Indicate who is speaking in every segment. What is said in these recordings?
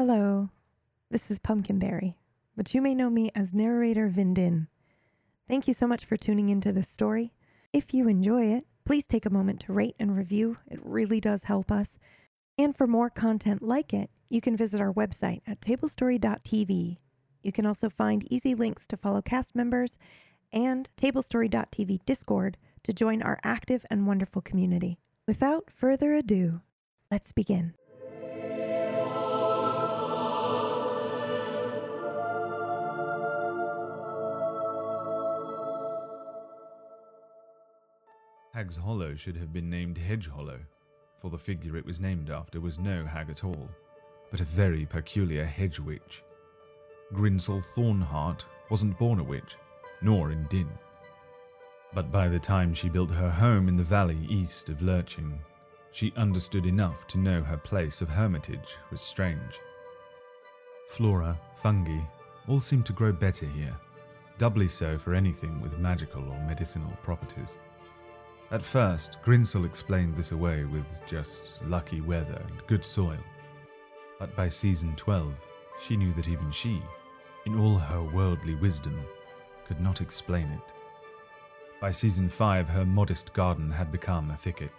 Speaker 1: Hello, this is Pumpkinberry, but you may know me as narrator Vindin. Thank you so much for tuning into this story. If you enjoy it, please take a moment to rate and review. It really does help us. And for more content like it, you can visit our website at tablestory.tv. You can also find easy links to follow cast members and tablestory.tv Discord to join our active and wonderful community. Without further ado, let's begin.
Speaker 2: Hag's Hollow should have been named Hedge Hollow, for the figure it was named after was no hag at all, but a very peculiar hedge witch. Grinsel Thornheart wasn't born a witch, nor in Din. But by the time she built her home in the valley east of Lurching, she understood enough to know her place of hermitage was strange. Flora, fungi, all seemed to grow better here, doubly so for anything with magical or medicinal properties. At first, Grinsel explained this away with just lucky weather and good soil. But by season 12, she knew that even she, in all her worldly wisdom, could not explain it. By season 5, her modest garden had become a thicket.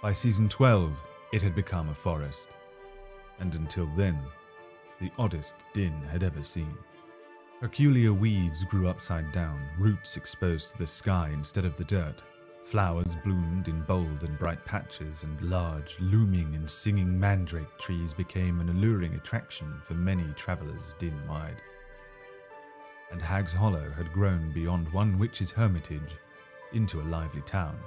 Speaker 2: By season 12, it had become a forest. And until then, the oddest Din had ever seen. Peculiar weeds grew upside down, roots exposed to the sky instead of the dirt. Flowers bloomed in bold and bright patches, and large, looming and singing mandrake trees became an alluring attraction for many travellers din wide. And Hag's Hollow had grown beyond one witch's hermitage into a lively town.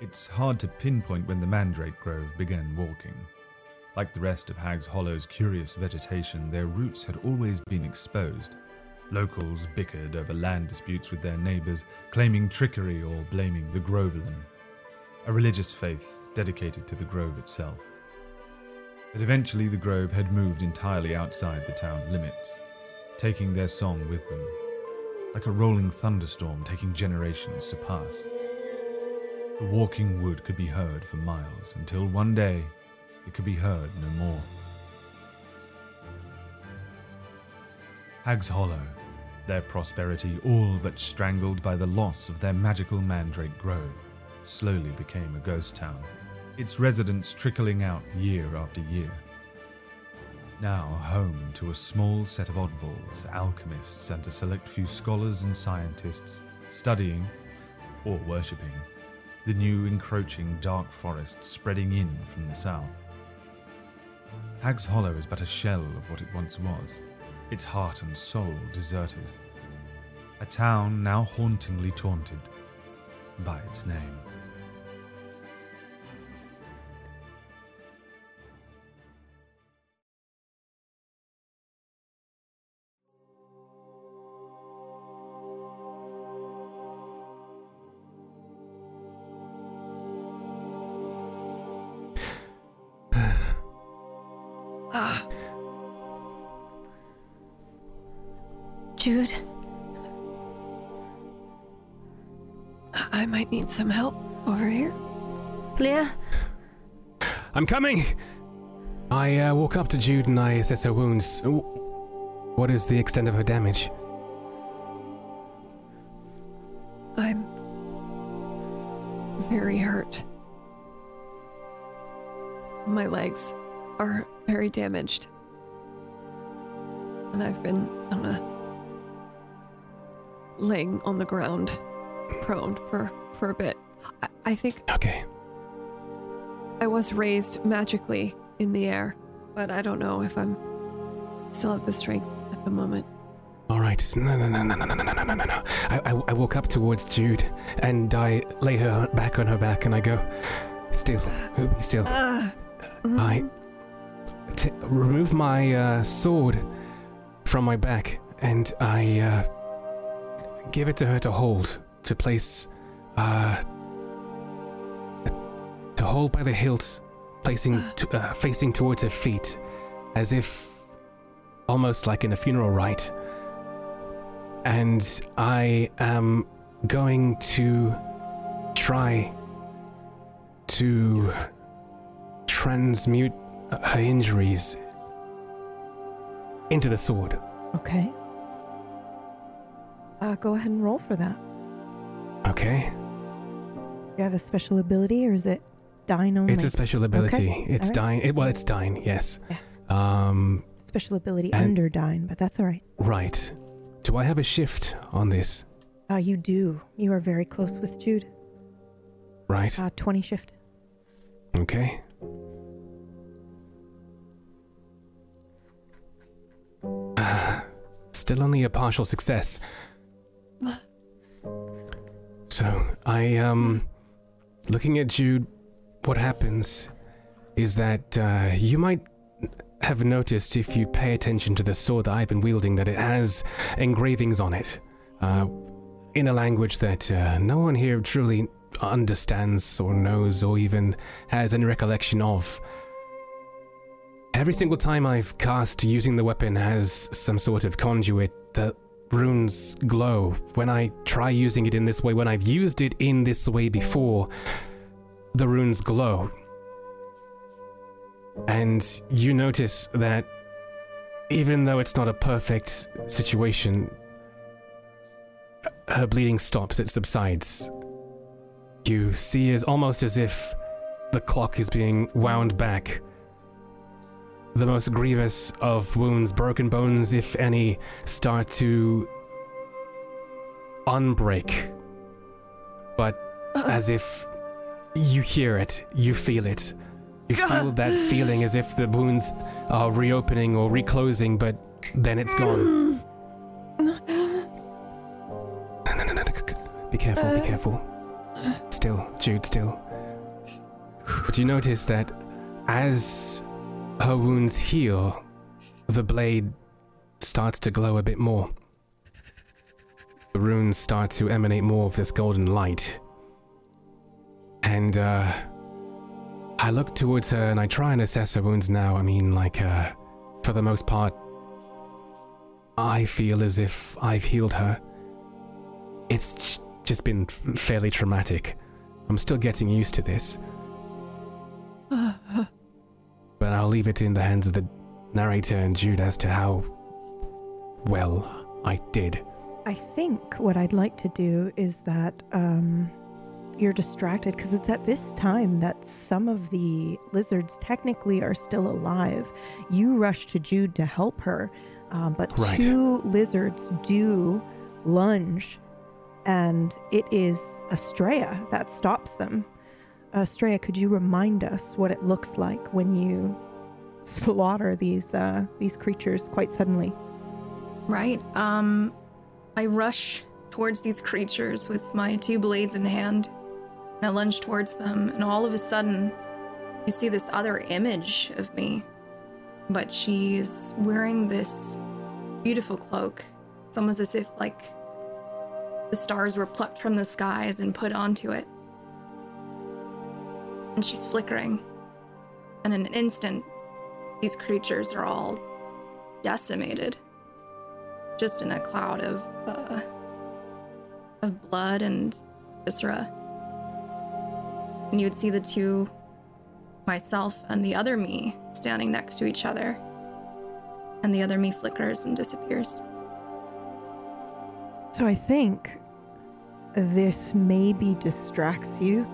Speaker 2: It's hard to pinpoint when the mandrake grove began walking. Like the rest of Hag's Hollow's curious vegetation, their roots had always been exposed. Locals bickered over land disputes with their neighbours, claiming trickery or blaming the Grovelin, a religious faith dedicated to the grove itself. But eventually the grove had moved entirely outside the town limits, taking their song with them, like a rolling thunderstorm taking generations to pass. The walking wood could be heard for miles until one day it could be heard no more. Hag's Hollow, their prosperity all but strangled by the loss of their magical mandrake grove, slowly became a ghost town, its residents trickling out year after year. Now home to a small set of oddballs, alchemists, and a select few scholars and scientists studying or worshipping the new encroaching dark forest spreading in from the south. Hag's Hollow is but a shell of what it once was, its heart and soul deserted. A town now hauntingly taunted by its name.
Speaker 3: Jude. I I might need some help over here. Leah?
Speaker 4: I'm coming! I uh, walk up to Jude and I assess her wounds. What is the extent of her damage?
Speaker 3: I'm very hurt. My legs are very damaged. And I've been uh, laying on the ground, prone for, for a bit. I, I think
Speaker 4: Okay.
Speaker 3: I was raised magically in the air, but I don't know if I'm still have the strength at the moment.
Speaker 4: All right. No, no, no, no, no, no, no, no, no, no. I, I, I walk up towards Jude and I lay her back on her back and I go, still, be still.
Speaker 3: Ah.
Speaker 4: I t- remove my uh, sword from my back and I uh, give it to her to hold, to place, uh, to hold by the hilt, placing t- uh, facing towards her feet, as if almost like in a funeral rite. And I am going to try to transmute her injuries into the sword.
Speaker 1: Okay. Uh, go ahead and roll for that.
Speaker 4: Okay?
Speaker 1: You have a special ability or is it dying only?
Speaker 4: It's a special ability. It's
Speaker 1: alright.
Speaker 4: dying. It, well, it's dying, yes.
Speaker 1: Yeah.
Speaker 4: Um,
Speaker 1: special ability
Speaker 4: And-
Speaker 1: under dying, but that's all right.
Speaker 4: right. Do I have a shift on this?
Speaker 1: Uh, you do. You are very close with Jude.
Speaker 4: Right.
Speaker 1: Uh, 20 shift.
Speaker 4: Okay. Ah, Still only a partial success. So, I, um, looking at you, what happens is that uh, you might have noticed if you pay attention to the sword that I've been wielding that it has engravings on it uh, in a language that uh, no one here truly understands or knows or even has any recollection of. Every single time I've cast using the weapon has some sort of conduit, the runes glow. When I try using it in this way, when I've used it in this way before, the runes glow. And you notice that even though it's not a perfect situation, her bleeding stops, it subsides. You see as almost as if the clock is being wound back. The most grievous of wounds, broken bones, if any, start to unbreak. But uh-huh. as if you hear it, you feel it. You feel that feeling as if the wounds are reopening or reclosing, but then it's gone. No, no, no, no. Be careful, be uh. careful. Still, Jude, still. But you notice that as her wounds heal, the blade starts to glow a bit more. The runes start to emanate more of this golden light. And, uh, I look towards her and I try and assess her wounds now. I mean, like, uh, for the most part, I feel as if I've healed her. It's just been fairly traumatic. I'm still getting used to this. But I'll leave it in the hands of the narrator and Jude as to how well I did.
Speaker 1: I think what I'd like to do is that um, you're distracted because it's at this time that some of the lizards technically are still alive. You rush to Jude to help her, um, but
Speaker 4: Right.
Speaker 1: two lizards do lunge, and it is Estrella that stops them. Estrella, could you remind us what it looks like when you slaughter these uh, these creatures quite suddenly?
Speaker 5: Right. Um, I rush towards these creatures with my two blades in hand. And I lunge towards them, and all of a sudden, you see this other image of me. But she's wearing this beautiful cloak. It's almost as if, like, the stars were plucked from the skies and put onto it. And she's flickering. And in an instant, these creatures are all decimated just in a cloud of uh, of blood and viscera. And you would see the two, myself and the other me, standing next to each other. And the other me flickers and disappears.
Speaker 1: So I think this maybe distracts you,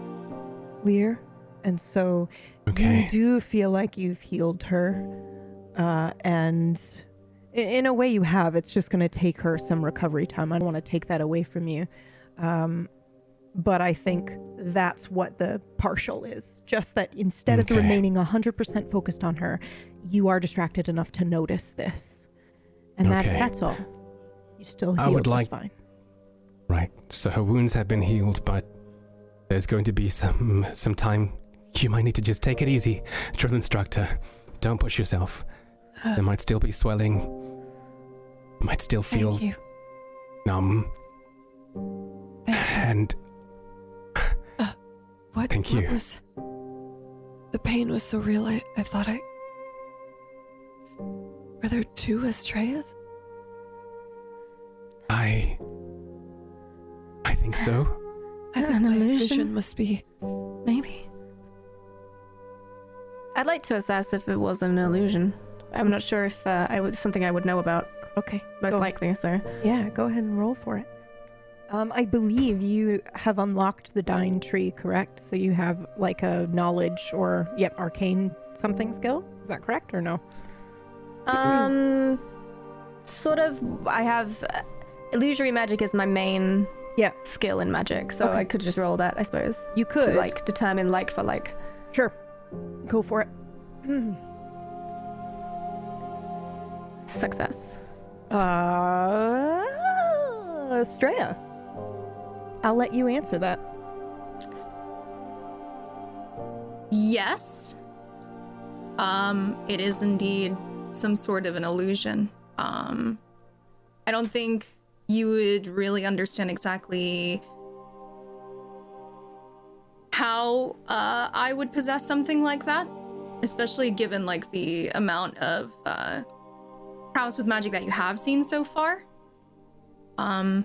Speaker 1: Lear. And so
Speaker 4: Okay.
Speaker 1: you do feel like you've healed her. Uh, and in a way, you have. It's just going to take her some recovery time. I don't want to take that away from you. Um, but I think that's what the partial is. Just that instead of
Speaker 4: Okay.
Speaker 1: remaining 100% focused on her, you are distracted enough to notice this. And that, that's all. You still
Speaker 4: I
Speaker 1: heal
Speaker 4: would
Speaker 1: just
Speaker 4: like-
Speaker 1: fine.
Speaker 4: Right. So her wounds have been healed, but there's going to be some some time. You might need to just take it easy, drill instructor. Don't push yourself. There might still be swelling. Might still feel
Speaker 3: Thank you.
Speaker 4: numb. And uh,
Speaker 3: What,
Speaker 4: Thank
Speaker 3: what
Speaker 4: you.
Speaker 3: was the pain was so real I, I thought I Were there two Estrellas?
Speaker 4: I I think so.
Speaker 3: I
Speaker 1: An
Speaker 3: think my
Speaker 1: illusion?
Speaker 3: vision must be
Speaker 1: Maybe.
Speaker 6: I'd like to assess if it was an illusion. I'm not sure if uh, I would something I would know about.
Speaker 1: Okay.
Speaker 6: Most
Speaker 1: go.
Speaker 6: likely, so.
Speaker 1: Yeah, go ahead and roll for it. Um, I believe you have unlocked the Dying Tree, correct? So you have like a knowledge or, yep, arcane something skill. Is that correct or no?
Speaker 6: Um, sort of. I have uh, illusory magic is my main
Speaker 1: Yeah.
Speaker 6: skill in magic, so
Speaker 1: Okay.
Speaker 6: I could just roll that, I suppose.
Speaker 1: You could.
Speaker 6: to like determine like for like.
Speaker 1: Sure. Go for it.
Speaker 6: Success.
Speaker 1: Uh, Estrella. I'll let you answer that.
Speaker 5: Yes. Um, it is indeed some sort of an illusion. Um, I don't think you would really understand exactly how uh, I would possess something like that, especially given like the amount of uh, prowess with magic that you have seen so far. Um,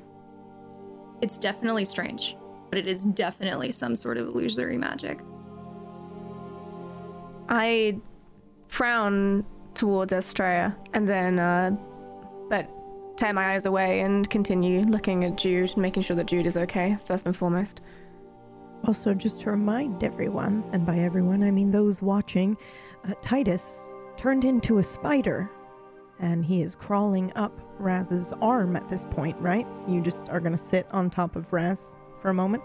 Speaker 5: it's definitely strange, but it is definitely some sort of illusory magic.
Speaker 6: I frown towards Estrella and then, uh, but tear my eyes away and continue looking at Jude, making sure that Jude is okay, first and foremost.
Speaker 1: Also, just to remind everyone, and by everyone I mean those watching, uh, Titus turned into a spider, and he is crawling up Raz's arm at this point, right? You just are going to sit on top of Raz for a moment.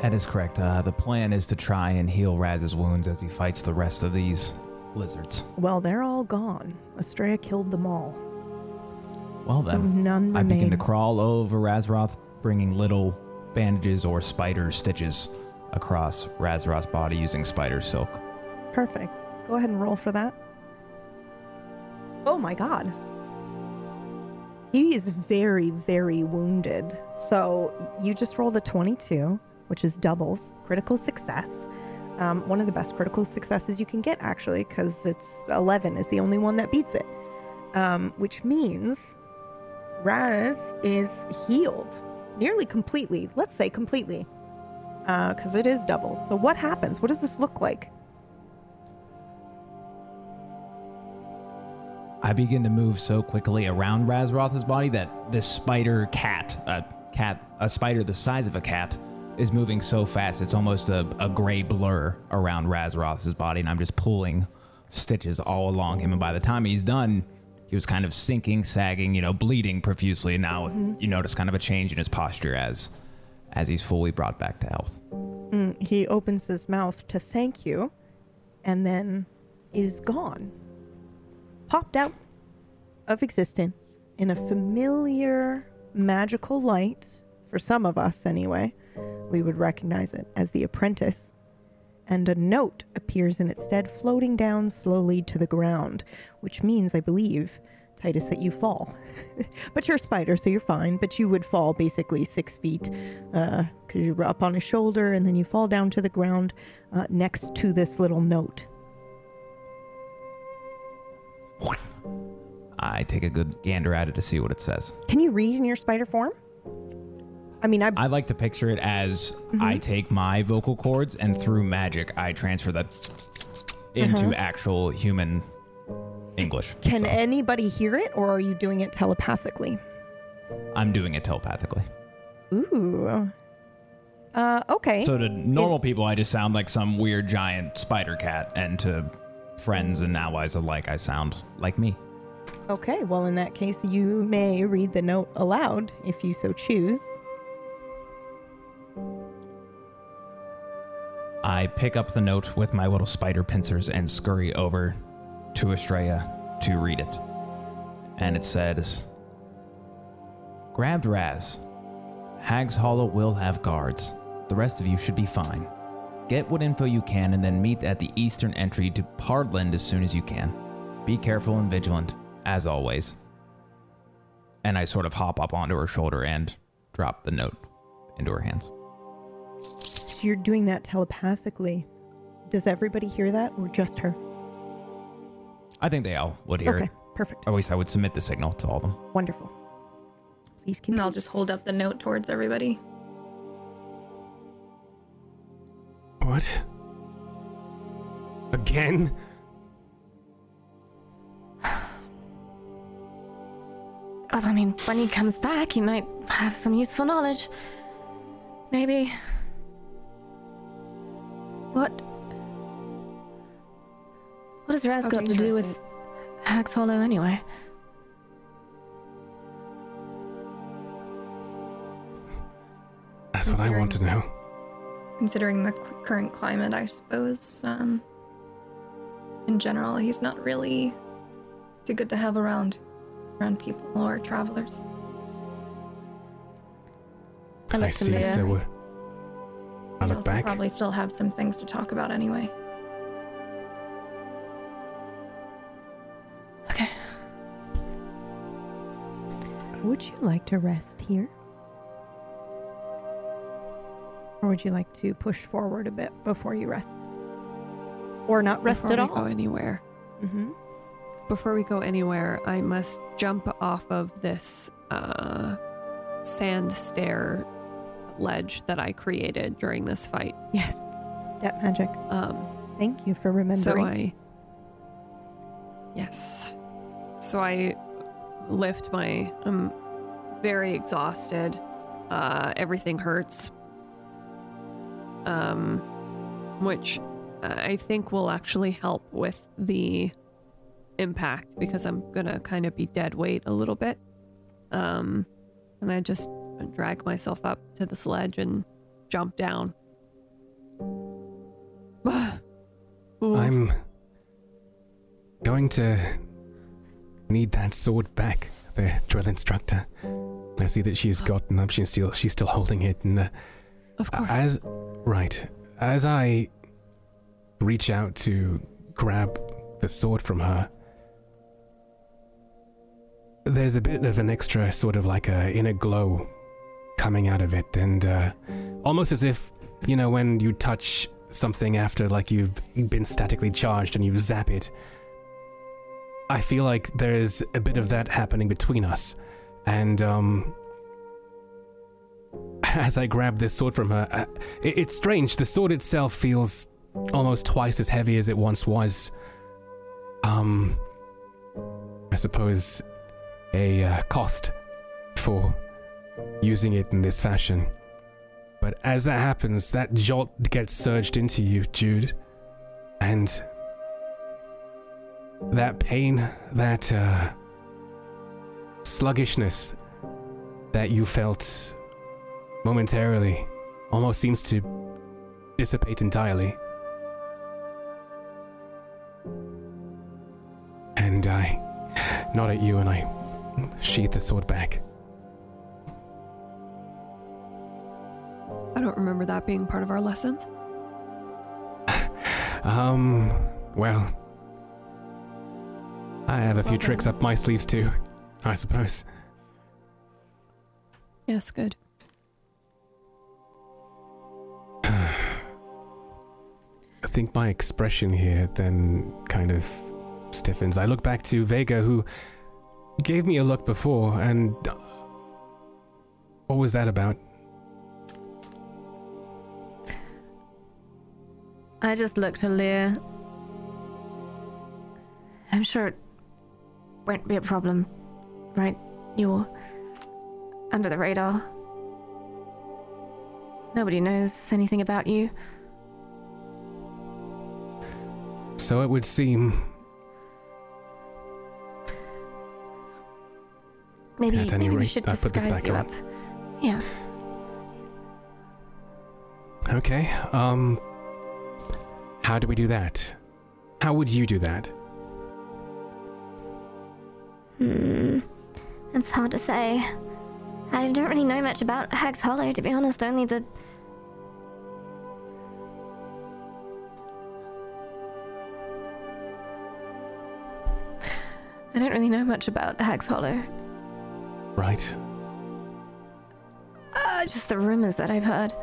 Speaker 7: That is correct. Uh, the plan is to try and heal Raz's wounds as he fights the rest of these lizards.
Speaker 1: Well, they're all gone. Estrella killed them all.
Speaker 7: Well
Speaker 1: So
Speaker 7: then,
Speaker 1: none
Speaker 7: I begin to crawl over Razroth, bringing little bandages or spider stitches across Razroth's body using spider silk.
Speaker 1: Perfect. Go ahead and roll for that. Oh my god. He is very, very wounded. So you just rolled a 22, which is doubles, critical success. Um, one of the best critical successes you can get, actually, because it's 11 is the only one that beats it. Um, which means Raz is healed nearly completely. Let's say completely. Uh, because it is doubles. So what happens? What does this look like?
Speaker 7: I begin to move so quickly around Razroth's body that this spider cat, a cat, a spider the size of a cat, is moving so fast it's almost a, a gray blur around Razroth's body, and I'm just pulling stitches all along him. And by the time he's done, he was kind of sinking, sagging, you know, bleeding profusely. And now you notice kind of a change in his posture as as he's fully brought back to health.
Speaker 1: Mm, he opens his mouth to thank you and then is gone. Popped out of existence in a familiar magical light, for some of us anyway. We would recognize it as the apprentice. And a note appears in its stead, floating down slowly to the ground, which means, I believe, Titus, that you fall. but you're a spider, so you're fine. But you would fall basically six feet uh, because you're up on his shoulder, and then you fall down to the ground uh, next to this little note.
Speaker 7: I take a good gander at it to see what it says.
Speaker 1: Can you read in your spider form? I mean, I
Speaker 7: I like to picture it as mm-hmm. I take my vocal cords and through magic I transfer that uh-huh. into actual human English.
Speaker 1: can
Speaker 7: So
Speaker 1: anybody hear it, or are you doing it telepathically?
Speaker 7: I'm doing it telepathically.
Speaker 1: Ooh. Uh, okay.
Speaker 7: So to normal people, I just sound like some weird giant spider cat, and to friends and allies alike, I sound like me.
Speaker 1: okay. Well, in that case, you may read the note aloud if you so choose.
Speaker 7: I pick up the note with my little spider pincers and scurry over to Estrella to read it. And it says Grabbed Raz. Hag's Hollow will have guards. The rest of you should be fine. Get what info you can and then meet at the eastern entry to Pardland as soon as you can. Be careful and vigilant, as always. And I sort of hop up onto her shoulder and drop the note into her hands.
Speaker 1: So you're doing that telepathically. Does everybody hear that, or just her?
Speaker 7: I think they all would hear
Speaker 1: okay.
Speaker 7: it.
Speaker 1: Perfect.
Speaker 7: Or at least I would submit the signal to all of them.
Speaker 1: Wonderful. Please
Speaker 5: And. I'll just hold up the note towards everybody.
Speaker 4: What? Again? again?
Speaker 6: Well, I mean, when he comes back, he might have some useful knowledge. Maybe. What? What has Raz
Speaker 3: How
Speaker 6: got to do
Speaker 3: dangerous
Speaker 6: with Hag's Hollow anyway?
Speaker 4: That's what I want to know.
Speaker 5: Considering the cl- current climate, I suppose. Um, in general, he's not really too good to have around, around people or travelers.
Speaker 6: I
Speaker 4: I
Speaker 6: look to
Speaker 4: see.
Speaker 6: Leah.
Speaker 4: So uh, I
Speaker 5: We
Speaker 4: look back.
Speaker 5: probably still have some things to talk about anyway.
Speaker 1: Would you like to rest here? Or would you like to push forward a bit before you rest? Or not rest
Speaker 3: Before
Speaker 1: at
Speaker 3: we go
Speaker 1: all?
Speaker 3: anywhere.
Speaker 1: Mm-hmm.
Speaker 3: Before we go anywhere, I must jump off of this uh, sand stair ledge that I created during this fight.
Speaker 1: Yes. Depth magic.
Speaker 3: Um,
Speaker 1: Thank you for remembering.
Speaker 3: so I. Yes. So I lift my. I'm very exhausted. Uh, everything hurts. Um, which I think will actually help with the impact because I'm gonna kind of be dead weight a little bit. Um, and I just drag myself up to the sledge and jump down.
Speaker 4: I'm going to need that sword back, the drill instructor. I see that she's gotten up. She's still she's still holding it, and uh,
Speaker 3: of course.
Speaker 4: as right as I reach out to grab the sword from her, there's a bit of an extra sort of like a inner glow coming out of it, and uh, almost as if you know when you touch something after like you've been statically charged and you zap it. I feel like there's a bit of that happening between us, and um, as I grab this sword from her, it, it's strange. The sword itself feels almost twice as heavy as it once was. Um, I suppose a uh, cost for using it in this fashion. But as that happens, that jolt gets surged into you, Jude. And that pain, that uh, sluggishness that you felt momentarily almost seems to dissipate entirely. And I nod at you and I sheath the sword back.
Speaker 3: I don't remember that being part of our lessons.
Speaker 4: Um, well, I have a few
Speaker 3: Well
Speaker 4: tricks up my sleeves too, I suppose.
Speaker 3: Yes, good.
Speaker 4: I think my expression here then kind of stiffens. I look back to Vega, who gave me a look before, and what was that about?
Speaker 6: I just looked to Lear. I'm sure it won't be a problem, right? You're under the radar. Nobody knows anything about you.
Speaker 4: So it would seem.
Speaker 6: Maybe,
Speaker 4: At any
Speaker 6: maybe we should
Speaker 4: I put this
Speaker 6: disguise
Speaker 4: back
Speaker 6: you
Speaker 4: on.
Speaker 6: up. Yeah.
Speaker 4: Okay, um. How do we do that? How would you do that?
Speaker 8: Hmm. It's hard to say. I don't really know much about Hag's Hollow, to be honest, only the.
Speaker 6: I don't really know much about Hag's Hollow.
Speaker 4: Right.
Speaker 6: Uh, just the rumors that I've heard.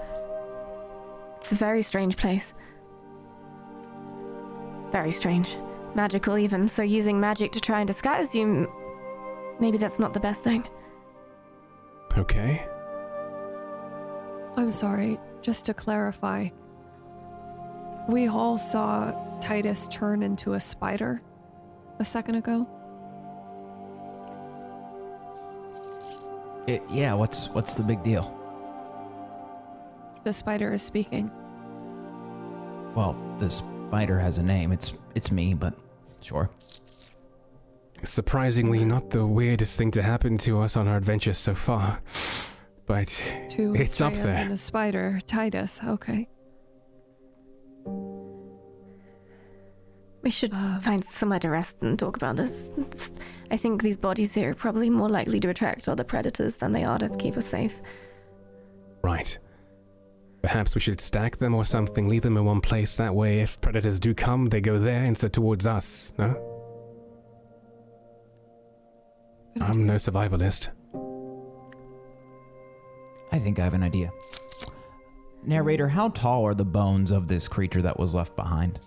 Speaker 6: It's a very strange place. Very strange. Magical, even, so using magic to try and disguise you. M- Maybe that's not the best thing.
Speaker 4: Okay.
Speaker 3: I'm sorry, just to clarify. We all saw Titus turn into a spider a second ago?
Speaker 7: It, yeah, what's what's the big deal?
Speaker 3: The spider is speaking.
Speaker 7: Well, the spider has a name. It's it's me, but sure.
Speaker 4: Surprisingly, not the weirdest thing to happen to us on our adventures so far. But
Speaker 3: Two
Speaker 4: It's up
Speaker 3: Estrellas
Speaker 4: there.
Speaker 3: and a spider. Titus. Okay.
Speaker 6: We should
Speaker 3: Um,
Speaker 6: find somewhere to rest and talk about this. It's- I think these bodies here are probably more likely to attract other predators than they are to keep us safe.
Speaker 4: right. Perhaps we should stack them or something, leave them in one place. That way, if predators do come, they go there instead towards us. No? I'm
Speaker 3: idea.
Speaker 4: no survivalist.
Speaker 7: I think I have an idea. Narrator, how tall are the bones of this creature that was left behind?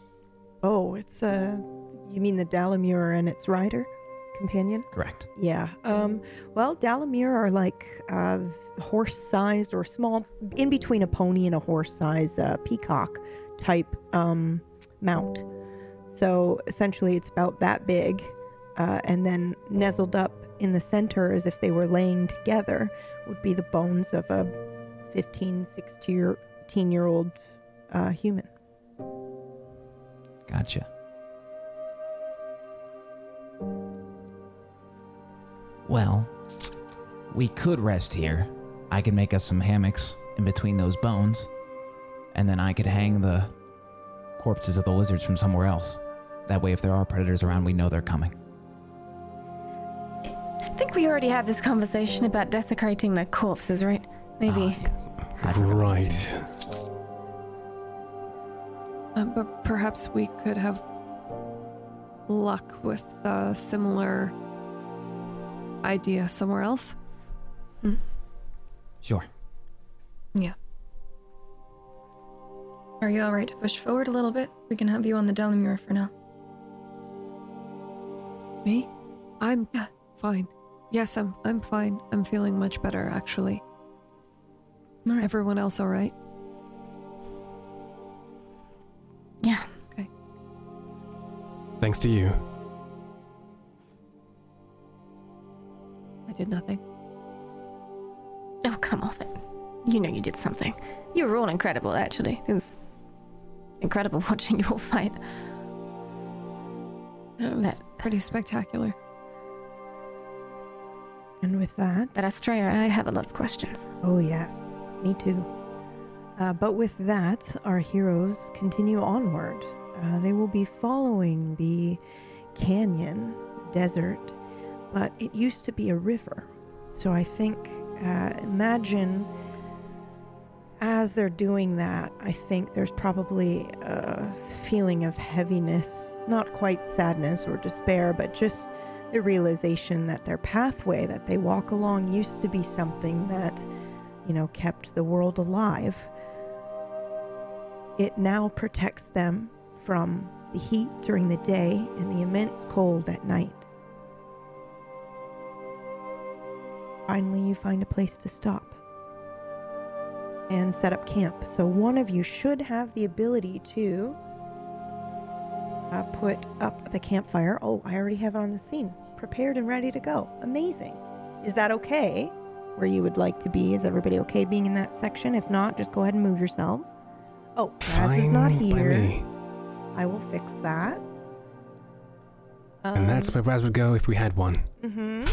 Speaker 1: Oh, it's uh you mean the Dalamur and its rider companion?
Speaker 7: Correct.
Speaker 1: Yeah. Um well, Dalamir are like uh horse-sized or small in between a pony and a horse-sized uh, peacock type um mount. So essentially it's about that big. Uh, and then nestled up in the center as if they were laying together would be the bones of a 15 16 year old uh, human
Speaker 7: Gotcha. Well, we could rest here. I could make us some hammocks in between those bones, and then I could hang the corpses of the lizards from somewhere else. That way, if there are predators around, we know they're coming.
Speaker 6: I think we already had this conversation about desecrating the corpses, right? Maybe.
Speaker 7: Ah, yes. I forgot what I was
Speaker 4: Right.
Speaker 7: saying.
Speaker 3: Um, but perhaps we could have luck with a similar idea somewhere else.
Speaker 7: Sure. Yeah.
Speaker 5: Are you alright to push forward a little bit? We can have you on the Delamere for now.
Speaker 3: Me? I'm
Speaker 5: Yeah.
Speaker 3: Fine. Yes, I'm I'm fine. I'm feeling much better actually.
Speaker 5: Alright.
Speaker 3: Everyone else all right?
Speaker 6: Yeah.
Speaker 4: Thanks to you.
Speaker 3: I did nothing.
Speaker 6: Oh, come off it. You know you did something. You were all incredible, actually. It was incredible watching you all fight.
Speaker 3: It was
Speaker 6: That-
Speaker 3: pretty spectacular.
Speaker 1: And with that
Speaker 6: But Astrea, I have a lot of questions.
Speaker 1: Oh, yes, me too. Uh, but with that, our heroes continue onward. Uh, they will be following the canyon, desert, but it used to be a river. So I think, uh, imagine as they're doing that, I think there's probably a feeling of heaviness, not quite sadness or despair, but just the realization that their pathway that they walk along used to be something that you know, kept the world alive. It now protects them from the heat during the day and the immense cold at night. Finally, you find a place to stop and set up camp. So, one of you should have the ability to uh, put up the campfire. Oh, I already have it on the scene, prepared and ready to go. Amazing. Is that okay? where you would like to be. Is everybody okay being in that section? If not, just go ahead and move yourselves. Oh, Raz is not here. I will fix that.
Speaker 4: And that's where Raz would go if we had one.
Speaker 1: hmm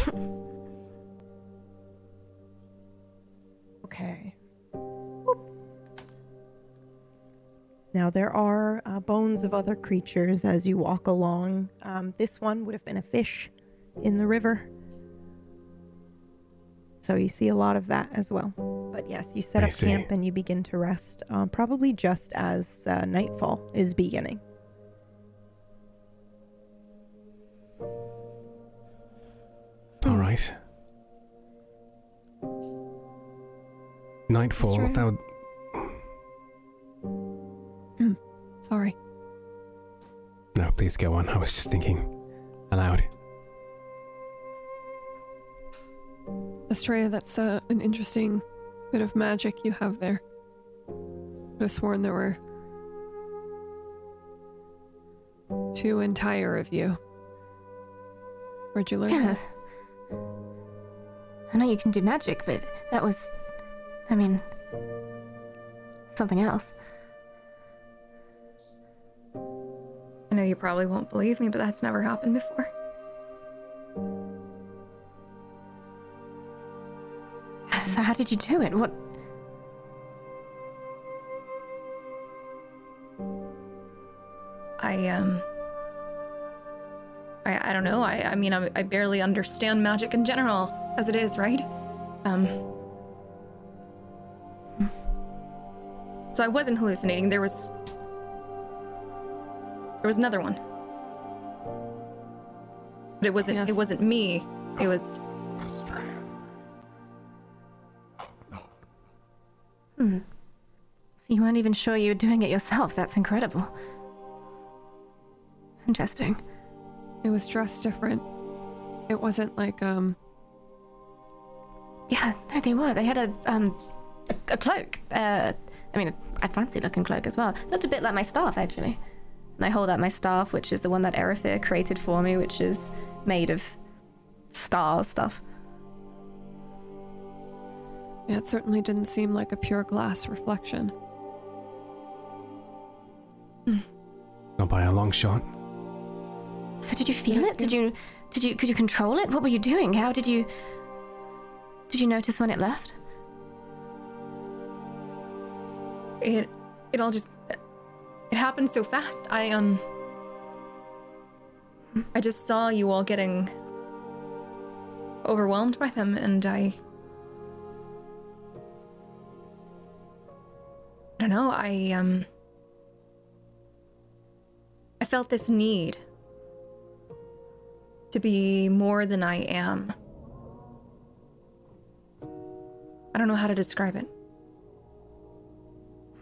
Speaker 1: okay. Whoop. Now there are uh, bones of other creatures as you walk along. Um, this one would have been a fish in the river. So you see a lot of that as well. But yes, you set
Speaker 4: I
Speaker 1: up
Speaker 4: see.
Speaker 1: camp and you begin to rest, uh, probably just as uh, nightfall is beginning.
Speaker 4: All right. Nightfall.
Speaker 3: right.
Speaker 4: That would,
Speaker 3: Sorry.
Speaker 4: no, please go on. I was just thinking aloud.
Speaker 3: Estrella, that's uh, an interesting bit of magic you have there. Could have sworn there were two entire of you. Where'd you learn
Speaker 6: Yeah.
Speaker 3: that?
Speaker 6: I know you can do magic, but that was. I mean. something else.
Speaker 5: I know you probably won't believe me, but that's never happened before.
Speaker 6: Did you do it? What.
Speaker 5: I um I I don't know. I I mean I, I barely understand magic in general as it is, right? Um So I wasn't hallucinating. There was There was another one. But it wasn't
Speaker 3: Yes.
Speaker 5: it wasn't me. It was
Speaker 6: Hmm. So, you weren't even sure you were doing it yourself. That's incredible. Interesting.
Speaker 3: It was dressed different. It wasn't like um
Speaker 6: Yeah, no, they were. They had a um a, a cloak. Uh, I mean, a fancy looking cloak as well. Looked a bit like my staff, actually. And I hold out my staff, which is the one that Erifir created for me, which is made of star stuff.
Speaker 3: Yeah, it certainly didn't seem like a pure glass reflection.
Speaker 4: Not by a long shot.
Speaker 6: So did you feel it? Did you did you could you control it? What were you doing? How did you Did you notice when it left?
Speaker 5: it it all just it happened so fast i um i just saw you all getting overwhelmed by them and i i don't know i um i felt this need to be more than i am i don't know how to describe it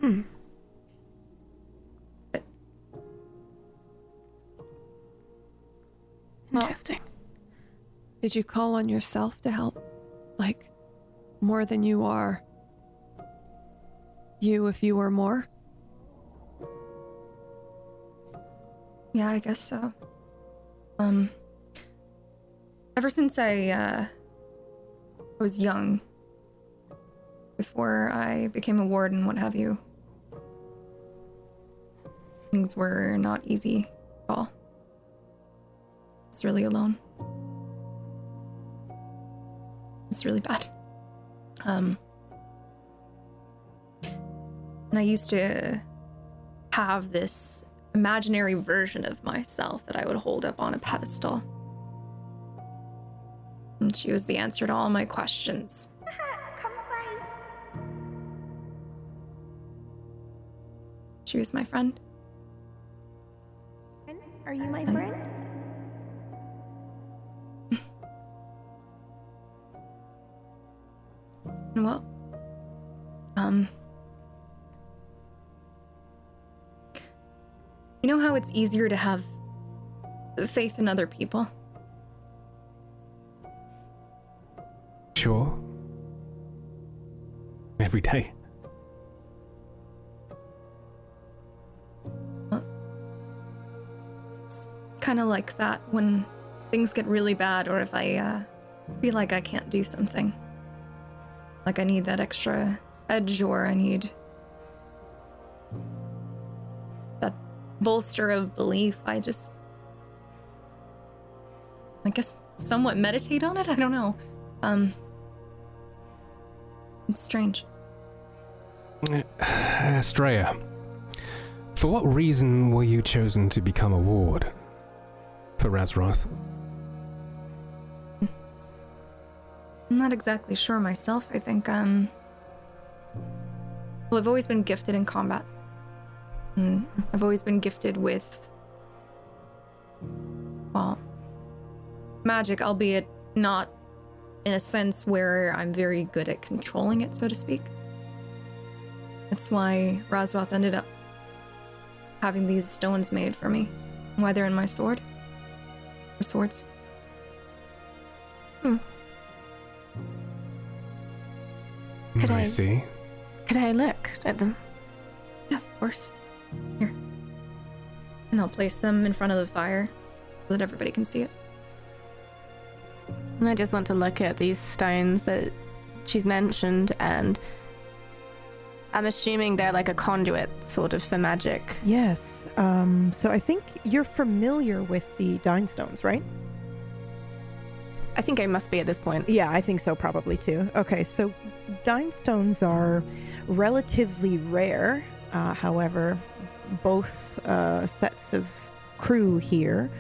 Speaker 6: Hmm.
Speaker 3: Well-
Speaker 6: Interesting.
Speaker 3: Did you call on yourself to help? Like more than you are you if you were more?
Speaker 5: Yeah, I guess so. Um, ever since I uh, I was young, before I became a warden, what have you, things were not easy at all. It's really alone. It's really bad. Um, and I used to have this imaginary version of myself that I would hold up on a pedestal. And she was the answer to all my questions. She was my friend.
Speaker 8: Are you my friend?
Speaker 5: It's easier to have faith in other people?
Speaker 4: Sure. Every day.
Speaker 5: It's kind of like that when things get really bad or if I uh, feel like I can't do something. Like I need that extra edge or I need bolster of belief. I just, I guess, somewhat meditate on it. I don't know. Um, it's strange.
Speaker 4: Estrella, for what reason were you chosen to become a ward for Razroth?
Speaker 5: I'm not exactly sure myself. I think, um. Well, I've always been gifted in combat. And I've always been gifted with. Well. Magic, albeit not in a sense where I'm very good at controlling it, so to speak. That's why Razroth ended up having these stones made for me. Why they're in my sword. Or swords. Hmm.
Speaker 6: Could
Speaker 4: I
Speaker 6: I-
Speaker 4: see.
Speaker 6: Could I look at them?
Speaker 5: Yeah, of course. Here. and I'll place them in front of the fire so that everybody can see it.
Speaker 6: And I just want to look at these stones that she's mentioned, and I'm assuming they're like a conduit, sort of, for magic.
Speaker 1: Yes. Um, so I think you're familiar with the Dine Stones, right?
Speaker 6: I think I must be at this point.
Speaker 1: Yeah, I think so, probably too. Okay, so Dine Stones are relatively rare. Uh, however, both uh, sets of crew here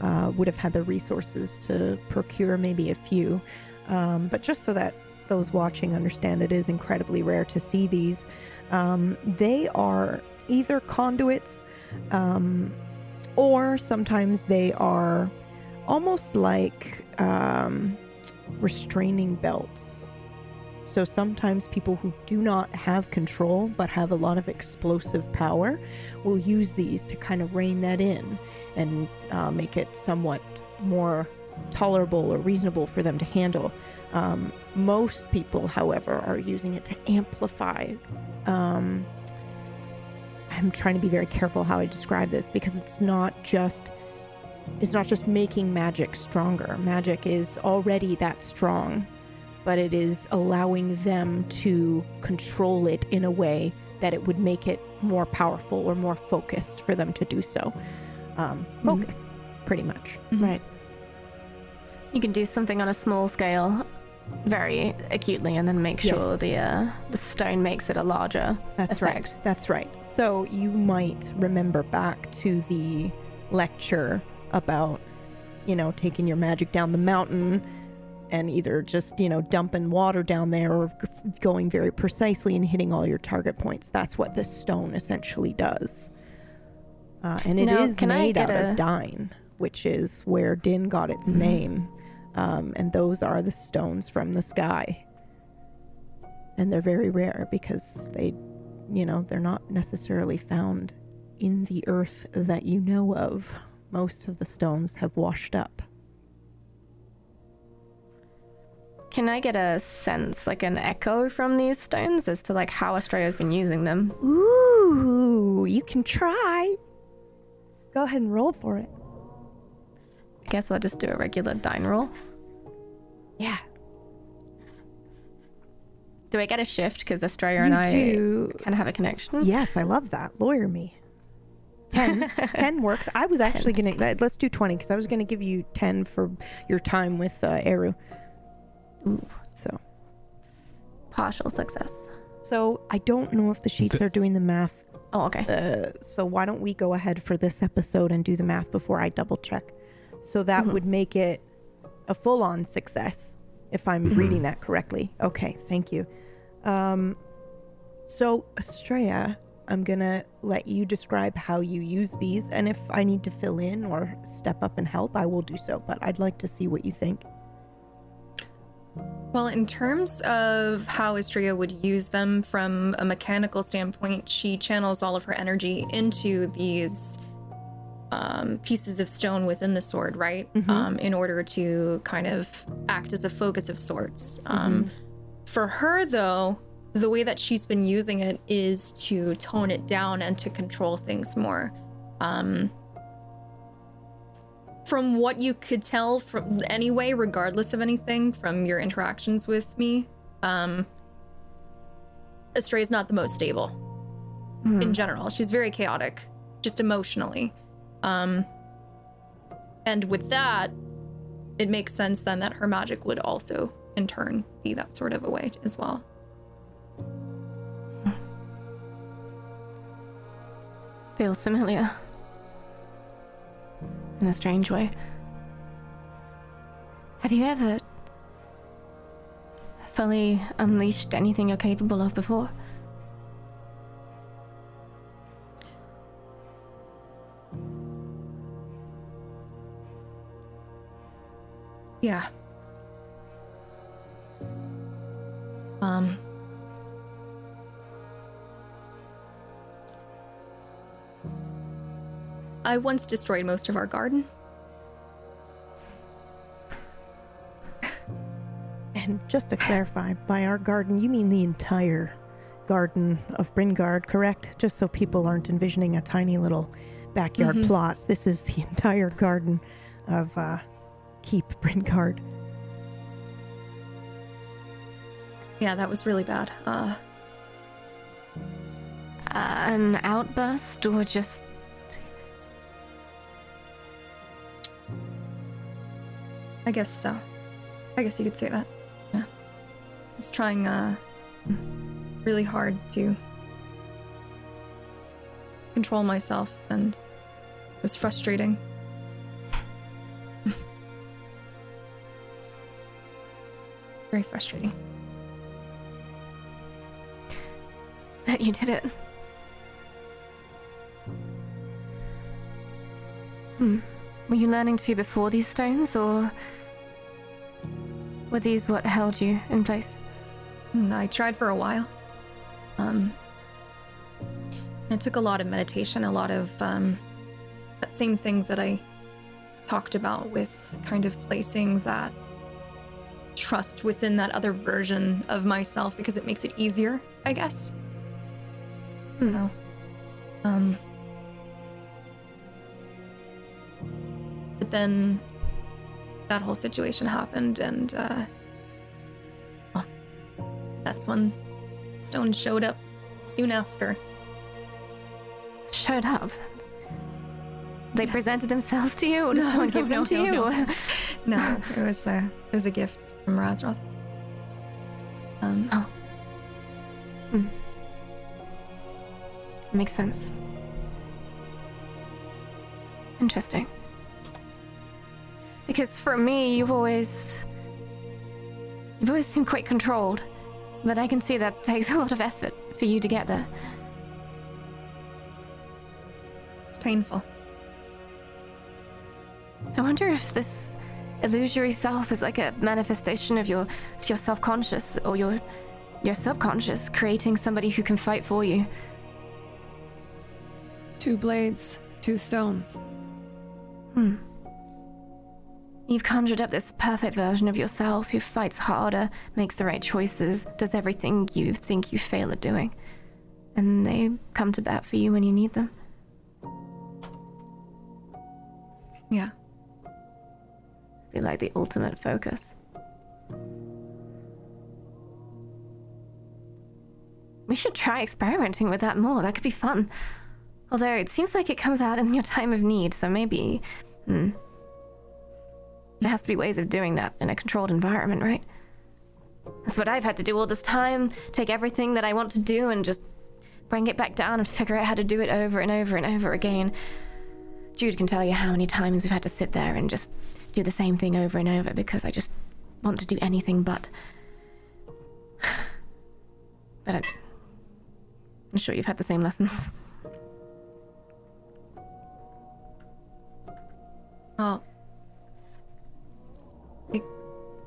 Speaker 1: uh, would have had the resources to procure maybe a few. Um, but just so that those watching understand, it is incredibly rare to see these. Um, they are either conduits um, or sometimes they are almost like um, restraining belts. So sometimes people who do not have control but have a lot of explosive power will use these to kind of rein that in and uh, make it somewhat more tolerable or reasonable for them to handle. Um, most people, however, are using it to amplify. Um, I'm trying to be very careful how I describe this because it's not just it's not just making magic stronger. Magic is already that strong, but it is allowing them to control it in a way that it would make it more powerful or more focused for them to do so. Um, focus, pretty much.
Speaker 6: Right. You can do something on a small scale very acutely and then make sure
Speaker 1: Yes.
Speaker 6: the uh, the stone makes it a larger
Speaker 1: That's
Speaker 6: effect.
Speaker 1: right. That's right. So you might remember back to the lecture about, you know, taking your magic down the mountain and either just, you know, dumping water down there or going very precisely and hitting all your target points. That's what this stone essentially does. Uh, and it is
Speaker 6: Now, can I
Speaker 1: made out
Speaker 6: a-
Speaker 1: of Dine, which is where Din got its
Speaker 6: Mm-hmm.
Speaker 1: name. Um, and those are the stones from the sky. And they're very rare because they you know, they're not necessarily found in the earth that you know of. Most of the stones have washed up.
Speaker 6: Can I get a sense, like an echo from these stones as to like how Estrella's been using them?
Speaker 1: Ooh, you can try. Go ahead and roll for it.
Speaker 6: I guess I'll just do a regular dine roll.
Speaker 1: Yeah.
Speaker 6: Do I get a shift because
Speaker 1: Estrella
Speaker 6: and I
Speaker 1: do.
Speaker 6: kind of have a connection?
Speaker 1: Yes, I love that. Lawyer me. 10. 10 works. I was actually going to, let's do 20 because I was going to give you 10 for your time with uh, Eru. So.
Speaker 6: Partial success.
Speaker 1: So I don't know if the sheets are doing the math
Speaker 6: Oh, okay.
Speaker 1: Uh, so why don't we go ahead for this episode and do the math before I double check? So that
Speaker 6: Mhm.
Speaker 1: would make it a full on success if I'm reading that correctly. Okay, thank you. Um, so Estrella, I'm gonna let you describe how you use these, and if I need to fill in or step up and help, I will do so. But I'd like to see what you think.
Speaker 5: Well, in terms of how Estrella would use them from a mechanical standpoint, she channels all of her energy into these um, pieces of stone within the sword, right?
Speaker 1: Mhm.
Speaker 5: Um, in order to kind of act as a focus of sorts. Um, For her, though, the way that she's been using it is to tone it down and to control things more. From what you could tell from anyway, regardless of anything from your interactions with me, um, Astray is not the most stable
Speaker 6: Hmm.
Speaker 5: in general. She's very chaotic, just emotionally. Um, and with that, it makes sense then that her magic would also, in turn, be that sort of a way as well.
Speaker 6: Feels familiar. In a strange way. Have you ever fully unleashed anything you're capable of before?
Speaker 5: Yeah. Um. I once destroyed most of our garden.
Speaker 1: And just to clarify, by our garden, you mean the entire garden of Bringard, correct? Just so people aren't envisioning a tiny little backyard
Speaker 5: Mhm.
Speaker 1: plot. This is the entire garden of uh, Keep Brincard.
Speaker 5: Yeah, that was really bad. Uh,
Speaker 6: Uh, an outburst or just.
Speaker 5: I guess so. I guess you could say that. Yeah. I was trying uh really hard to control myself and it was frustrating. Very frustrating.
Speaker 6: Bet you did it. Hmm. Were you learning to before these stones, or were these what held you in place?
Speaker 5: I tried for a while. Um, it took a lot of meditation, a lot of um, that same thing that I talked about with kind of placing that trust within that other version of myself because it makes it easier, I guess. I don't know. Um, but then that whole situation happened, and uh, that's when Stone showed up soon after.
Speaker 6: Showed up. They presented themselves to you, or did
Speaker 5: No,
Speaker 6: someone
Speaker 5: no,
Speaker 6: give them
Speaker 5: no,
Speaker 6: to
Speaker 5: no,
Speaker 6: you?
Speaker 5: no. No, it was a it was a gift from Razroth. Um,
Speaker 6: Oh. Makes sense. Interesting. Because for me, you've always. You've always seemed quite controlled. But I can see that takes a lot of effort for you to get there.
Speaker 5: it's painful.
Speaker 6: I wonder if this illusory self is like a manifestation of your your self-conscious or your your subconscious creating somebody who can fight for you.
Speaker 3: Two blades, two stones.
Speaker 6: Hmm. You've conjured up this perfect version of yourself who fights harder, makes the right choices, does everything you think you fail at doing. And they come to bat for you when you need them.
Speaker 5: Yeah.
Speaker 6: Be like the ultimate focus. We should try experimenting with that more. That could be fun. Although it seems like it comes out in your time of need, so maybe. Hmm. There has to be ways of doing that in a controlled environment, right? That's what I've had to do all this time. Take everything that I want to do and just bring it back down and figure out how to do it over and over and over again. Jude can tell you how many times we've had to sit there and just do the same thing over and over because I just want to do anything but. But I'm sure you've had the same lessons.
Speaker 5: Well,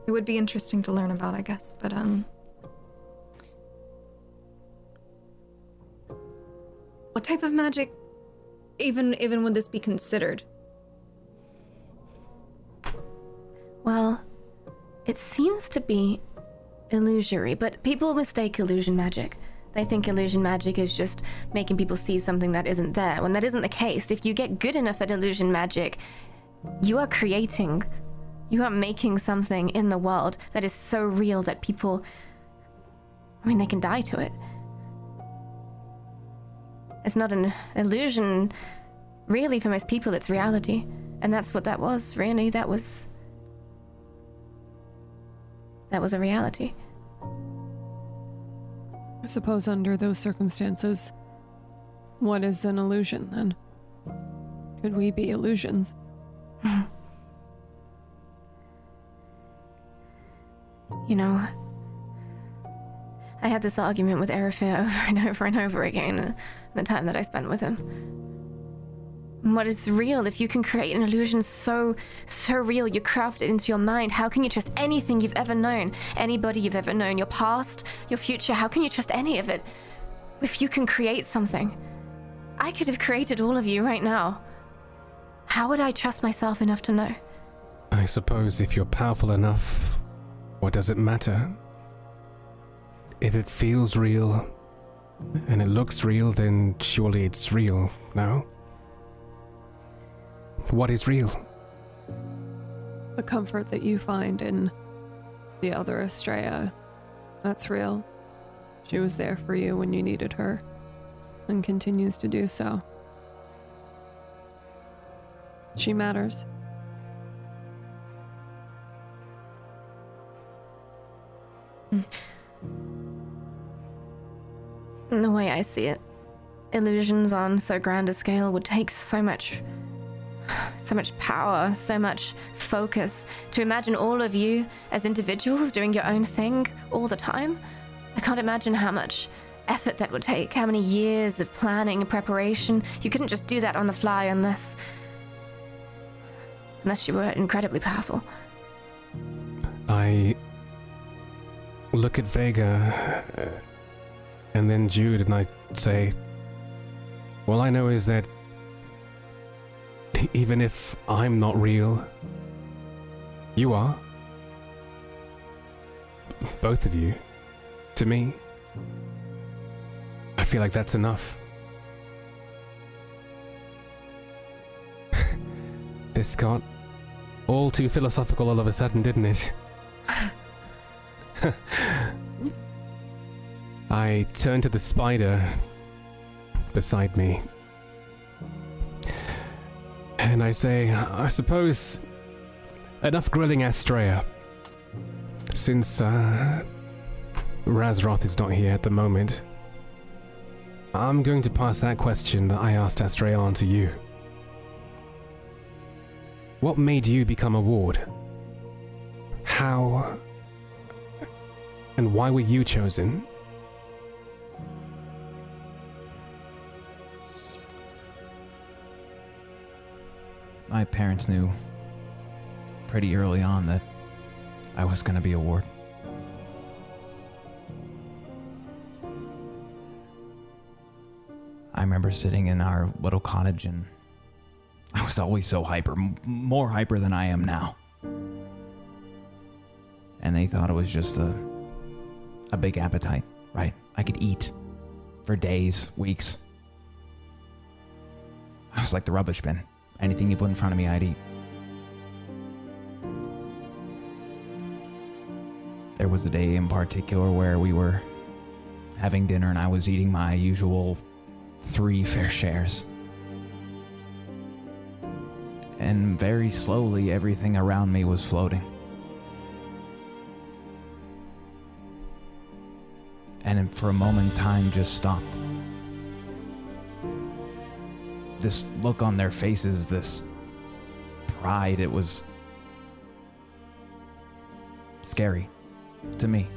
Speaker 5: it would be interesting to learn about, I guess. But um, what type of magic, even even would this be considered?
Speaker 6: Well, it seems to be illusory, but people mistake illusion magic. They think illusion magic is just making people see something that isn't there, when that isn't the case. If you get good enough at illusion magic, you are creating, you are making something in the world that is so real that people, I mean, they can die to it. It's not an illusion, really, for most people, it's reality. And that's what that was, really. That was. That was a reality.
Speaker 3: I suppose under those circumstances, what is an illusion then? Could we be illusions?
Speaker 6: You know, I had this argument with Erifir over and over and over again uh, the time that I spent with him. What is real? If you can create an illusion so, so real, you craft it into your mind, how can you trust anything you've ever known? Anybody you've ever known? Your past, your future? How can you trust any of it? If you can create something, I could have created all of you right now. How would I trust myself enough to know?
Speaker 4: I suppose if you're powerful enough, what does it matter? If it feels real and it looks real, then surely it's real, no? What is real?
Speaker 3: The comfort that you find in the other Estrella, that's real. She was there for you when you needed her and continues to do so. She matters.
Speaker 6: In the way I see it, illusions on so grand a scale would take so much so much power, so much focus to imagine all of you as individuals doing your own thing all the time. I can't imagine how much effort that would take, how many years of planning and preparation. You couldn't just do that on the fly unless unless you were incredibly powerful.
Speaker 4: I look at Vega uh, and then Jude and I say, All I know is that even if I'm not real, you are. Both of you. To me. I feel like that's enough. this got all too philosophical all of a sudden, didn't it? I turn to the spider beside me. And I say, I suppose enough grilling Astrea. Since uh, Razroth is not here at the moment, I'm going to pass that question that I asked Astrea on to you. What made you become a ward? How and why were you chosen?
Speaker 7: My parents knew pretty early on that I was going to be a ward. I remember sitting in our little cottage and I was always so hyper, m- more hyper than I am now. And they thought it was just a a big appetite, right? I could eat for days, weeks. I was like the rubbish bin. Anything you put in front of me, I'd eat. There was a day in particular where we were having dinner and I was eating my usual three fair shares. And very slowly, everything around me was floating. And for a moment, time just stopped. This look on their faces, this pride, it was scary to me.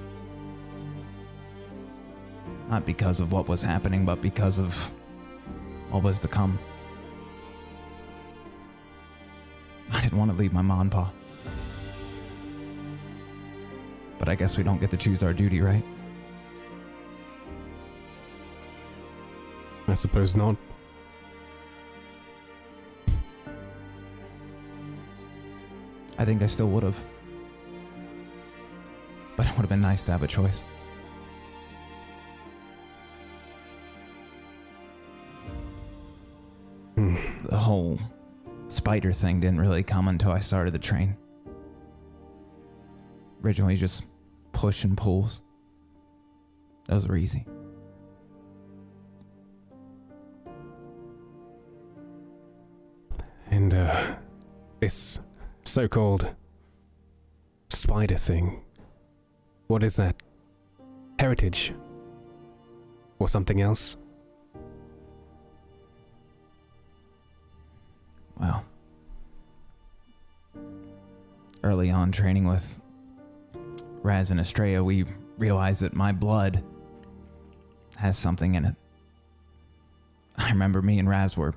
Speaker 7: Not because of what was happening, but because of what was to come. I didn't want to leave my mom and pa. But I guess we don't get to choose our duty, right?
Speaker 4: I suppose not.
Speaker 7: I think I still would have. But it would have been nice to have a choice.
Speaker 4: Hmm.
Speaker 7: The whole spider thing didn't really come until I started the train. Originally, just push and pulls. Those were easy.
Speaker 4: And uh, this so called spider thing. What is that? Heritage? Or something else?
Speaker 7: Well, early on training with Raz and Estrella, we realized that my blood has something in it. I remember me and Raz were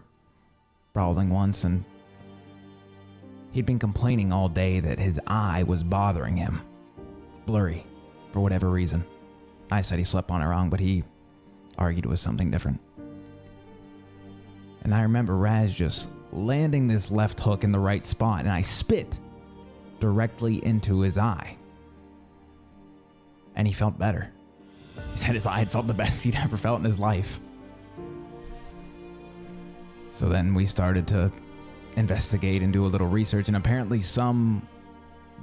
Speaker 7: brawling once, and he'd been complaining all day that his eye was bothering him. Blurry, for whatever reason. I said he slept on it wrong, but he argued it was something different. And I remember Raz just landing this left hook in the right spot, and I spit directly into his eye. And he felt better. He said his eye had felt the best he'd ever felt in his life. So then we started to investigate and do a little research, and apparently, some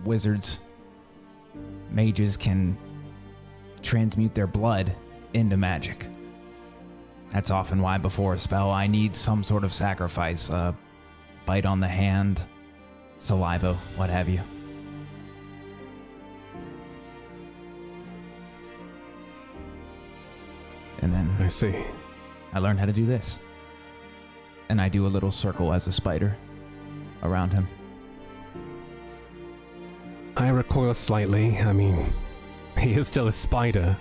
Speaker 7: wizards, mages can transmute their blood into magic. That's often why, before a spell, I need some sort of sacrifice a bite on the hand, saliva, what have you. And then
Speaker 4: I see.
Speaker 7: I learned how to do this. And I do a little circle as a spider around him.
Speaker 4: I recoil slightly. I mean, he is still a spider.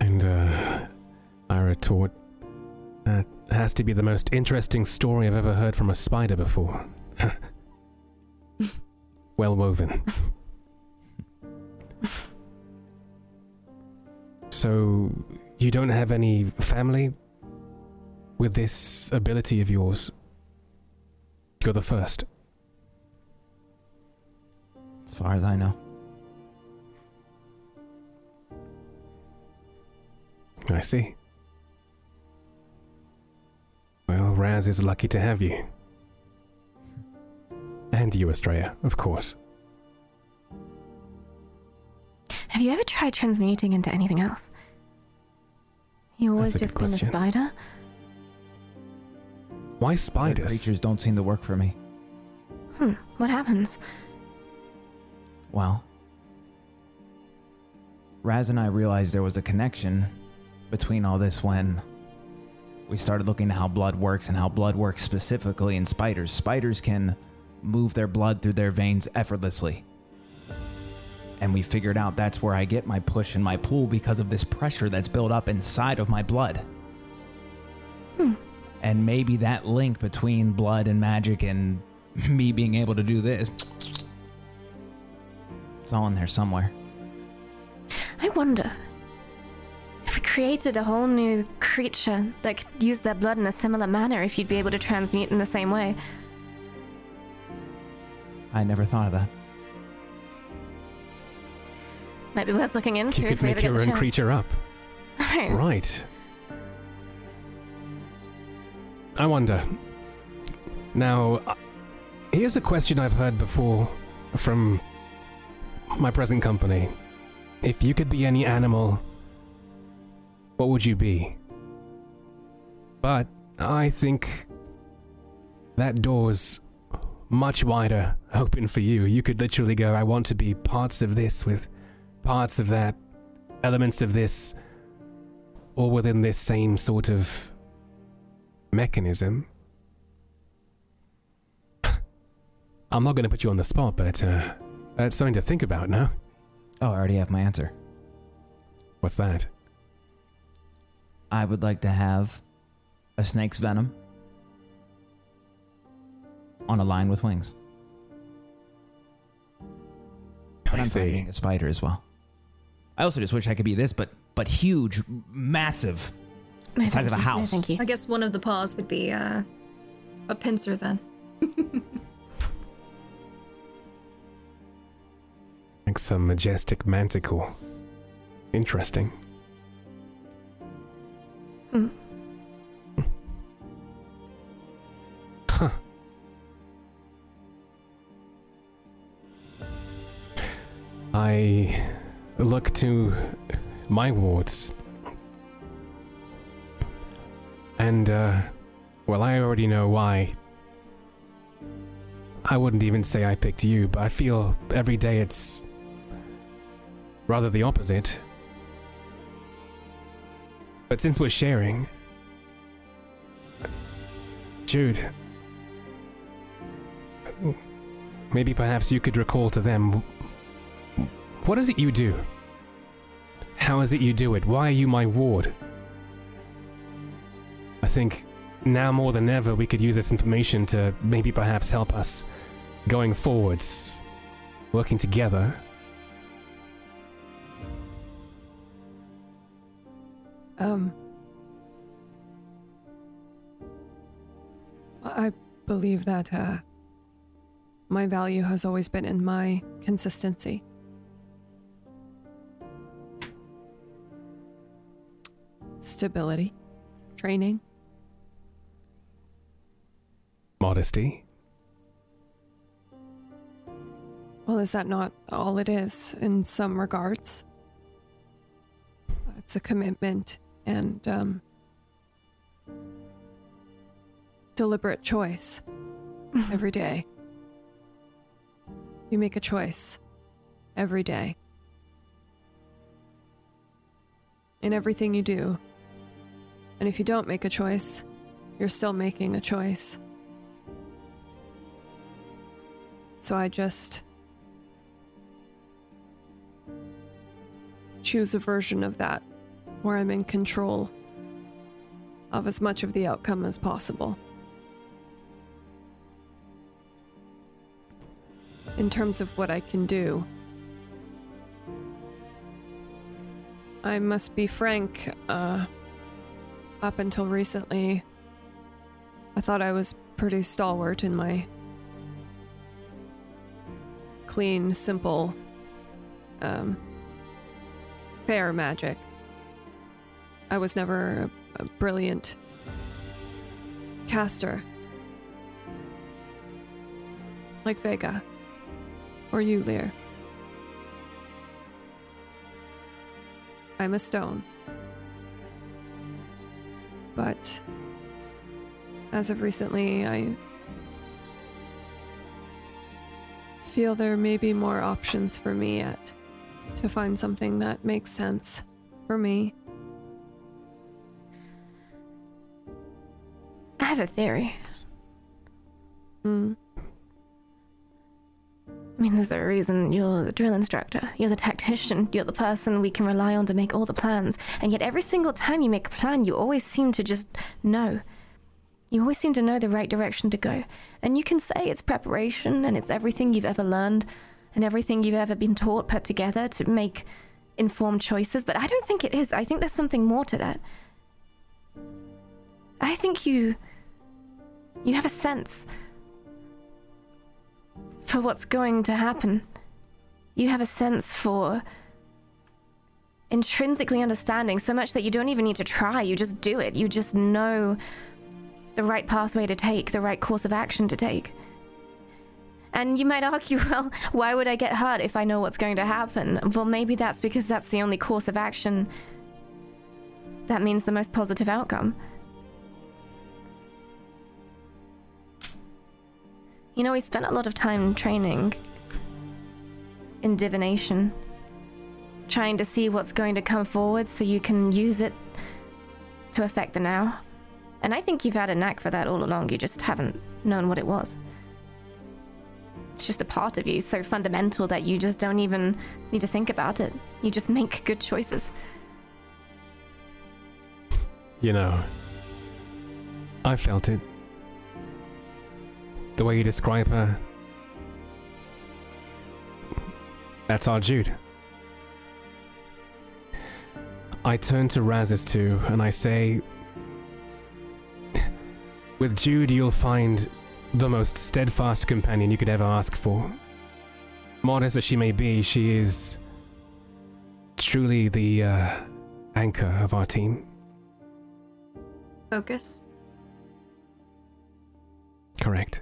Speaker 4: And, uh, I retort, that has to be the most interesting story I've ever heard from a spider before. well woven. so, you don't have any family with this ability of yours? You're the first.
Speaker 7: As far as I know.
Speaker 4: I see. Well, Raz is lucky to have you. And you, Estrella, of course.
Speaker 6: Have you ever tried transmuting into anything else? You always
Speaker 4: That's a good
Speaker 6: just been a spider?
Speaker 4: Why
Speaker 7: Other
Speaker 4: spiders?
Speaker 7: creatures don't seem to work for me.
Speaker 6: Hmm, what happens?
Speaker 7: Well, Raz and I realized there was a connection between all this when we started looking at how blood works and how blood works specifically in spiders. Spiders can move their blood through their veins effortlessly. And we figured out that's where I get my push and my pull because of this pressure that's built up inside of my blood. Hmm. And maybe that link between blood and magic and me being able to do this it's all in there somewhere.
Speaker 6: I wonder if we created a whole new creature that could use their blood in a similar manner, if you'd be able to transmute in the same way.
Speaker 7: I never thought of that.
Speaker 6: Might be worth looking into.
Speaker 4: You could make your own
Speaker 6: chance.
Speaker 4: creature up.
Speaker 6: Right.
Speaker 4: Right. I wonder. Now, uh, here's a question I've heard before from my present company. If you could be any animal, what would you be? But I think that door's much wider open for you. You could literally go, I want to be parts of this with parts of that, elements of this, all within this same sort of mechanism. I'm not going to put you on the spot, but uh, that's something to think about now.
Speaker 7: Oh, I already have my answer.
Speaker 4: What's that?
Speaker 7: I would like to have a snake's venom on a line with wings. But
Speaker 4: I
Speaker 7: I'm
Speaker 4: see.
Speaker 7: being a spider as well. I also just wish I could be this, but but huge, massive.
Speaker 6: No,
Speaker 7: The size of a
Speaker 6: you. No,
Speaker 7: house.
Speaker 6: thank you.
Speaker 5: I guess one of the paws would be uh, a pincer then.
Speaker 4: Like some majestic manticore. Interesting.
Speaker 6: Hmm.
Speaker 4: Huh. I look to my wards. And, uh, well, I already know why. I wouldn't even say I picked you, but I feel every day it's rather the opposite. But since we're sharing, Jude, maybe perhaps you could recall to them what is it you do? How is it you do it? Why are you my ward? I think now more than ever we could use this information to maybe perhaps help us going forwards, working together.
Speaker 3: Um, I believe that uh, my value has always been in my consistency. Stability, training,
Speaker 4: modesty.
Speaker 3: Well, is that not all it is in some regards? It's a commitment and um, deliberate choice every day. You make a choice every day. In everything you do. And if you don't make a choice, you're still making a choice. So I just choose a version of that where I'm in control of as much of the outcome as possible. In terms of what I can do, I must be frank, uh, up until recently, I thought I was pretty stalwart in my clean, simple, um, fair magic. I was never a, a brilliant caster. Like Vega. Or you, Lear. I'm a stone. But as of recently, I feel there may be more options for me yet to find something that makes sense for me.
Speaker 6: I have a theory.
Speaker 3: Mm.
Speaker 6: I mean, there's a reason you're the drill instructor, you're the tactician, you're the person we can rely on to make all the plans. And yet, every single time you make a plan, you always seem to just know. You always seem to know the right direction to go. And you can say it's preparation and it's everything you've ever learned and everything you've ever been taught put together to make informed choices, but I don't think it is. I think there's something more to that. I think you. you have a sense for what's going to happen. You have a sense for intrinsically understanding so much that you don't even need to try, you just do it. You just know the right pathway to take, the right course of action to take. And you might argue, well, why would I get hurt if I know what's going to happen? Well, maybe that's because that's the only course of action that means the most positive outcome. You know, we spent a lot of time training in divination, trying to see what's going to come forward so you can use it to affect the now. And I think you've had a knack for that all along, you just haven't known what it was. It's just a part of you, so fundamental that you just don't even need to think about it. You just make good choices.
Speaker 4: You know, I felt it. The way you describe her. That's our Jude. I turn to Razes too, and I say, With Jude, you'll find the most steadfast companion you could ever ask for. Modest as she may be, she is truly the uh, anchor of our team.
Speaker 5: Focus.
Speaker 4: Correct.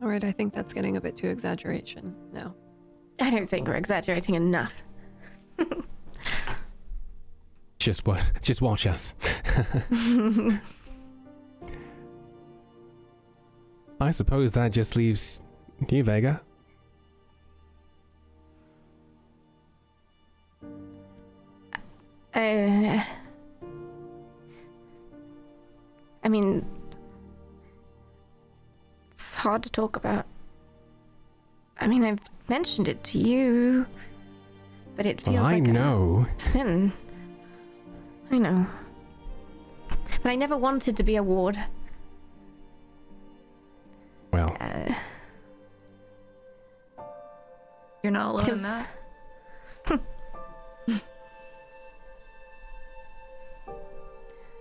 Speaker 3: All right, I think that's getting a bit too exaggeration now.
Speaker 6: I don't think we're exaggerating enough.
Speaker 4: Just what? Just watch us. I suppose that just leaves you, Vega.
Speaker 6: Uh, I mean, it's hard to talk about. I mean, I've mentioned it to you, but it feels
Speaker 4: Well, I
Speaker 6: like
Speaker 4: know.
Speaker 6: a sin. I know. But I never wanted to be a ward.
Speaker 4: Well,
Speaker 6: Uh,
Speaker 5: You're not alone in that.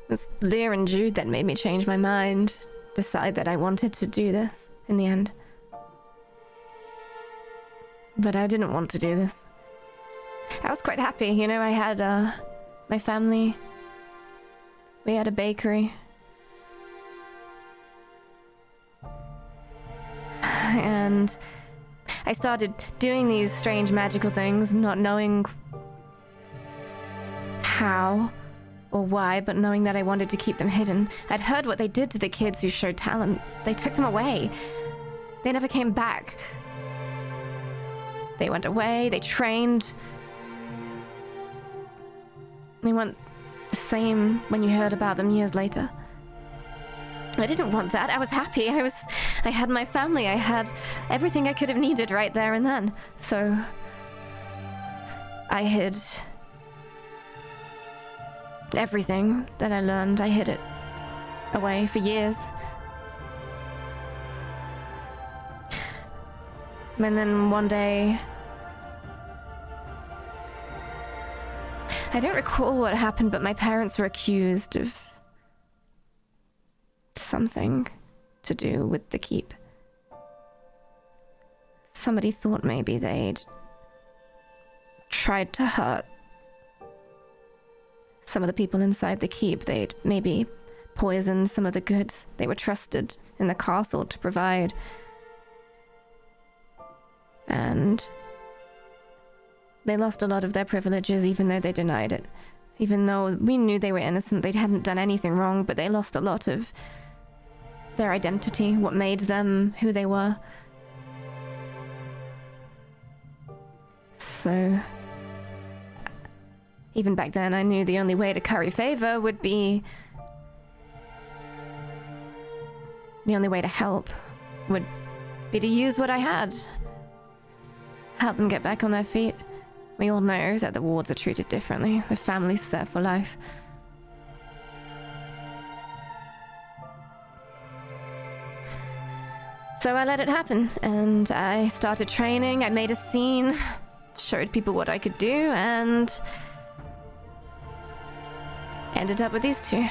Speaker 6: It's Lear and Jude that made me change my mind, decide that I wanted to do this in the end. But I didn't want to do this. I was quite happy, you know, I had uh, my family We had a bakery. And I started doing these strange magical things, not knowing how or why, but knowing that I wanted to keep them hidden. I'd heard what they did to the kids who showed talent. They took them away. They never came back. They went away, they trained. They weren't the same when you heard about them years later. I didn't want that. I was happy. I was I had my family. I had everything I could have needed right there and then. So I hid everything that I learned. I hid it away for years. And then one day I don't recall what happened, but my parents were accused of something to do with the keep. Somebody thought maybe they'd tried to hurt some of the people inside the keep. They'd maybe poisoned some of the goods they were trusted in the castle to provide. And they lost a lot of their privileges, even though they denied it. Even though we knew they were innocent, they hadn't done anything wrong, but they lost a lot of their identity, what made them who they were. So, even back then, I knew the only way to curry favor would be. The only way to help would be to use what I had. Help them get back on their feet. We all know that the wards are treated differently, the families set for life. So I let it happen, and I started training. I made a scene, showed people what I could do, and ended up with these two.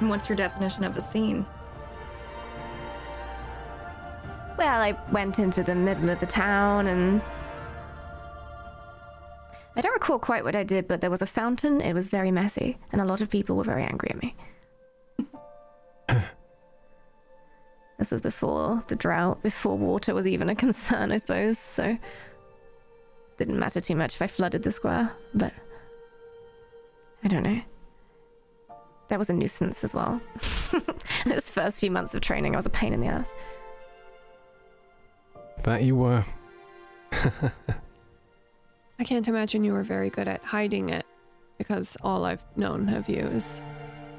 Speaker 5: And what's your definition of a scene?
Speaker 6: Well, I went into the middle of the town and. I don't recall quite what I did, but there was a fountain. It was very messy, and a lot of people were very angry at me. this was before the drought, before water was even a concern, I suppose, so. Didn't matter too much if I flooded the square, but. I don't know. That was a nuisance as well. Those first few months of training, I was a pain in the ass.
Speaker 4: That you were.
Speaker 3: I can't imagine you were very good at hiding it because all I've known of you is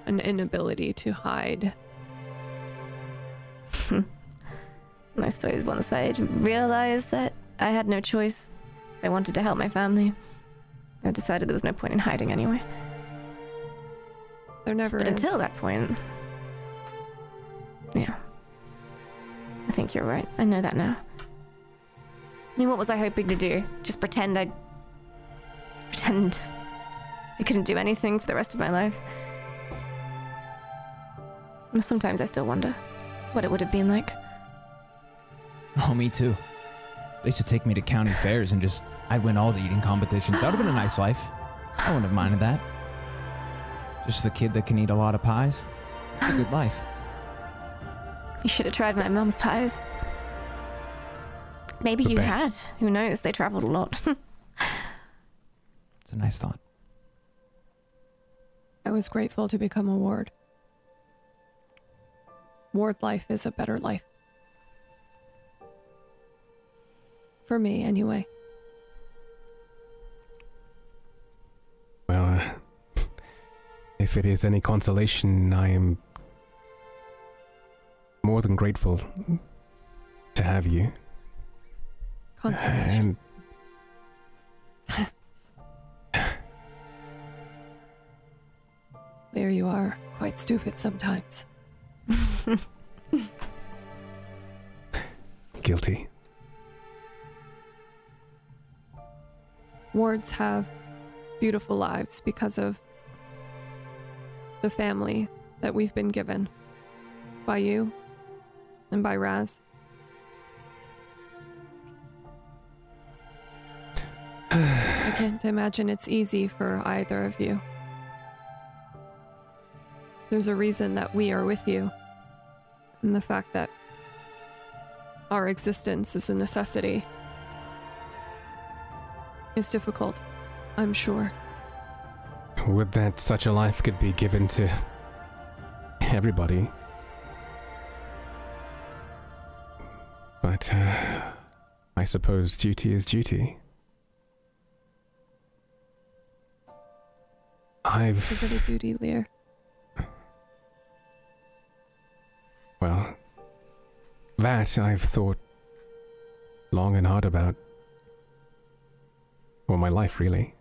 Speaker 3: an inability to hide.
Speaker 6: I suppose once I realized that I had no choice, I wanted to help my family, I decided there was no point in hiding anyway.
Speaker 3: There never
Speaker 6: But
Speaker 3: is.
Speaker 6: until that point, yeah. I think you're right. I know that now. I mean, what was I hoping to do? Just pretend I. pretend I couldn't do anything for the rest of my life? Sometimes I still wonder what it would have been like.
Speaker 7: Oh, me too. They should take me to county fairs and just I'd win all the eating competitions. That would have been a nice life. I wouldn't have minded that. Just the kid that can eat a lot of pies. It's a good life.
Speaker 6: You should have tried my mum's pies. Maybe
Speaker 4: The
Speaker 6: you
Speaker 4: best.
Speaker 6: had. Who knows? They traveled a lot.
Speaker 7: It's a nice thought.
Speaker 3: I was grateful to become a ward. Ward life is a better life. For me, anyway.
Speaker 4: If it is any consolation, I am more than grateful to have you.
Speaker 3: Consolation.
Speaker 4: And
Speaker 3: There you are, quite stupid sometimes.
Speaker 4: guilty.
Speaker 3: Wards have beautiful lives because of the family that we've been given by you and by Raz. I can't imagine it's easy for either of you. there's a reason that we are with you. And the fact that our existence is a necessity is difficult, I'm sure.
Speaker 4: Would that such a life could be given to everybody? But uh, I suppose duty is duty. I've.
Speaker 3: Is it a duty, Lear?
Speaker 4: Well, that I've thought long and hard about. Well, my life, really.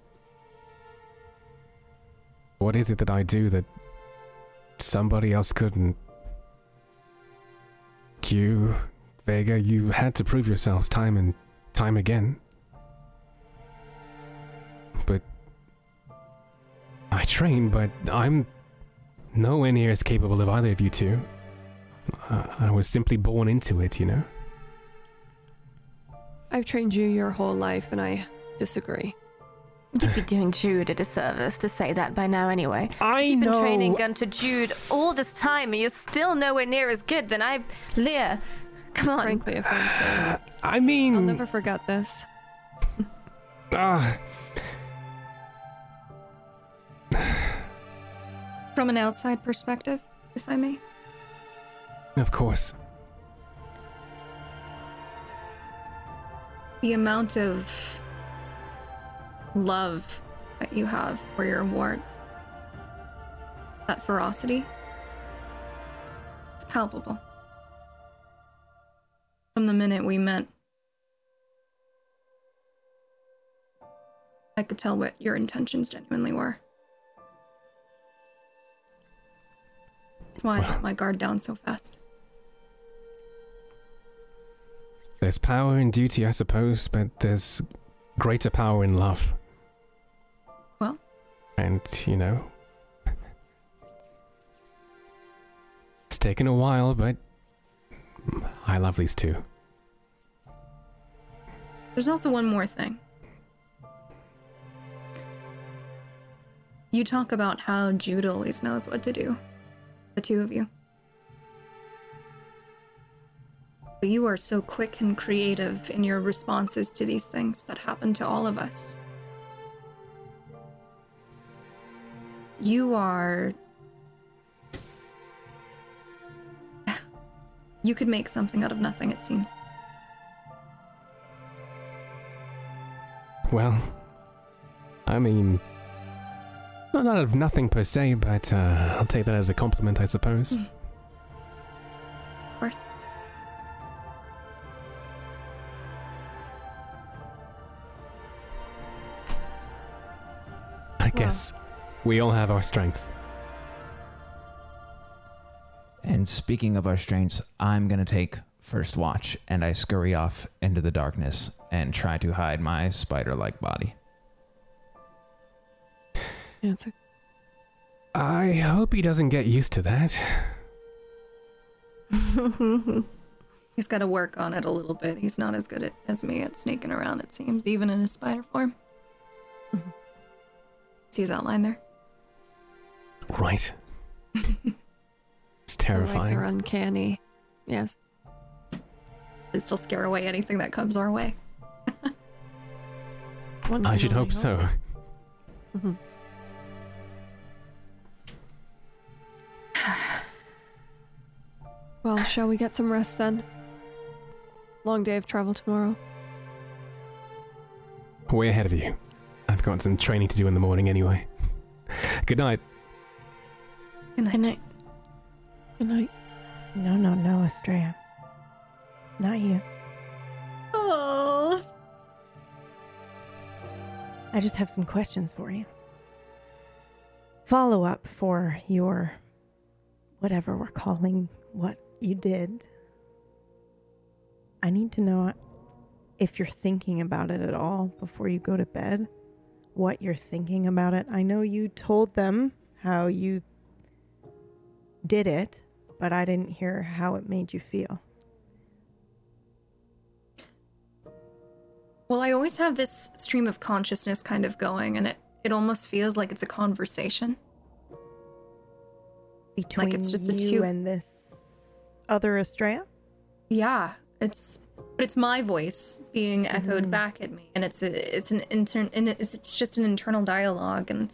Speaker 4: What is it that I do that somebody else couldn't? You, Vega, you had to prove yourselves time and time again. But. I train, but I'm nowhere near as capable of either of you two. I, I was simply born into it, you know?
Speaker 3: I've trained you your whole life, and I disagree.
Speaker 6: You'd be doing Jude a disservice to say that by now anyway.
Speaker 4: I
Speaker 6: You've been training Gunter Jude all this time and you're still nowhere near as good than I. Lear, come on.
Speaker 3: Frankly, offensive.
Speaker 4: I mean.
Speaker 3: I'll never forget this.
Speaker 4: Ah,
Speaker 5: From an outside perspective, if I may.
Speaker 4: of course.
Speaker 5: the amount of love that you have for your wards, that ferocity, it's palpable. From the minute we met, I could tell what your intentions genuinely were. That's why I let my guard down so fast.
Speaker 4: There's power in duty, I suppose, but there's greater power in love. And, you know. It's taken a while, but. I love these two.
Speaker 5: There's also one more thing. You talk about how Jude always knows what to do. The two of you. But you are so quick and creative in your responses to these things that happen to all of us. You are. You could make something out of nothing, it seems.
Speaker 4: Well, I mean. Not out of nothing per se, but uh, I'll take that as a compliment, I suppose.
Speaker 5: Of course.
Speaker 4: I guess we all have our strengths.
Speaker 7: And speaking of our strengths, I'm going to take first watch and I scurry off into the darkness and try to hide my spider like body.
Speaker 3: Yeah, it's a
Speaker 4: I hope he doesn't get used to that.
Speaker 5: He's got to work on it a little bit. He's not as good at, as me at sneaking around, it seems, even in his spider form. Mm-hmm. See his outline there?
Speaker 4: Right. it's
Speaker 3: the legs
Speaker 4: terrifying.
Speaker 3: are uncanny. Yes.
Speaker 5: They still scare away anything that comes our way.
Speaker 3: One
Speaker 4: I should
Speaker 3: only
Speaker 4: hope so.
Speaker 3: Mhm. Well, shall we get some rest then? Long day of travel tomorrow.
Speaker 4: Way ahead of you. I've got some training to do in the morning anyway. Good night.
Speaker 5: Good night.
Speaker 6: Good night.
Speaker 3: Good night.
Speaker 1: No, no, no, Estrella. Not you.
Speaker 5: Oh.
Speaker 1: I just have some questions for you. Follow up for your whatever we're calling what you did. I need to know if you're thinking about it at all before you go to bed. What you're thinking about it. I know you told them how you did it, but I didn't hear how it made you feel.
Speaker 5: Well, I always have this stream of consciousness kind of going, and it, it almost feels like it's a conversation.
Speaker 1: Between like
Speaker 5: it's just the
Speaker 1: you
Speaker 5: two-
Speaker 1: and this other Estrella?
Speaker 5: Yeah, it's but it's my voice being echoed mm. back at me, and it's a, it's an intern and it's, it's just an internal dialogue, and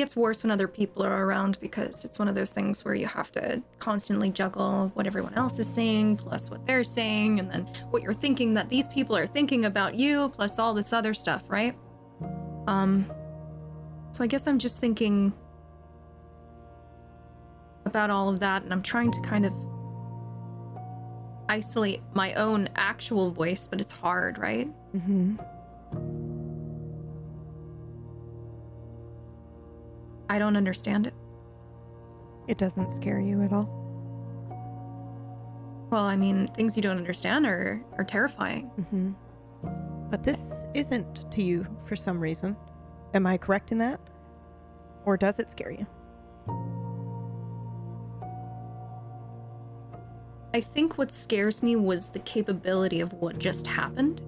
Speaker 5: gets worse when other people are around because it's one of those things where you have to constantly juggle what everyone else is saying plus what they're saying, and then what you're thinking that these people are thinking about you plus all this other stuff, right? Um, so I guess I'm just thinking about all of that, and I'm trying to kind of isolate my own actual voice, but it's hard, right?
Speaker 1: Mm-hmm.
Speaker 5: I don't understand it.
Speaker 1: It doesn't scare you at all?
Speaker 5: Well, I mean, things you don't understand are are terrifying.
Speaker 1: Mm-hmm. But this isn't to you for some reason. Am I correct in that? Or does it scare you?
Speaker 5: I think what scares me was the capability of what just happened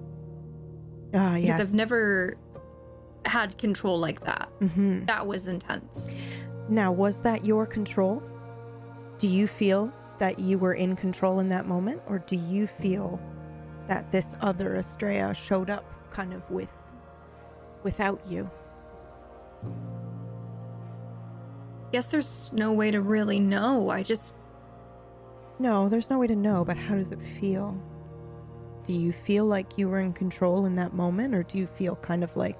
Speaker 1: Ah,
Speaker 5: because
Speaker 1: yes.
Speaker 5: Because I've never had control like that.
Speaker 1: mm-hmm.
Speaker 5: That was intense.
Speaker 1: Now, was that your control? Do you feel that you were in control in that moment, or do you feel that this other Estrella showed up kind of with without you?
Speaker 5: Guess there's no way to really know. I just
Speaker 1: No, there's no way to know, but how does it feel? Do you feel like you were in control in that moment, or do you feel kind of like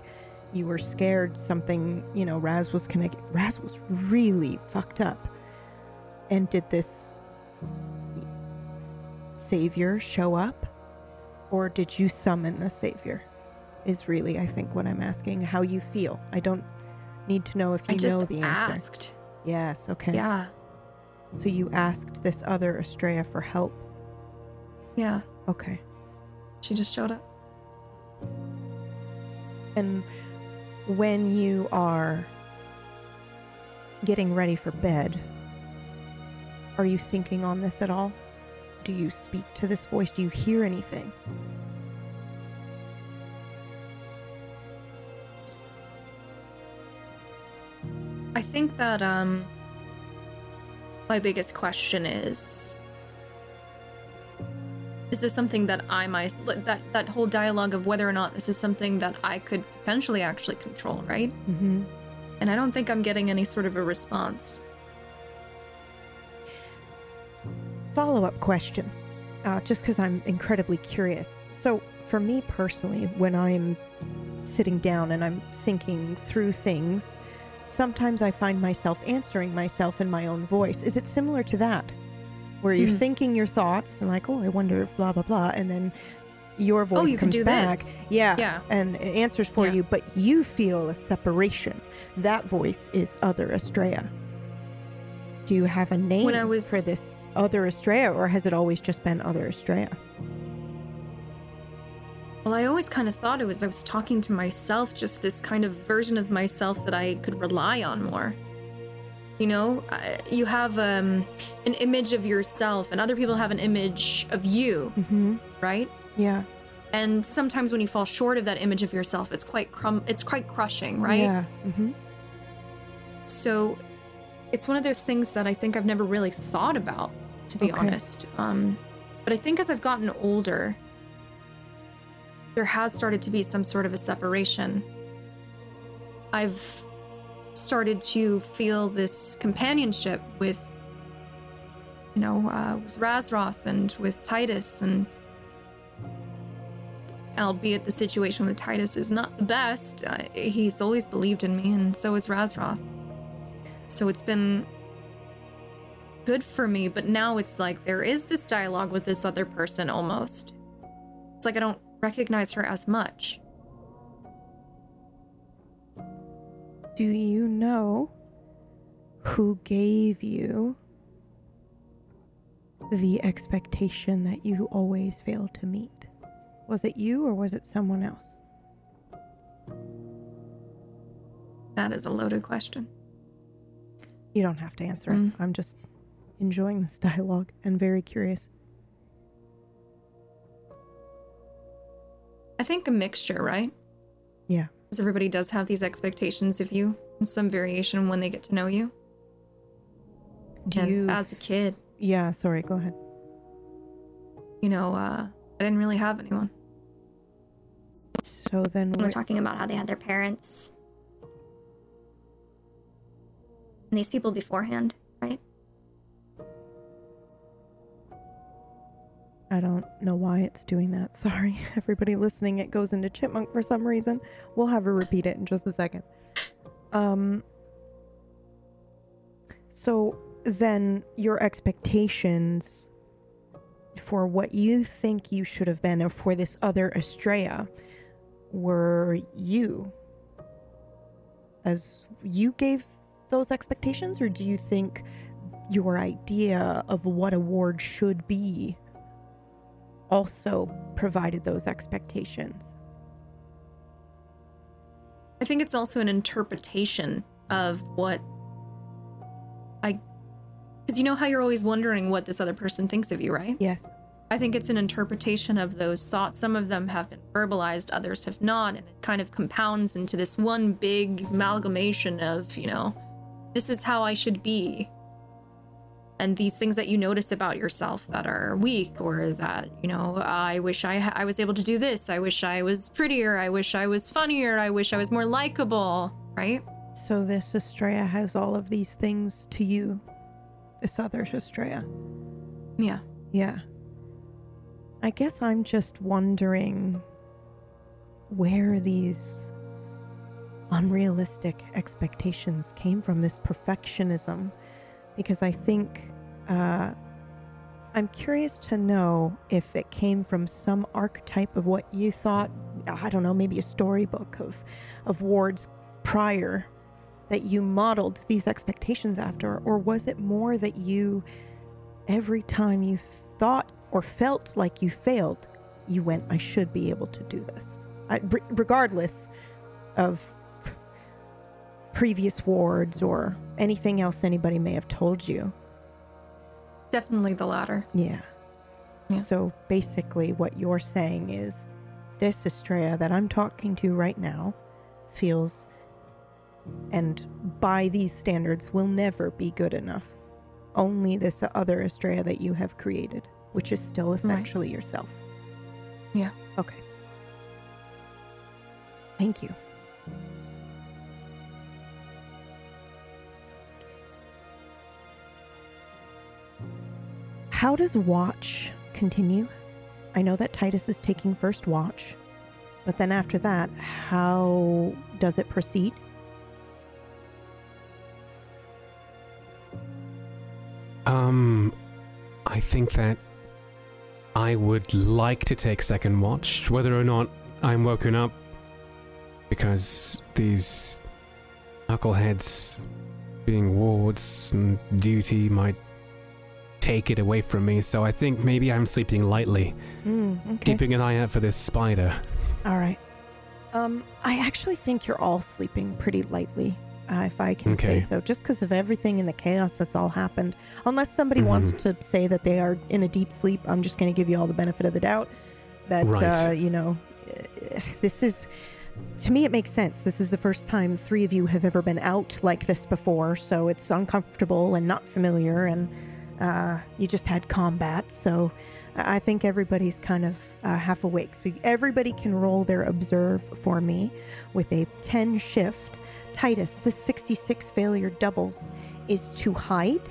Speaker 1: you were scared something, you know, Raz was connected? Raz was really fucked up. And did this savior show up? Or did you summon the savior? Is really, I think, what I'm asking. How you feel. I don't need to know if you know the answer.
Speaker 5: asked.
Speaker 1: Yes, okay.
Speaker 5: Yeah.
Speaker 1: So you asked this other Estrella for help.
Speaker 5: Yeah.
Speaker 1: Okay.
Speaker 5: She just showed up.
Speaker 1: And when you are getting ready for bed, are you thinking on this at all? Do you speak to this voice? Do you hear anything?
Speaker 5: I think that um my biggest question is is this something that I might that that whole dialogue of whether or not this is something that I could potentially actually control, right?
Speaker 1: Mm-hmm.
Speaker 5: And I don't think I'm getting any sort of a response.
Speaker 1: Follow up question, uh, just because I'm incredibly curious. So, for me personally, when I'm sitting down and I'm thinking through things, sometimes I find myself answering myself in my own voice. Is it similar to that? Where you're
Speaker 5: Mhm.
Speaker 1: thinking your thoughts and, like, oh, I wonder if blah, blah, blah. And then your voice
Speaker 5: oh, you
Speaker 1: comes back.
Speaker 5: this.
Speaker 1: Yeah.
Speaker 5: Yeah.
Speaker 1: And it answers for
Speaker 5: Yeah.
Speaker 1: you, but you feel a separation. That voice is other Estrella. Do you have a name
Speaker 5: When I was-
Speaker 1: for this other Estrella, or has it always just been other Estrella?
Speaker 5: Well, I always kind of thought it was I was talking to myself, just this kind of version of myself that I could rely on more. You know, uh, you have um, an image of yourself, and other people have an image of you,
Speaker 1: Mm-hmm.
Speaker 5: right?
Speaker 1: Yeah.
Speaker 5: And sometimes when you fall short of that image of yourself, it's quite crum- it's quite crushing, right?
Speaker 1: Yeah. Mm-hmm.
Speaker 5: So it's one of those things that I think I've never really thought about, to be
Speaker 1: Okay.
Speaker 5: honest. Um, but I think as I've gotten older, there has started to be some sort of a separation. I've started to feel this companionship with, you know, uh, with Razroth and with Titus, and albeit the situation with Titus is not the best, uh, he's always believed in me, and so is Razroth. So it's been good for me, but now it's like there is this dialogue with this other person almost. It's like I don't recognize her as much.
Speaker 1: Do you know who gave you the expectation that you always fail to meet? Was it you or was it someone else?
Speaker 5: That is a loaded question.
Speaker 1: You don't have to answer it.
Speaker 5: Mm.
Speaker 1: I'm just enjoying this dialogue and very curious.
Speaker 5: I think a mixture, right?
Speaker 1: Yeah.
Speaker 5: Because everybody does have these expectations of you some variation when they get to know you.
Speaker 1: Do
Speaker 5: and
Speaker 1: you?
Speaker 5: as a kid,
Speaker 1: yeah. Sorry. Go ahead.
Speaker 5: you know, uh, I didn't really have anyone.
Speaker 1: So then,
Speaker 8: We're
Speaker 1: where,
Speaker 8: talking about how they had their parents. And these people beforehand, right?
Speaker 1: I don't know why it's doing that. Sorry, everybody listening. It goes into chipmunk for some reason. We'll have her repeat it in just a second. Um. So then, your expectations for what you think you should have been, or for this other Estrella, were you. As you gave those expectations, or do you think your idea of what a ward should be also provided those expectations.
Speaker 5: I think it's also an interpretation of what I. Because you know how you're always wondering what this other person thinks of you, right?
Speaker 1: Yes.
Speaker 5: I think it's an interpretation of those thoughts. Some of them have been verbalized, others have not, and it kind of compounds into this one big amalgamation of, you know, this is how I should be. And these things that you notice about yourself that are weak, or that, you know, I wish I, ha- I was able to do this. I wish I was prettier. I wish I was funnier. I wish I was more likable, right?
Speaker 1: So this Estrella has all of these things to you. This other Estrella.
Speaker 5: Yeah.
Speaker 1: Yeah. I guess I'm just wondering where these unrealistic expectations came from, this perfectionism. Because I think uh, I'm curious to know if it came from some archetype of what you thought, I don't know, maybe a storybook of, of wards prior that you modeled these expectations after, or was it more that you, every time you thought or felt like you failed, you went, I should be able to do this? Regardless of previous wards or anything else anybody may have told you.
Speaker 5: Definitely the latter.
Speaker 1: Yeah.
Speaker 5: Yeah.
Speaker 1: So basically, what you're saying is this Estrella that I'm talking to right now feels, and by these standards, will never be good enough. Only this other Estrella that you have created, which is still essentially yourself.
Speaker 5: Yeah.
Speaker 1: Okay. Thank you. How does watch continue? I know that Titus is taking first watch, but then after that, how does it proceed?
Speaker 4: Um, I think that I would like to take second watch, whether or not I'm woken up, because these knuckleheads being wards and duty might take it away from me. So I think maybe I'm sleeping lightly,
Speaker 1: Mm, okay.
Speaker 4: keeping an eye out for this spider.
Speaker 1: All right. Um, I actually think you're all sleeping pretty lightly, uh, if I can
Speaker 4: Okay.
Speaker 1: say so, just because of everything in the chaos that's all happened. Unless somebody wants
Speaker 4: Mhm.
Speaker 1: to say that they are in a deep sleep, I'm just going to give you all the benefit of the doubt. That
Speaker 4: Right.
Speaker 1: uh, you know, this is. To me, it makes sense. This is the first time three of you have ever been out like this before, so it's uncomfortable and not familiar, and uh, you just had combat. So I I think everybody's kind of uh, half awake. So everybody can roll their observe for me with a 10 shift. Titus, the 66 failure doubles is to hide.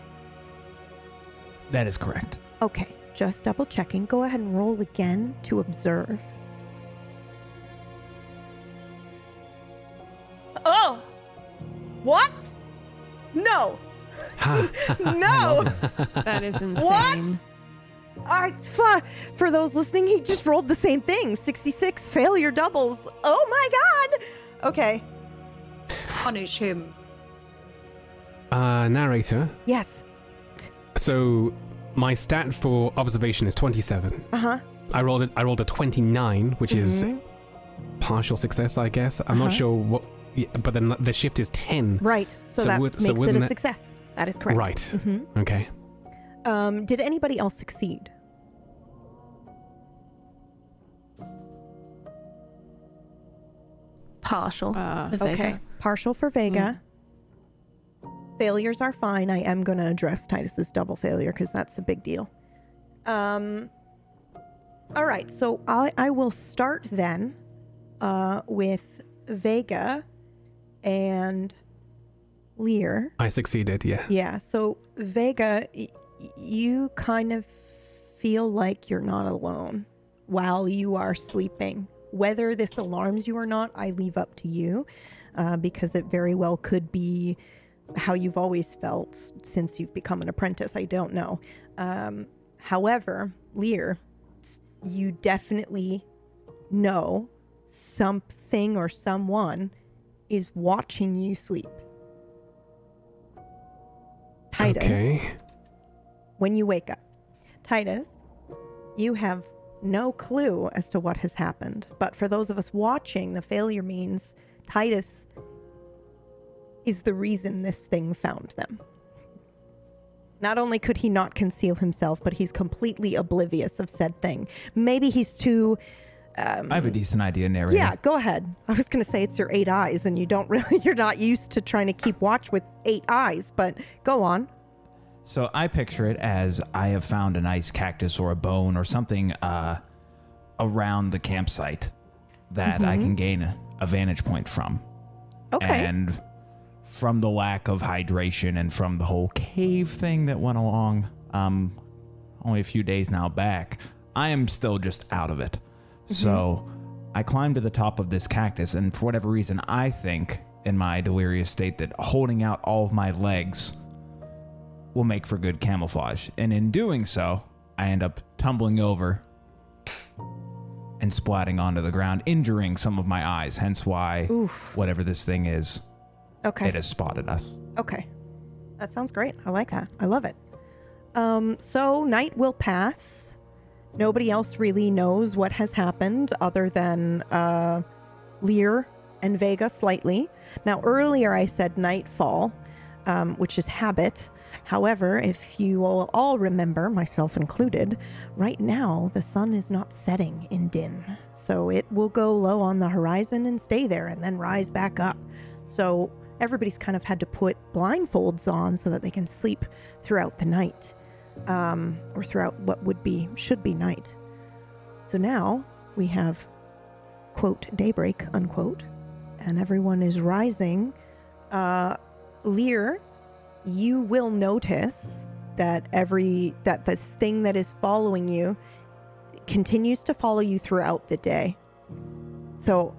Speaker 7: That is correct.
Speaker 1: Okay, just double checking. Go ahead and roll again to observe. Oh! What? No!
Speaker 4: Ha,
Speaker 1: No!
Speaker 3: That is insane.
Speaker 1: Uh, it's fu- for those listening, he just rolled the same thing 66 failure doubles. Oh my god! Okay.
Speaker 5: Punish him.
Speaker 4: uh, narrator.
Speaker 1: Yes.
Speaker 4: So my stat for observation is 27.
Speaker 1: Uh huh.
Speaker 4: I rolled it. I rolled a 29, which is
Speaker 1: Mhm.
Speaker 4: partial success, I guess. I'm not
Speaker 1: Uh-huh.
Speaker 4: sure what, but then the shift is 10.
Speaker 1: Right. So,
Speaker 4: So
Speaker 1: that
Speaker 4: would-
Speaker 1: makes
Speaker 4: so
Speaker 1: it a
Speaker 4: that-
Speaker 1: success. That is correct.
Speaker 4: Right.
Speaker 1: hmm
Speaker 4: Okay.
Speaker 1: Um, did anybody else succeed?
Speaker 6: Partial.
Speaker 3: Uh,
Speaker 6: for Vega.
Speaker 1: Partial for Vega. failures are fine. I am going to address Titus's double failure because that's a big deal. Um. All right, so I I will start then, uh, with Vega, and Lear.
Speaker 4: I succeeded, yeah.
Speaker 1: Yeah. So Vega, y- you kind of feel like you're not alone while you are sleeping. Whether this alarms you or not, I leave up to you, uh, because it very well could be how you've always felt since you've become an apprentice. I don't know. Um, however, Lear, you definitely know something or someone is watching you sleep. Titus,
Speaker 4: Okay.
Speaker 1: when you wake up, Titus, you have no clue as to what has happened. But for those of us watching, the failure means Titus is the reason this thing found them. Not only could he not conceal himself, but he's completely oblivious of said thing. Maybe he's too. Um,
Speaker 7: I have a decent idea, narrator.
Speaker 1: yeah, go ahead. I was going to say it's your eight eyes, and you don't really, you're not used to trying to keep watch with eight eyes, but go on.
Speaker 7: So I picture it as I have found a nice cactus or a bone or something uh, around the campsite that I can gain a, a vantage point from.
Speaker 1: Okay.
Speaker 7: And from the lack of hydration and from the whole cave thing that went along, um, only a few days now back, I am still just out of it. So I climbed to the top of this cactus, and for whatever reason, I think in my delirious state that holding out all of my legs will make for good camouflage. And in doing so, I end up tumbling over and splatting onto the ground, injuring some of my eyes, hence why
Speaker 1: Oof.
Speaker 7: whatever this thing is,
Speaker 1: Okay.
Speaker 7: it has spotted us.
Speaker 1: Okay. That sounds great. I like that. I love it. Um, so night will pass. Nobody else really knows what has happened other than uh, Lear and Vega slightly. Now, earlier I said nightfall, um, which is habit. However, if you all, all remember, myself included, right now the sun is not setting in Din. So it will go low on the horizon and stay there and then rise back up. So everybody's kind of had to put blindfolds on so that they can sleep throughout the night um, or throughout what would be, should be night. So now we have, quote, daybreak, unquote, and everyone is rising. Uh, Lear, you will notice that every, that this thing that is following you continues to follow you throughout the day. So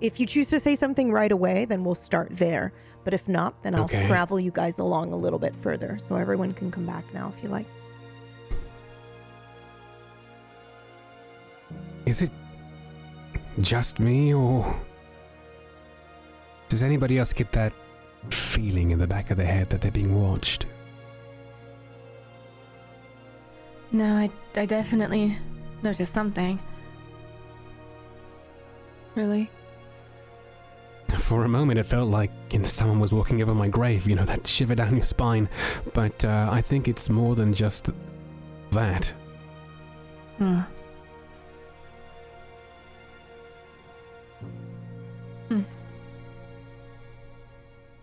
Speaker 1: if you choose to say something right away, then we'll start there. But if not, then I'll
Speaker 4: Okay.
Speaker 1: travel you guys along a little bit further. So everyone can come back now if you like.
Speaker 4: Is it just me, or does anybody else get that feeling in the back of their head that they're being watched?
Speaker 6: No, I, I definitely noticed something.
Speaker 3: Really?
Speaker 4: For a moment, it felt like you know, someone was walking over my grave, you know, that shiver down your spine. But uh, I think it's more than just that.
Speaker 6: Hmm. Hmm.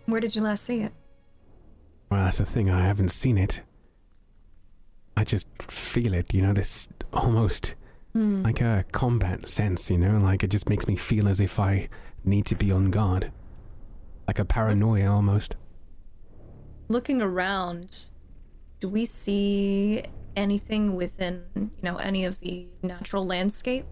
Speaker 5: Where did you last see it?
Speaker 4: Well, that's the thing, I haven't seen it. I just feel it, you know, this almost
Speaker 5: Hmm.
Speaker 4: like a combat sense, you know, like it just makes me feel as if I need to be on guard. Like a paranoia almost.
Speaker 5: Looking around, do we see anything within, you know, any of the natural landscape?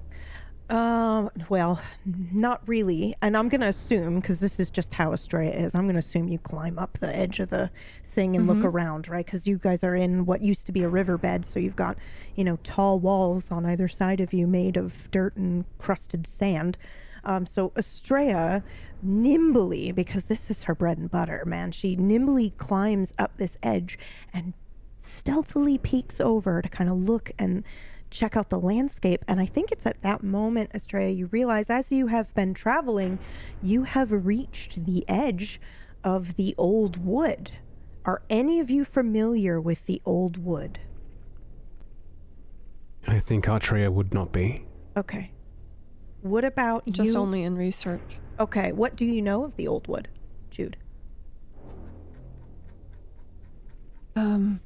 Speaker 1: Um, well, not really. And I'm going to assume, because this is just how Estrella is, I'm going to assume you climb up the edge of the thing and look around, right? Because you guys are in what used to be a riverbed. So you've got, you know, tall walls on either side of you made of dirt and crusted sand. Um, so Estrella nimbly, because this is her bread and butter, man, she nimbly climbs up this edge and stealthily peeks over to kind of look and check out the landscape. And I think it's at that moment, Estrella, you realize as you have been traveling, you have reached the edge of the old wood. Are any of you familiar with the old wood?
Speaker 4: I think Artrea would not be.
Speaker 1: Okay. What about
Speaker 3: Just
Speaker 1: you?
Speaker 3: only in research.
Speaker 1: Okay, what do you know of the old wood, Jude?
Speaker 3: Um,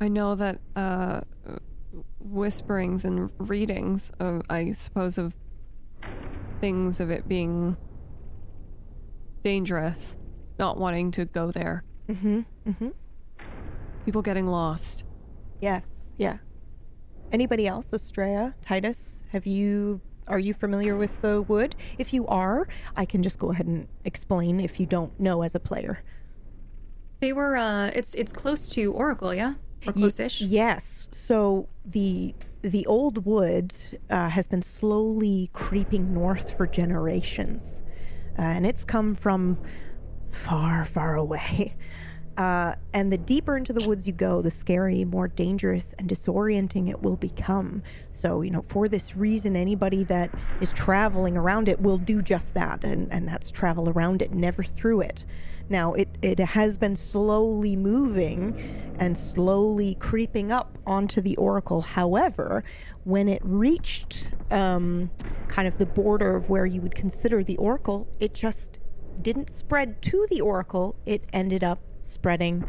Speaker 3: I know that uh, whisperings and readings of, I suppose, of things of it being dangerous, not wanting to go there,
Speaker 1: Mm-hmm. Mm-hmm.
Speaker 3: people getting lost.
Speaker 1: Yes. Yeah. Anybody else? Estrella, Titus, have you are you familiar with the wood? If you are, I can just go ahead and explain if you don't know as a player.
Speaker 5: They were. uh It's it's close to Oracle, yeah, or close-ish.
Speaker 1: yes. So the the old wood uh, has been slowly creeping north for generations, uh, and it's come from far, far away. Uh, and the deeper into the woods you go, the scary, more dangerous, and disorienting it will become. So, you know, for this reason, anybody that is traveling around it will do just that, and, and that's travel around it, never through it. Now, it, it has been slowly moving and slowly creeping up onto the oracle. However, when it reached um, kind of the border of where you would consider the oracle, it just didn't spread to the oracle, it ended up spreading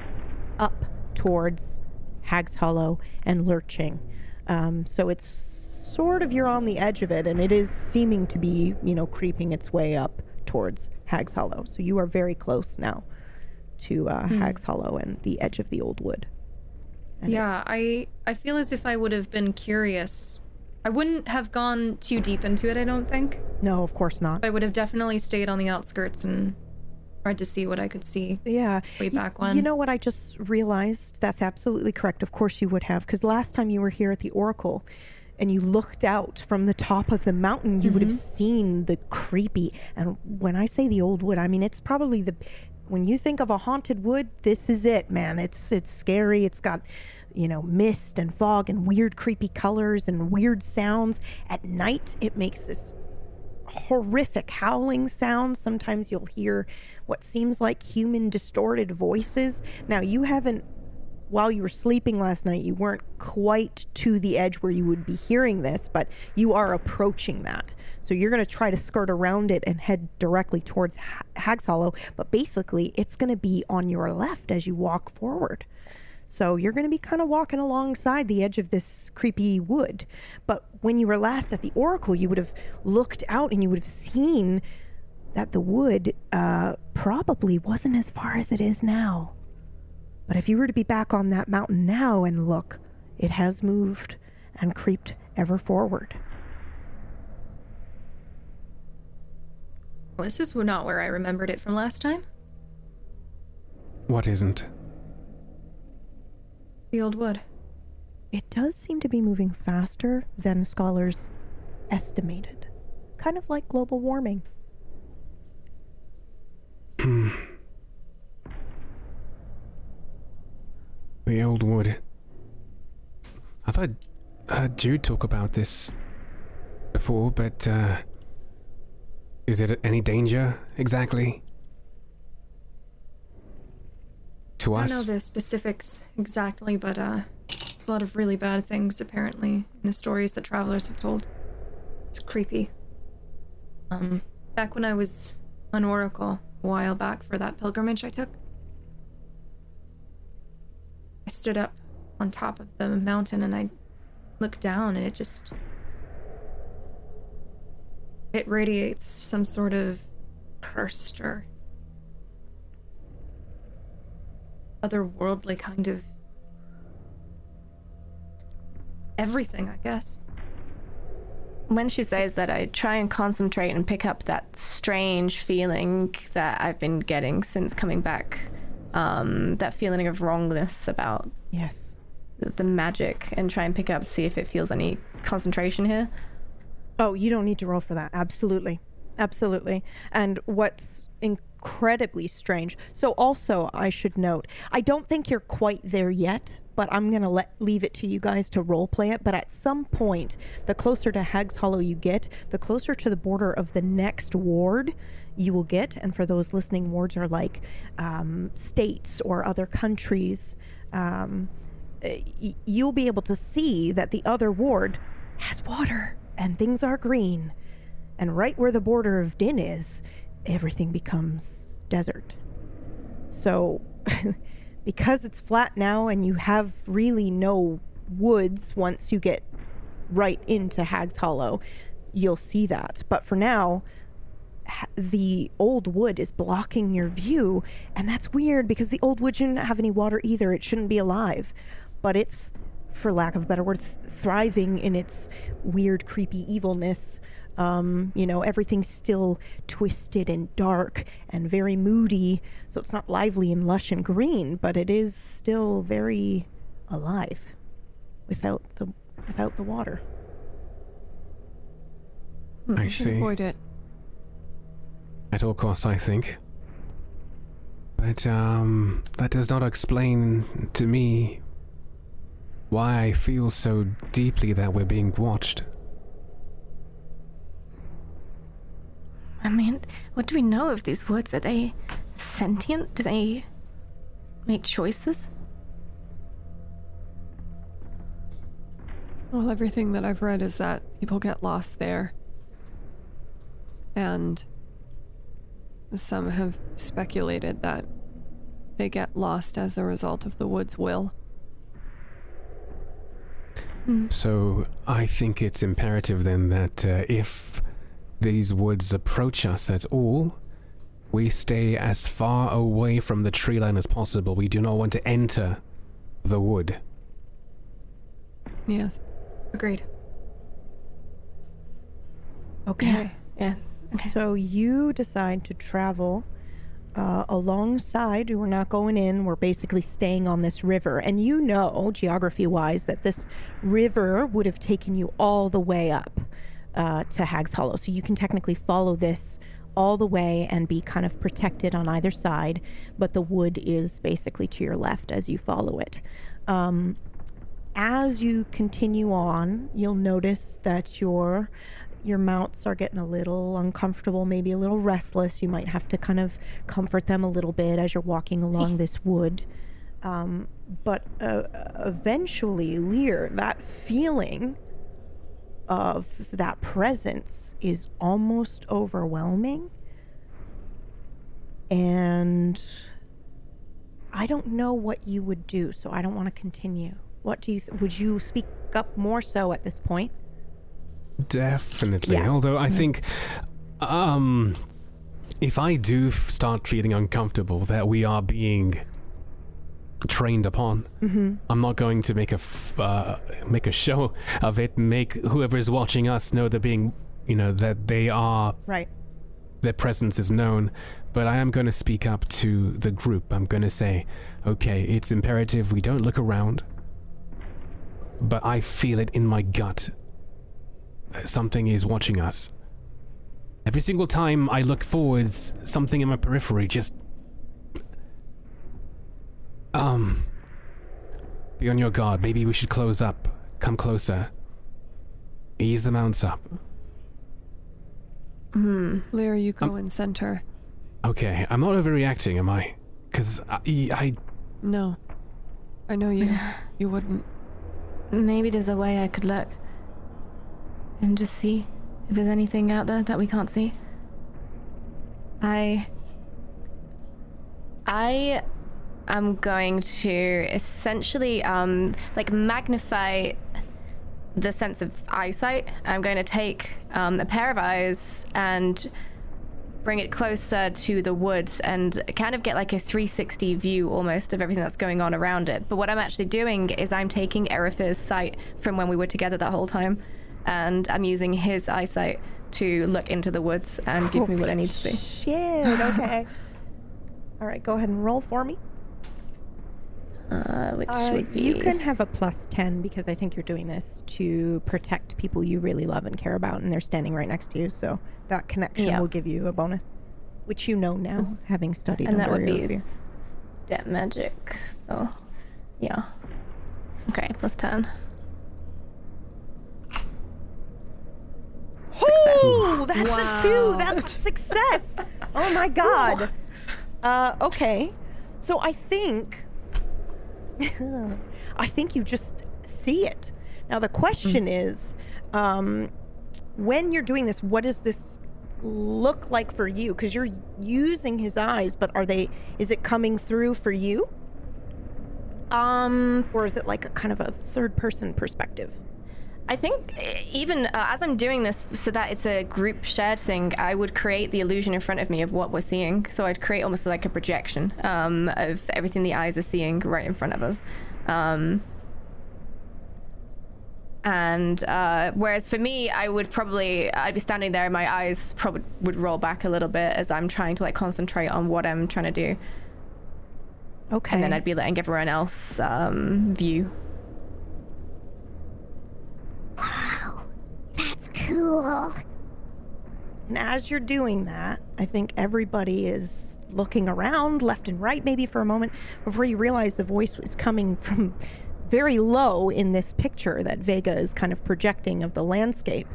Speaker 1: up towards Hagshollow and lurching. Um, so it's sort of you're on the edge of it, and it is seeming to be, you know, creeping its way up towards Hagshollow. So you are very close now to uh, Hagshollow and the edge of the old wood. And
Speaker 5: Yeah, I I feel as if I would have been curious. I wouldn't have gone too deep into it, I don't think.
Speaker 1: no, of course not.
Speaker 5: I would have definitely stayed on the outskirts and tried to see what I could see.
Speaker 1: Yeah.
Speaker 5: way back when.
Speaker 1: You know what I just realized? That's absolutely correct. Of course you would have, because last time you were here at the Oracle and you looked out from the top of the mountain, you would have
Speaker 5: Mm-hmm.
Speaker 1: seen the creepy. And when I say the old wood, I mean it's probably the. When you think of a haunted wood, this is it, man. It's it's scary. It's got, you know, mist and fog and weird, creepy colors and weird sounds. At night, it makes this horrific howling sounds. Sometimes you'll hear what seems like human distorted voices. Now, you haven't, while you were sleeping last night, you weren't quite to the edge where you would be hearing this, but you are approaching that. So you're going to try to skirt around it and head directly towards Ha- Hagshollow, but basically, it's going to be on your left as you walk forward. So you're going to be kind of walking alongside the edge of this creepy wood. But when you were last at the Oracle, you would have looked out and you would have seen that the wood uh, probably wasn't as far as it is now. But if you were to be back on that mountain now and look, it has moved and creeped ever forward.
Speaker 5: Well, this is not where I remembered it from last time.
Speaker 4: What isn't?
Speaker 5: The old wood.
Speaker 1: It does seem to be moving faster than scholars estimated. Kind of like global warming.
Speaker 4: The old wood. I've heard, heard Jude talk about this before, but uh, is it any danger exactly? To
Speaker 5: I don't know the specifics exactly, but uh, there's a lot of really bad things apparently in the stories that travelers have told. It's creepy. Um, back when I was on Oracle a while back for that pilgrimage I took, I stood up on top of the mountain and I looked down and it just it radiates some sort of cursed or otherworldly kind of everything, I guess.
Speaker 6: When she says that, I try and concentrate and pick up that strange feeling that I've been getting since coming back. Um, that feeling of wrongness about
Speaker 1: Yes.
Speaker 6: the, the magic, and try and pick up, see if it feels any concentration here.
Speaker 1: Oh, you don't need to roll for that. Absolutely. Absolutely. And what's incredibly strange. So also, I should note, I don't think you're quite there yet, but I'm going to let leave it to you guys to role play it, but at some point, the closer to Hagshollow you get, the closer to the border of the next ward you will get. And for those listening, wards are like um, states or other countries. Um, uh, you'll be able to see that the other ward has water and things are green. And right where the border of Din is, everything becomes desert. So because it's flat now and you have really no woods once you get right into Hagshollow, you'll see that. But for now, the old wood is blocking your view, and that's weird because the old wood shouldn't have any water either. It shouldn't be alive, but it's, for lack of a better word, th- thriving in its weird, creepy evilness. Um, you know, everything's still twisted and dark and very moody, so it's not lively and lush and green, but it is still very alive without the without the water.
Speaker 4: I
Speaker 3: We
Speaker 4: see.
Speaker 3: Avoid it.
Speaker 4: At all costs, I think. But, um, that does not explain to me why I feel so deeply that we're being watched.
Speaker 6: I mean, what do we know of these woods? Are they sentient? Do they make choices?
Speaker 3: Well, everything that I've read is that people get lost there. And some have speculated that they get lost as a result of the wood's will.
Speaker 4: So I think it's imperative then that uh, if these woods approach us at all, we stay as far away from the tree line as possible. We do not want to enter the wood.
Speaker 3: Yes.
Speaker 5: Agreed.
Speaker 1: Okay.
Speaker 6: Yeah. Okay.
Speaker 1: So you decide to travel uh, alongside. We're not going in. We're basically staying on this river. And you know, geography wise, that this river would have taken you all the way up uh, to Hagshollow. So you can technically follow this all the way and be kind of protected on either side. But the wood is basically to your left as you follow it. Um, as you continue on, you'll notice that your your mounts are getting a little uncomfortable, maybe a little restless. You might have to kind of comfort them a little bit as you're walking along this wood. Um, but uh, eventually, Lear, that feeling of that presence is almost overwhelming. And I don't know what you would do, so I don't want to continue. What do you th- would you speak up more so at this point?
Speaker 4: Definitely.
Speaker 1: Yeah.
Speaker 4: Although I think, um, if I do start feeling uncomfortable that we are being trained upon,
Speaker 1: Mm-hmm.
Speaker 4: I'm not going to make a f- uh, make a show of it. Make whoever is watching us know they're being, you know, that they are
Speaker 1: Right.
Speaker 4: their presence is known. But I am going to speak up to the group. I'm going to say, okay, it's imperative we don't look around. But I feel it in my gut. Something is watching us. Every single time I look forwards, something in my periphery just. Um. Be on your guard. Maybe we should close up. Come closer. Ease the mounts up.
Speaker 6: Hmm.
Speaker 3: Lear, you go
Speaker 4: Um,
Speaker 3: in center.
Speaker 4: Okay, I'm not overreacting, am I? Because I, I.
Speaker 3: No. I know you. You wouldn't.
Speaker 6: Maybe there's a way I could look and just see if there's anything out there that we can't see. I. I am going to essentially um like magnify the sense of eyesight. I'm going to take um, a pair of eyes and bring it closer to the woods and kind of get like a 360 view almost of everything that's going on around it. But what I'm actually doing is I'm taking Erifir's sight from when we were together that whole time, and I'm using his eyesight to look into the woods and give me what I need to see.
Speaker 1: Shit. Okay. All right. Go ahead and roll for me.
Speaker 6: Uh, which
Speaker 1: Uh,
Speaker 6: would be...
Speaker 1: you can have a plus 10 because I think you're doing this to protect people you really love and care about, and they're standing right next to you. So that connection
Speaker 6: Yeah.
Speaker 1: will give you a bonus, which you know now, having studied
Speaker 6: and that would be
Speaker 1: Eofor.
Speaker 6: debt magic. So, yeah. Okay, plus 10. Success.
Speaker 1: Ooh, that's a two. That's a success. oh my god. Uh, okay, so I think, I think you just see it. Now the question is, um, when you're doing this, what does this look like for you? Because you're using his eyes, but are they? Is it coming through for you?
Speaker 6: Um,
Speaker 1: or is it like a kind of a third person perspective?
Speaker 6: I think uh, even uh, as I'm doing this, so that it's a group shared thing, I would create the illusion in front of me of what we're seeing. So I'd create almost like a projection um, of everything the eyes are seeing right in front of us. Um, and uh, whereas for me, I would probably I'd be standing there, and my eyes probably would roll back a little bit as I'm trying to like concentrate on what I'm trying to do,
Speaker 1: Okay.
Speaker 6: and then I'd be letting everyone else um, view.
Speaker 8: Wow, that's cool.
Speaker 1: And as you're doing that, I think everybody is looking around left and right maybe for a moment before you realize the voice was coming from very low in this picture that Vega is kind of projecting of the landscape.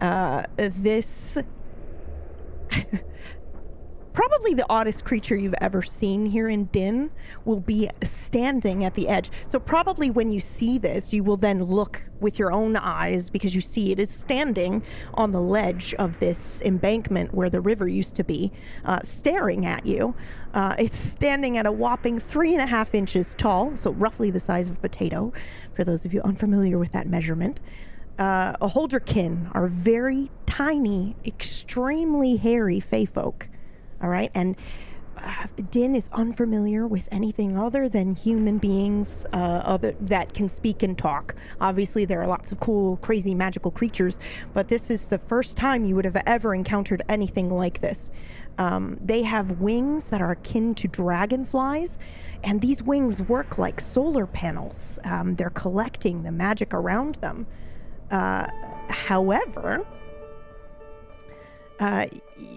Speaker 1: Uh, this probably the oddest creature you've ever seen here in Din will be standing at the edge. So probably when you see this, you will then look with your own eyes because you see it is standing on the ledge of this embankment where the river used to be, uh, staring at you. Uh, it's standing at a whopping three and a half inches tall, so roughly the size of a potato, for those of you unfamiliar with that measurement. Uh, a Holderkin are very tiny, extremely hairy fey folk. All right. And uh, Din is unfamiliar with anything other than human beings uh, other, that can speak and talk. Obviously, there are lots of cool, crazy, magical creatures, but this is the first time you would have ever encountered anything like this. Um, they have wings that are akin to dragonflies, and these wings work like solar panels. Um, they're collecting the magic around them. Uh, however, uh,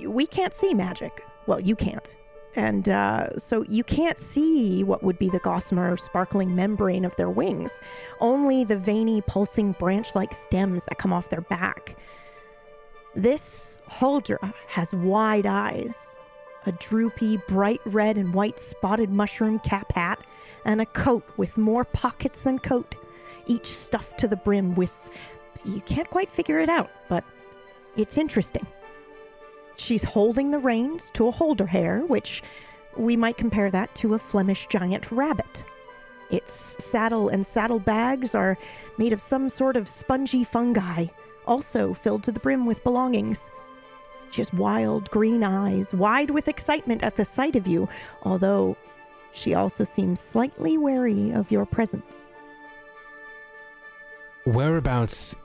Speaker 1: we can't see magic. Well, you can't. And uh, so you can't see what would be the gossamer sparkling membrane of their wings, only the veiny, pulsing branch like stems that come off their back. This Huldra has wide eyes, a droopy, bright red and white spotted mushroom cap hat, and a coat with more pockets than coat, each stuffed to the brim with. You can't quite figure it out, but it's interesting. She's holding the reins to a holder hare, which we might compare that to a Flemish giant rabbit. Its saddle and saddlebags are made of some sort of spongy fungi, also filled to the brim with belongings. She has wild green eyes, wide with excitement at the sight of you, although she also seems slightly wary of your presence.
Speaker 4: Whereabouts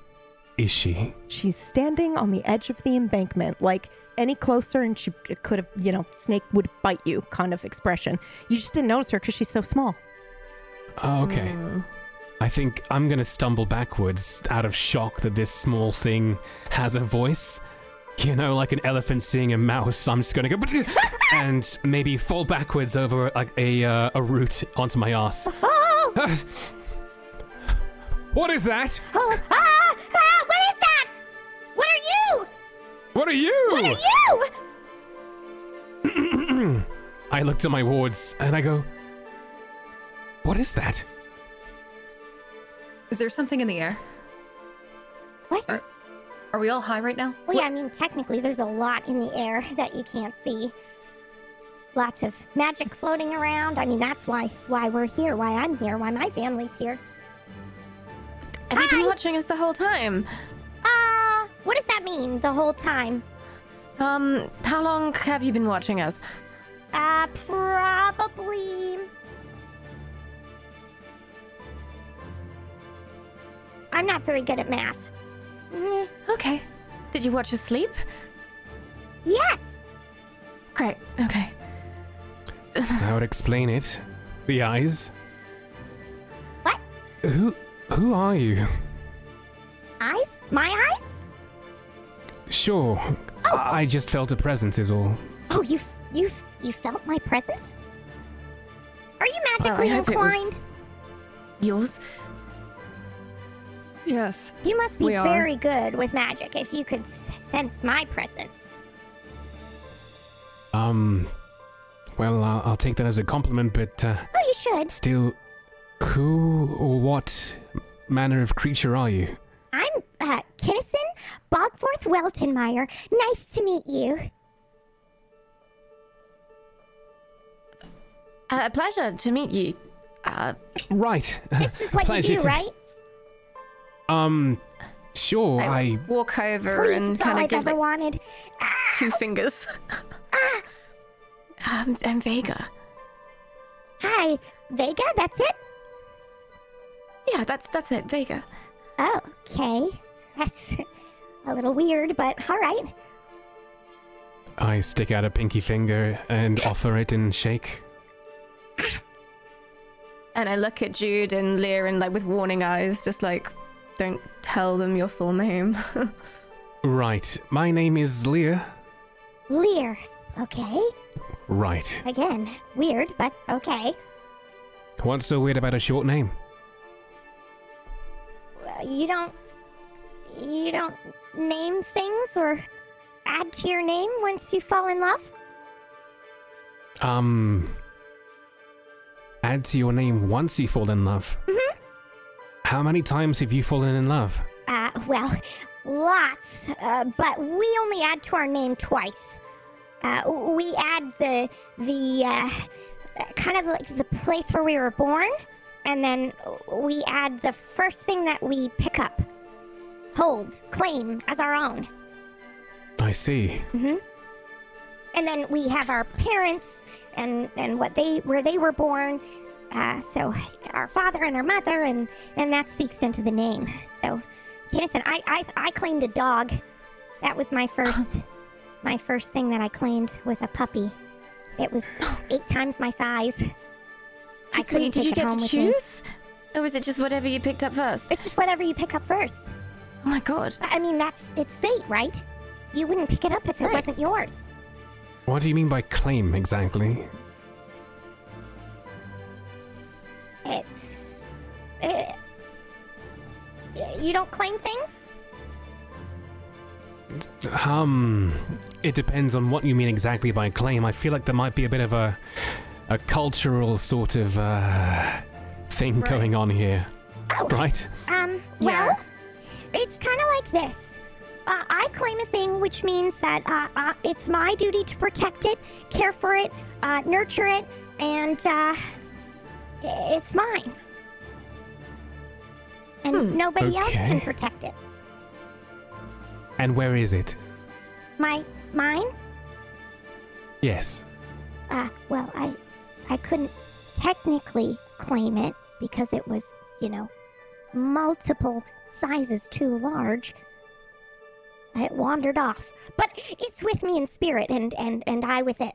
Speaker 4: is she?
Speaker 1: She's standing on the edge of the embankment, like any closer and she could have, you know, snake would bite you kind of expression. You just didn't notice her because she's so small.
Speaker 4: Oh, okay. I think I'm gonna stumble backwards out of shock that this small thing has a voice. You know, like an elephant seeing a mouse. I'm just gonna go and maybe fall backwards over like a uh, a root onto my ass. what is that?
Speaker 8: Oh, ah, ah, What are you?
Speaker 4: What are you? I looked at my wards and I go, What is that?
Speaker 5: Is there something in the air?
Speaker 8: What?
Speaker 5: Are, are we all high right now?
Speaker 8: Well, yeah, I mean, technically, there's a lot in the air that you can't see. Lots of magic floating around. I mean, that's why why we're here, why I'm here, why my family's here.
Speaker 6: Have you been watching us the whole time?
Speaker 8: What does that mean? The whole time?
Speaker 6: Um, how long have you been watching us?
Speaker 8: Uh, probably. I'm not very good at math.
Speaker 6: Okay. Did you watch us sleep?
Speaker 8: Yes.
Speaker 6: Great. Okay.
Speaker 4: That would explain it. The eyes.
Speaker 8: What?
Speaker 4: Who who are you?
Speaker 8: Eyes? My eyes?
Speaker 4: Sure. I I just felt a presence is all.
Speaker 8: Oh, you you you felt my presence? Are you
Speaker 6: Well, I
Speaker 8: magically
Speaker 6: hope it was-
Speaker 8: inclined?
Speaker 6: Yours?
Speaker 3: Yes.
Speaker 8: You must be
Speaker 3: we are.
Speaker 8: very good with magic if you could s- sense my presence.
Speaker 4: Um well, I'll, I'll take that as a compliment, but uh,
Speaker 8: Oh, you should.
Speaker 4: still who or what manner of creature are you?
Speaker 8: I'm uh, Kinnison Bogforth Weltenmeyer. Nice to meet you.
Speaker 6: Uh, a pleasure to meet you. Uh,
Speaker 4: Right.
Speaker 8: This is what you
Speaker 4: Pleasure
Speaker 8: do,
Speaker 4: to-
Speaker 8: right?
Speaker 4: Um, sure.
Speaker 6: I,
Speaker 4: I
Speaker 6: walk over
Speaker 8: Please,
Speaker 6: and kind of give
Speaker 8: ever
Speaker 6: like,
Speaker 8: wanted.
Speaker 6: two fingers. um, I'm Vega.
Speaker 8: Hi, Vega. That's it.
Speaker 6: Yeah, that's that's it, Vega.
Speaker 8: Oh, okay. That's a little weird, but all right.
Speaker 4: I stick out a pinky finger and offer it and shake.
Speaker 6: And I look at Jude and Lear and like with warning eyes, just like, don't tell them your full name.
Speaker 4: Right. My name is Lear.
Speaker 8: Lear. Okay.
Speaker 4: Right.
Speaker 8: Again, weird, but okay.
Speaker 4: What's so weird about a short name?
Speaker 8: You don't. You don't name things or add to your name once you fall in love?
Speaker 4: Um. Add to your name once you fall in love.
Speaker 8: Mhm.
Speaker 4: How many times have you fallen in love?
Speaker 8: Uh, well, lots, uh, but we only add to our name twice. Uh, we add the the uh, kind of like the place where we were born, and then we add the first thing that we pick up, hold, claim as our own.
Speaker 4: I see.
Speaker 8: hmm And then we have our parents and and what they where they were born. Uh, so our father and our mother, and and that's the extent of the name. So, Kinnison, I I I claimed a dog. That was my first my first thing that I claimed was a puppy. It was eight times my size. I couldn't
Speaker 6: Wait, did
Speaker 8: take
Speaker 6: you
Speaker 8: it
Speaker 6: get
Speaker 8: home
Speaker 6: to
Speaker 8: with me.
Speaker 6: choose? Or was it just whatever you picked up first?
Speaker 8: It's just whatever you pick up first.
Speaker 6: Oh my god.
Speaker 8: I mean, that's it's fate, right? You wouldn't pick it up if it
Speaker 6: Right.
Speaker 8: wasn't yours.
Speaker 4: What do you mean by claim exactly?
Speaker 8: It's. Uh, you don't claim things?
Speaker 4: Um, it depends on what you mean exactly by claim. I feel like there might be a bit of a a cultural sort of uh, thing
Speaker 6: Right.
Speaker 4: going on here,
Speaker 8: Oh,
Speaker 4: right?
Speaker 8: um,
Speaker 6: Yeah.
Speaker 8: It's kind of like this. Uh, I claim a thing, which means that uh, uh, it's my duty to protect it, care for it, uh, nurture it, and uh, it's mine. And
Speaker 6: Hmm,
Speaker 8: nobody else can protect it.
Speaker 4: And where is it?
Speaker 8: My mine?
Speaker 4: Yes.
Speaker 8: Uh, well, I, I couldn't technically claim it because it was, you know, multiple sizes too large. It wandered off, but it's with me in spirit, and and and I with it.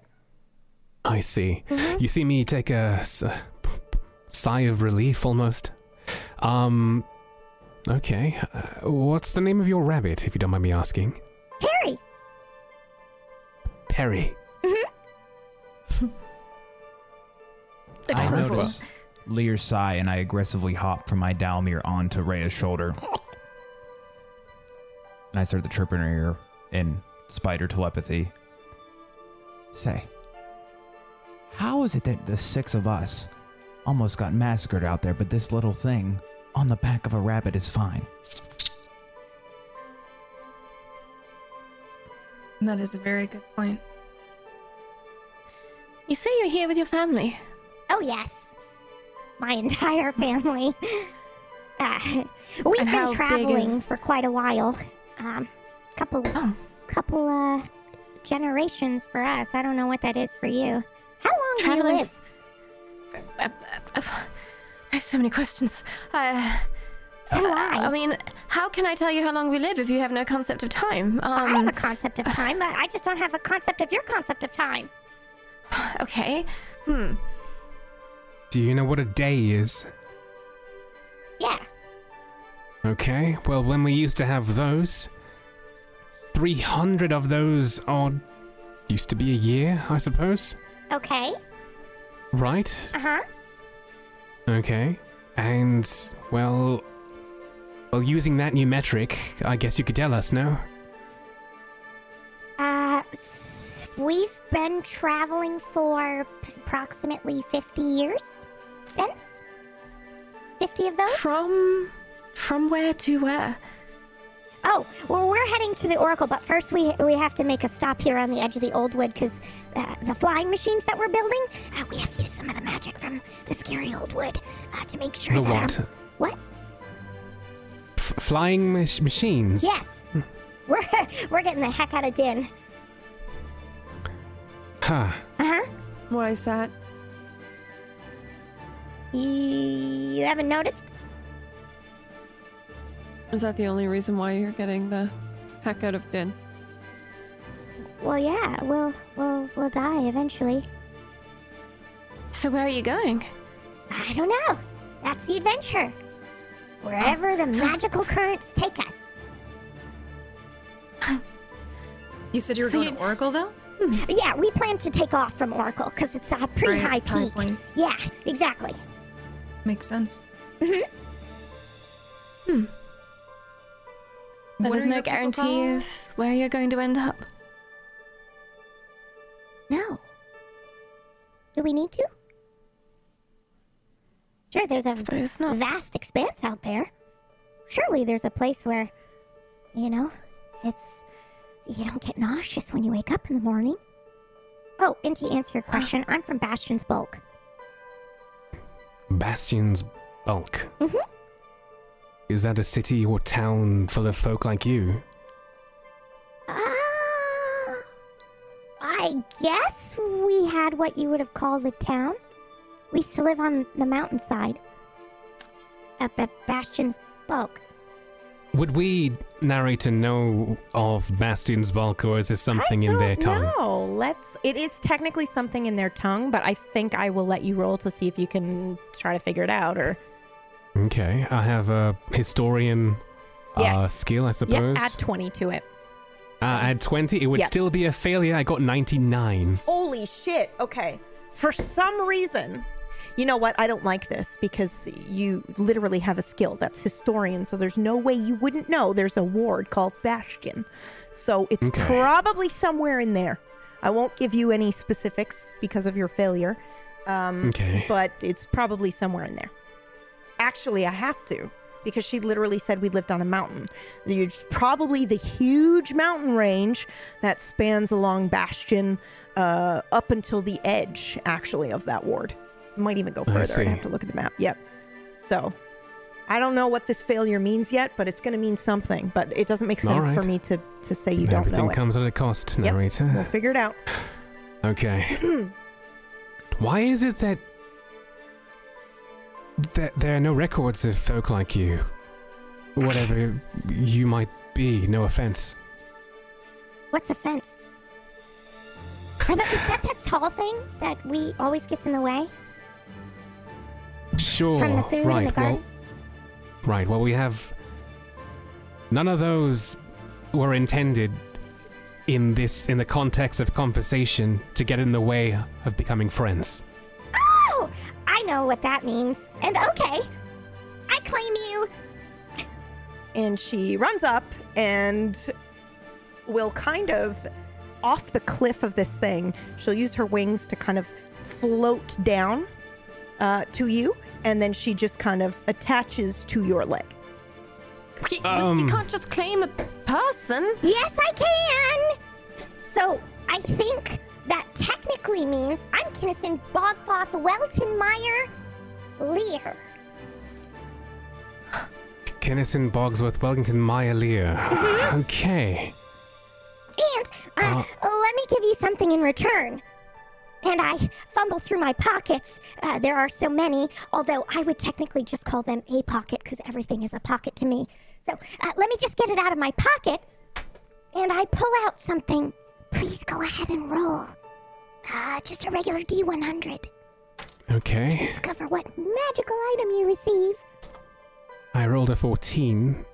Speaker 4: I see.
Speaker 8: Mhm.
Speaker 4: You see me take a s- sigh of relief almost. Um, okay. Uh, what's the name of your rabbit, if you don't mind me asking?
Speaker 8: Harry,
Speaker 4: Perry.
Speaker 7: I
Speaker 6: Adorable.
Speaker 7: Notice Lear's sigh and I aggressively hop from my Dalmir onto Rhea's shoulder. And I start to chirp in her ear in spider telepathy. Say, how is it that the six of us almost got massacred out there, but this little thing on the back of a rabbit is fine?
Speaker 5: That is a very good point.
Speaker 6: You say you're here with your family.
Speaker 8: oh yes, my entire family. Uh, we've
Speaker 6: And
Speaker 8: been traveling
Speaker 6: is-
Speaker 8: for quite a while. Um, couple,
Speaker 6: Oh.
Speaker 8: couple uh, generations for us. I don't know what that is for you. How long do you live?
Speaker 6: Uh, uh, uh, I have so many questions. Uh,
Speaker 8: So do I.
Speaker 6: I mean, how can I tell you how long we live if you have no concept of time?
Speaker 8: I have
Speaker 6: Um,
Speaker 8: a concept of time. I just don't have a concept of your concept of time.
Speaker 6: okay. Hmm.
Speaker 4: Do you know what a day is?
Speaker 8: Yeah.
Speaker 4: Okay, well, when we used to have those, 300 of those odd used to be a year, I suppose?
Speaker 8: Okay.
Speaker 4: Right?
Speaker 8: Uh huh.
Speaker 4: Okay. And, well. Well, using that new metric, I guess you could tell us, no?
Speaker 8: Uh, we've been traveling for approximately 50 years. Then? 50 of those?
Speaker 6: From from where to where?
Speaker 8: Oh, well, we're heading to the Oracle, but first we we have to make a stop here on the edge of the old wood because uh, the flying machines that we're building, uh, we have to use some of the magic from the scary old wood uh, to make sure
Speaker 4: The
Speaker 8: that our-
Speaker 4: what?
Speaker 8: what?
Speaker 4: F- flying mach- machines.
Speaker 8: Yes, we're we're getting the heck out of Din.
Speaker 4: Huh.
Speaker 8: Uh huh.
Speaker 3: Why is that?
Speaker 8: You haven't noticed?
Speaker 3: Is that the only reason why you're getting the heck out of Din?
Speaker 8: Well, yeah, we'll we'll we'll die eventually.
Speaker 6: So where are you going?
Speaker 8: I don't know. That's the adventure. Wherever the magical currents take us.
Speaker 5: You said you were
Speaker 6: So
Speaker 5: going
Speaker 6: you-
Speaker 5: to Oracle, though?
Speaker 8: Yeah, we plan to take off from Oracle because it's a pretty
Speaker 5: Right,
Speaker 8: high
Speaker 5: it's high
Speaker 8: peak.
Speaker 5: point.
Speaker 8: Yeah, exactly.
Speaker 5: Makes sense. Mm-hmm. Hmm.
Speaker 6: But
Speaker 5: What
Speaker 6: there's no guarantee
Speaker 5: called?
Speaker 6: of where you're going to end up.
Speaker 8: No. Do we need to? Sure, there's a vast expanse out there. Surely there's a place where, you know, it's. You don't get nauseous when you wake up in the morning. Oh, and to answer your question, I'm from Bastion's Bulk.
Speaker 4: Bastion's bulk.
Speaker 8: Mhm.
Speaker 4: Is that a city or town full of folk like you?
Speaker 8: Ah, I guess we had what you would have called a town. We used to live on the mountainside. Up at Bastion's Bulk.
Speaker 4: Would we narrate narrator know of Bastion's bulk, or is this something in their
Speaker 1: don't
Speaker 4: tongue?
Speaker 1: know. Let's. It is technically something in their tongue, but I think I will let you roll to see if you can try to figure it out. Or
Speaker 4: Okay, I have a historian uh,
Speaker 1: Yes.
Speaker 4: skill, I
Speaker 1: yeah,
Speaker 4: suppose.
Speaker 1: add twenty to it.
Speaker 4: uh, add 20. It would
Speaker 1: Yeah.
Speaker 4: still be a failure. I got 99.
Speaker 1: Holy shit. Okay. For some reason, you know what? I don't like this because you literally have a skill that's historian, so there's no way you wouldn't know there's a ward called Bastion. So it's
Speaker 4: Okay.
Speaker 1: probably somewhere in there. I won't give you any specifics because of your failure. Um,
Speaker 4: Okay.
Speaker 1: But it's probably somewhere in there. Actually, I have to because she literally said we lived on a mountain. It's probably the huge mountain range that spans along Bastion uh, up until the edge, actually, of that ward. Might even go
Speaker 4: I
Speaker 1: further.
Speaker 4: see.
Speaker 1: I'd have to look at the map. Yep. So I don't know what this failure means yet, but it's going to mean something. But it doesn't make
Speaker 4: All
Speaker 1: sense for me to, to say you don't
Speaker 4: Everything
Speaker 1: know it.
Speaker 4: comes at a cost,
Speaker 1: Yep.
Speaker 4: narrator.
Speaker 1: We'll figure it out.
Speaker 4: Okay. Why is it that that there are no records of folk like you? Whatever you might be, no offense.
Speaker 8: What's offense? fence? Are that, is that that tall thing that we always gets in the way
Speaker 4: Sure,
Speaker 8: from the food in
Speaker 4: right.
Speaker 8: the
Speaker 4: well, right. Well, we have none of those were intended in this in the context of conversation to get in the way of becoming friends.
Speaker 8: Oh, I know what that means. And okay, I claim you.
Speaker 1: and she runs up and will kind of off the cliff of this thing she'll use her wings to kind of float down uh, to you and then she just kind of attaches to your leg
Speaker 6: You,
Speaker 4: Um.
Speaker 6: you can't just claim a person.
Speaker 8: Yes, I can. So I think that technically means I'm Kinnison Bogcloth Welton Meyer Lear.
Speaker 4: Kennison Bogsworth Wellington Maya Lear.
Speaker 8: Mm-hmm.
Speaker 4: Okay.
Speaker 8: And uh, let me give you something in return. And I fumble through my pockets. Uh, there are so many, although I would technically just call them a pocket because everything is a pocket to me. So uh, let me just get it out of my pocket. And I pull out something. Please go ahead and roll. Uh, just a regular D100.
Speaker 4: Okay.
Speaker 8: Discover what magical item you receive.
Speaker 4: I rolled a 14.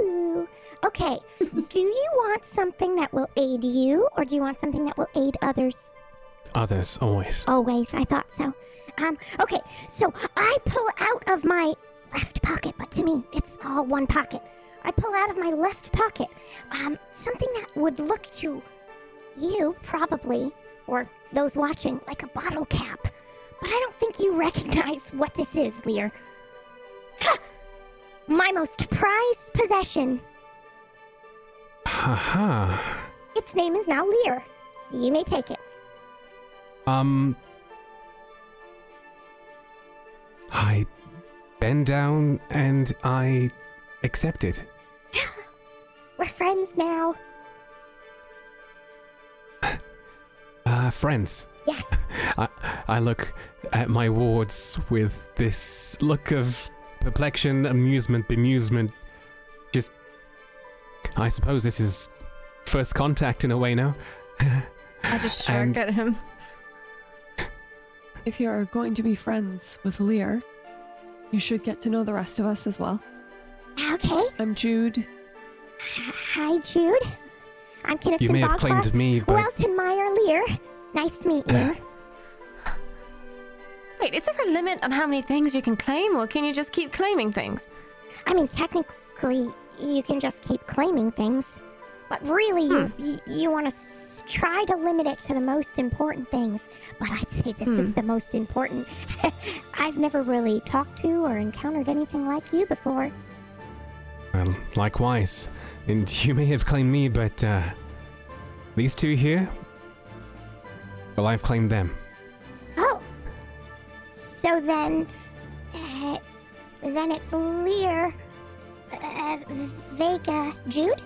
Speaker 8: Ooh. Okay, do you want something that will aid you, or do you want something that will aid others?
Speaker 4: Others, always.
Speaker 8: Always, I thought so. Um, okay, so I pull out of my left pocket, but to me, it's all one pocket. I pull out of my left pocket um, something that would look to you, probably, or those watching, like a bottle cap. But I don't think you recognize what this is, Lear. Ha! My most prized possession.
Speaker 4: Haha.
Speaker 8: Its name is now Lear. You may take it.
Speaker 4: Um. I bend down and I accept it.
Speaker 8: We're friends now.
Speaker 4: Uh, friends.
Speaker 8: Yes.
Speaker 4: I, I look at my wards with this look of perplexion, amusement, bemusement. Just. I suppose this is first contact in a way now.
Speaker 6: I just shrug
Speaker 4: And-
Speaker 6: at him.
Speaker 3: If you're going to be friends with Lear, you should get to know the rest of us as well.
Speaker 8: Okay.
Speaker 3: I'm Jude.
Speaker 8: Hi, Jude. I'm Kinnison
Speaker 4: You may have
Speaker 8: Bogcroft.
Speaker 4: claimed me, but
Speaker 8: Welton Meyer Lear. Nice to meet you. Uh.
Speaker 6: Wait, is there a limit on how many things you can claim, or can you just keep claiming things?
Speaker 8: I mean, technically, you can just keep claiming things, but really, you hmm. you, you want to s- try to limit it to the most important things. But I'd say this is the most important. I've never really talked to or encountered anything like you before.
Speaker 4: well, likewise. And you may have claimed me, but uh, these two here. Well, I've claimed them.
Speaker 8: Oh, so then, uh, then it's Lear, uh, Vega, Jude.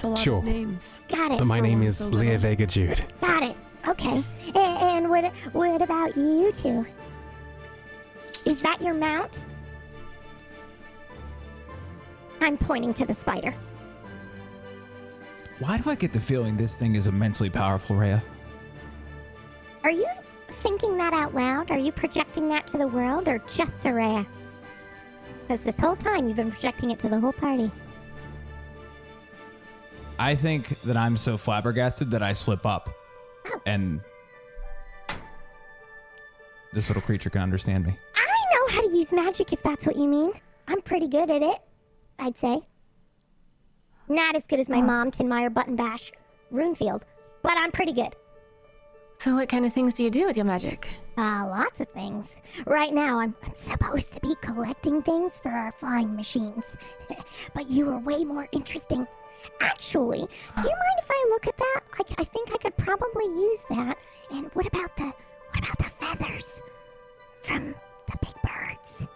Speaker 3: It's a lot
Speaker 4: Sure.
Speaker 3: of names.
Speaker 8: Got it.
Speaker 4: But my
Speaker 3: for
Speaker 4: name is
Speaker 3: so Lear.
Speaker 4: Vega Jude.
Speaker 8: Got it. Okay. A- And what what about you two? Is that your mount? I'm pointing to the spider.
Speaker 7: Why do I get the feeling this thing is immensely powerful, Rhea?
Speaker 8: Are you thinking that out loud? Are you projecting that to the world or just to Rhea? Because this whole time you've been projecting it to the whole party.
Speaker 7: I think that I'm so flabbergasted that I slip up and this little creature can understand me.
Speaker 8: I know how to use magic if that's what you mean. I'm pretty good at it, I'd say. Not as good as my mom, Tinmeyer Button Bash, Runefield, but I'm pretty good.
Speaker 6: So, what kind of things do you do with your magic?
Speaker 8: Uh, lots of things. Right now, I'm, I'm supposed to be collecting things for our flying machines. but you are way more interesting. Actually, do you mind if I look at that? I, I think I could probably use that. And what about the what about the feathers from the big birds?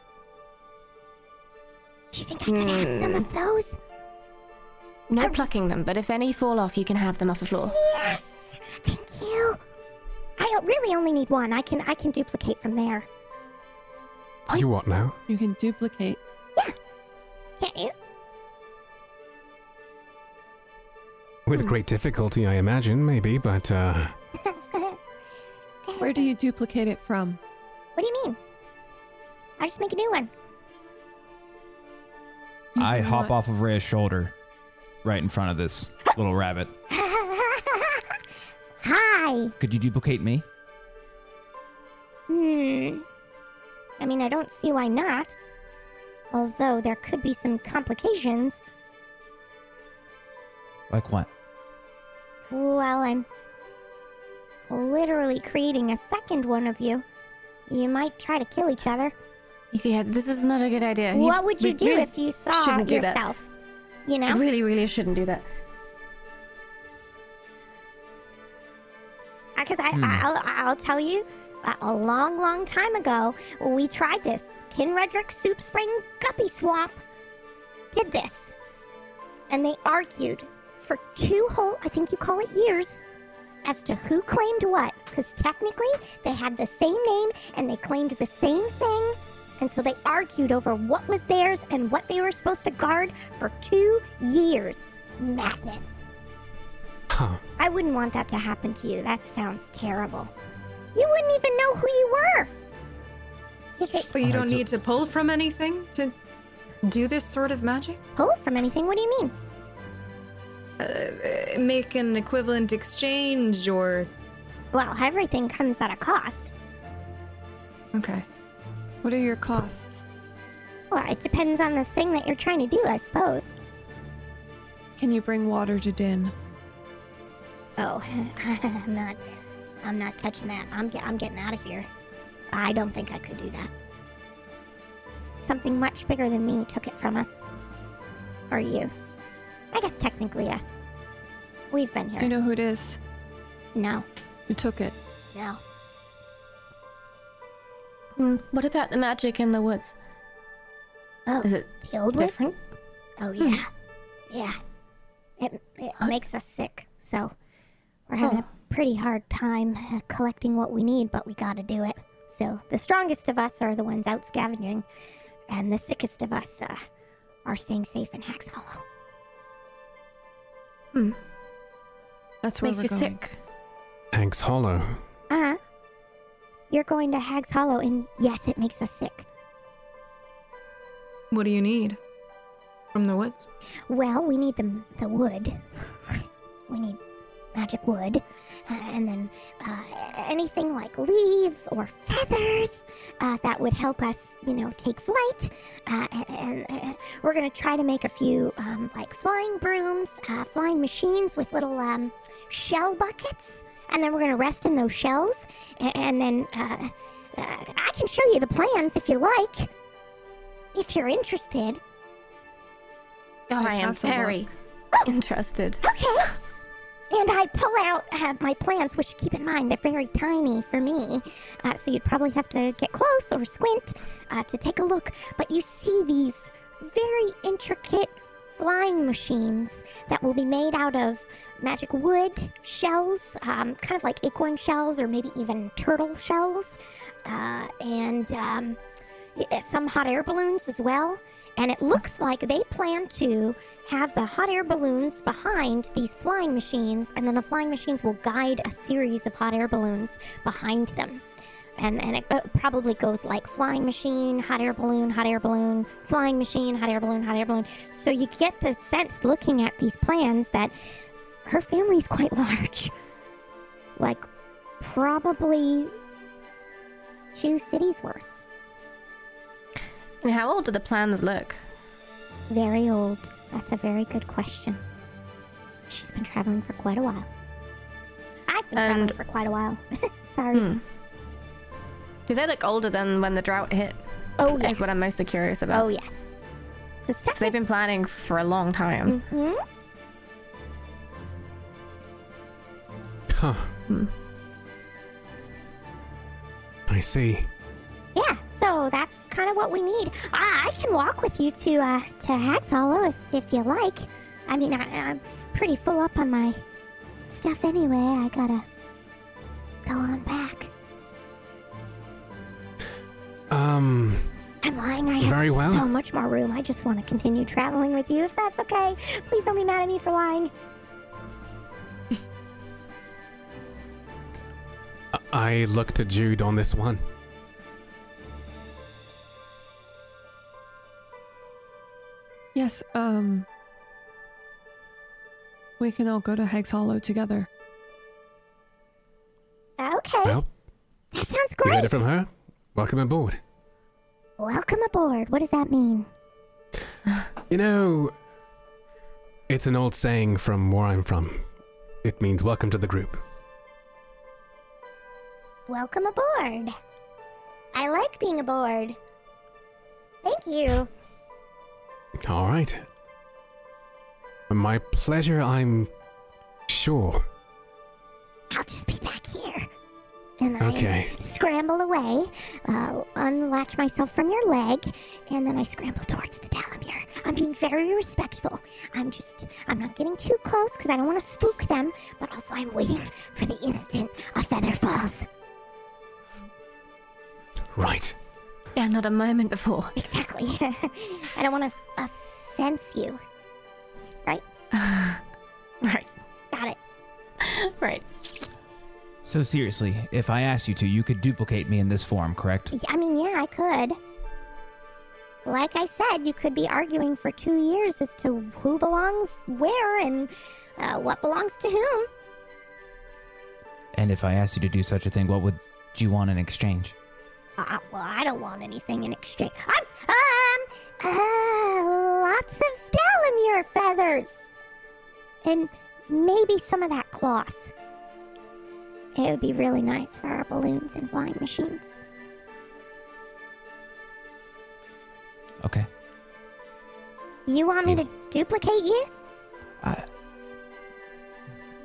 Speaker 8: Do you think I could have some of hmm. those?
Speaker 6: No
Speaker 8: I-
Speaker 6: plucking them, but if any fall off, you can have them off the floor.
Speaker 8: Yes, thank you. I really only need one. I can I can duplicate from there.
Speaker 4: You what now?
Speaker 3: You can duplicate. Yeah.
Speaker 8: Can't you?
Speaker 4: With great difficulty, I imagine, maybe, but uh,
Speaker 3: Where do you duplicate it from?
Speaker 8: What do you mean? I just make a new one.
Speaker 7: I
Speaker 3: Using
Speaker 7: hop
Speaker 3: what?
Speaker 7: off of Rhea's shoulder right in front of this little rabbit.
Speaker 8: Hi.
Speaker 7: Could you duplicate me?
Speaker 8: Hmm. I mean, I don't see why not. Although there could be some complications.
Speaker 7: Like what?
Speaker 8: Well, I'm literally creating a second one of you. You might try to kill each other.
Speaker 6: Yeah, this is not a good idea.
Speaker 8: what would you do
Speaker 6: really
Speaker 8: if you saw
Speaker 6: shouldn't do that.
Speaker 8: yourself? You know?
Speaker 6: I Really, really shouldn't do that.
Speaker 8: Uh, because I, hmm. I'll, I'll tell you, a, a long, long time ago, we tried this. Kinredrick Soup Spring Guppy Swamp did this. And they argued for two whole, I think you call it years, as to who claimed what. Because technically, they had the same name and they claimed the same thing. And so they argued over what was theirs and what they were supposed to guard for two years. Madness.
Speaker 4: huh.
Speaker 8: I wouldn't want that to happen to you. That sounds terrible. You wouldn't even know who you were. Is it
Speaker 5: But you don't need to pull from anything to do this sort of magic?
Speaker 8: pull from anything? What do you mean?
Speaker 5: Uh, make an equivalent exchange or.
Speaker 8: Well, everything comes at a cost.
Speaker 5: Okay.
Speaker 3: What are your costs?
Speaker 8: Well, it depends on the thing that you're trying to do, I suppose.
Speaker 3: Can you bring water to Din?
Speaker 8: Oh, I'm not. I'm not touching that. I'm get, I'm getting out of here. I don't think I could do that. Something much bigger than me took it from us. Or you? I guess technically yes. We've been here.
Speaker 3: Do you know who it is?
Speaker 8: No,
Speaker 3: Who took it?
Speaker 8: no.
Speaker 6: Hmm, what about the magic in the woods?
Speaker 8: Oh,
Speaker 6: Is it
Speaker 8: the old woods?
Speaker 6: different?
Speaker 8: Oh yeah, yeah. It it makes us sick, so we're having a pretty hard time uh, collecting what we need, but we gotta do it. So the strongest of us are the ones out scavenging, and the sickest of us uh, are staying safe in Hag's Hollow.
Speaker 3: That's where
Speaker 6: Makes
Speaker 3: we're
Speaker 6: you
Speaker 3: going.
Speaker 6: sick.
Speaker 4: Hank's Hollow.
Speaker 8: Uh huh. You're going to Hag's Hollow, and yes, it makes us sick.
Speaker 5: What do you need from the woods?
Speaker 8: Well, we need the the wood. we need magic wood, uh, and then uh, anything like leaves or feathers uh, that would help us, you know, take flight. Uh, and uh, we're gonna try to make a few um, like flying brooms, uh, flying machines with little um, shell buckets, and then we're gonna rest in those shells. a- And, then uh, uh, I can show you the plans if you like, if you're interested.
Speaker 6: Oh, I am
Speaker 3: pass a
Speaker 6: very interested.
Speaker 8: Okay. And I pull out uh, my plants, which keep in mind they're very tiny for me. Uh, so you'd probably have to get close or squint uh, to take a look. But you see these very intricate flying machines that will be made out of magic wood shells, um, kind of like acorn shells or maybe even turtle shells, uh, and um, some hot air balloons as well. And it looks like they plan to have the hot air balloons behind these flying machines, and then the flying machines will guide a series of hot air balloons behind them. And, and it probably goes like flying machine, hot air balloon, hot air balloon, flying machine, hot air balloon, hot air balloon. So you get the sense looking at these plans that her family's quite large. Like, probably two cities worth.
Speaker 6: And how old do the plans look?
Speaker 8: Very old. That's a very good question. She's been traveling for quite a while. I've been traveling for quite a while. Sorry.
Speaker 6: Hmm. Do they look older than when the drought hit?
Speaker 8: Oh yes.
Speaker 6: Is what I'm mostly curious about.
Speaker 8: Oh yes. The stuff
Speaker 6: So they've been planning for a long time.
Speaker 8: hmm
Speaker 4: Huh.
Speaker 6: Hmm.
Speaker 4: I see.
Speaker 8: Yeah. So that's kind of what we need. I, I can walk with you to uh to Hag's Hollow if if you like. I mean, I, I'm pretty full up on my stuff anyway. I gotta go on back.
Speaker 4: Um,
Speaker 8: I'm lying. I have
Speaker 4: Very well.
Speaker 8: so much more room. I just want to continue traveling with you, if that's okay. Please don't be mad at me for lying.
Speaker 4: I look to Jude on this one.
Speaker 3: Yes, um. We can all go to Hag's Hollow together.
Speaker 8: Okay,
Speaker 4: Well,
Speaker 8: that sounds
Speaker 4: you heard
Speaker 8: great.
Speaker 4: it from her. Welcome aboard.
Speaker 8: Welcome aboard. What does that mean?
Speaker 4: You know, it's an old saying from where I'm from. It means welcome to the group.
Speaker 8: Welcome aboard. I like being aboard. Thank you.
Speaker 4: All right. My pleasure, I'm sure.
Speaker 8: I'll just be back here. And I
Speaker 4: Okay.
Speaker 8: scramble away, uh, unlatch myself from your leg, and then I scramble towards the Dalamir. I'm being very respectful. I'm just, I'm not getting too close because I don't want to spook them, but also I'm waiting for the instant a feather falls.
Speaker 4: Right.
Speaker 6: Yeah, not a moment before.
Speaker 8: Exactly. I don't want to offense you.
Speaker 6: Right. Right.
Speaker 8: Got it.
Speaker 6: Right.
Speaker 7: So seriously, if I asked you to, you could duplicate me in this form, correct?
Speaker 8: I mean, yeah, I could. Like I said, you could be arguing for two years as to who belongs where and uh, what belongs to whom.
Speaker 7: And if I asked you to do such a thing, what would you want in exchange?
Speaker 8: Uh, well, I don't want anything in exchange. Um, um, uh, lots of Dalamir feathers. And maybe some of that cloth. It would be really nice for our balloons and flying machines.
Speaker 7: Okay.
Speaker 8: You want me to duplicate you?
Speaker 7: Uh,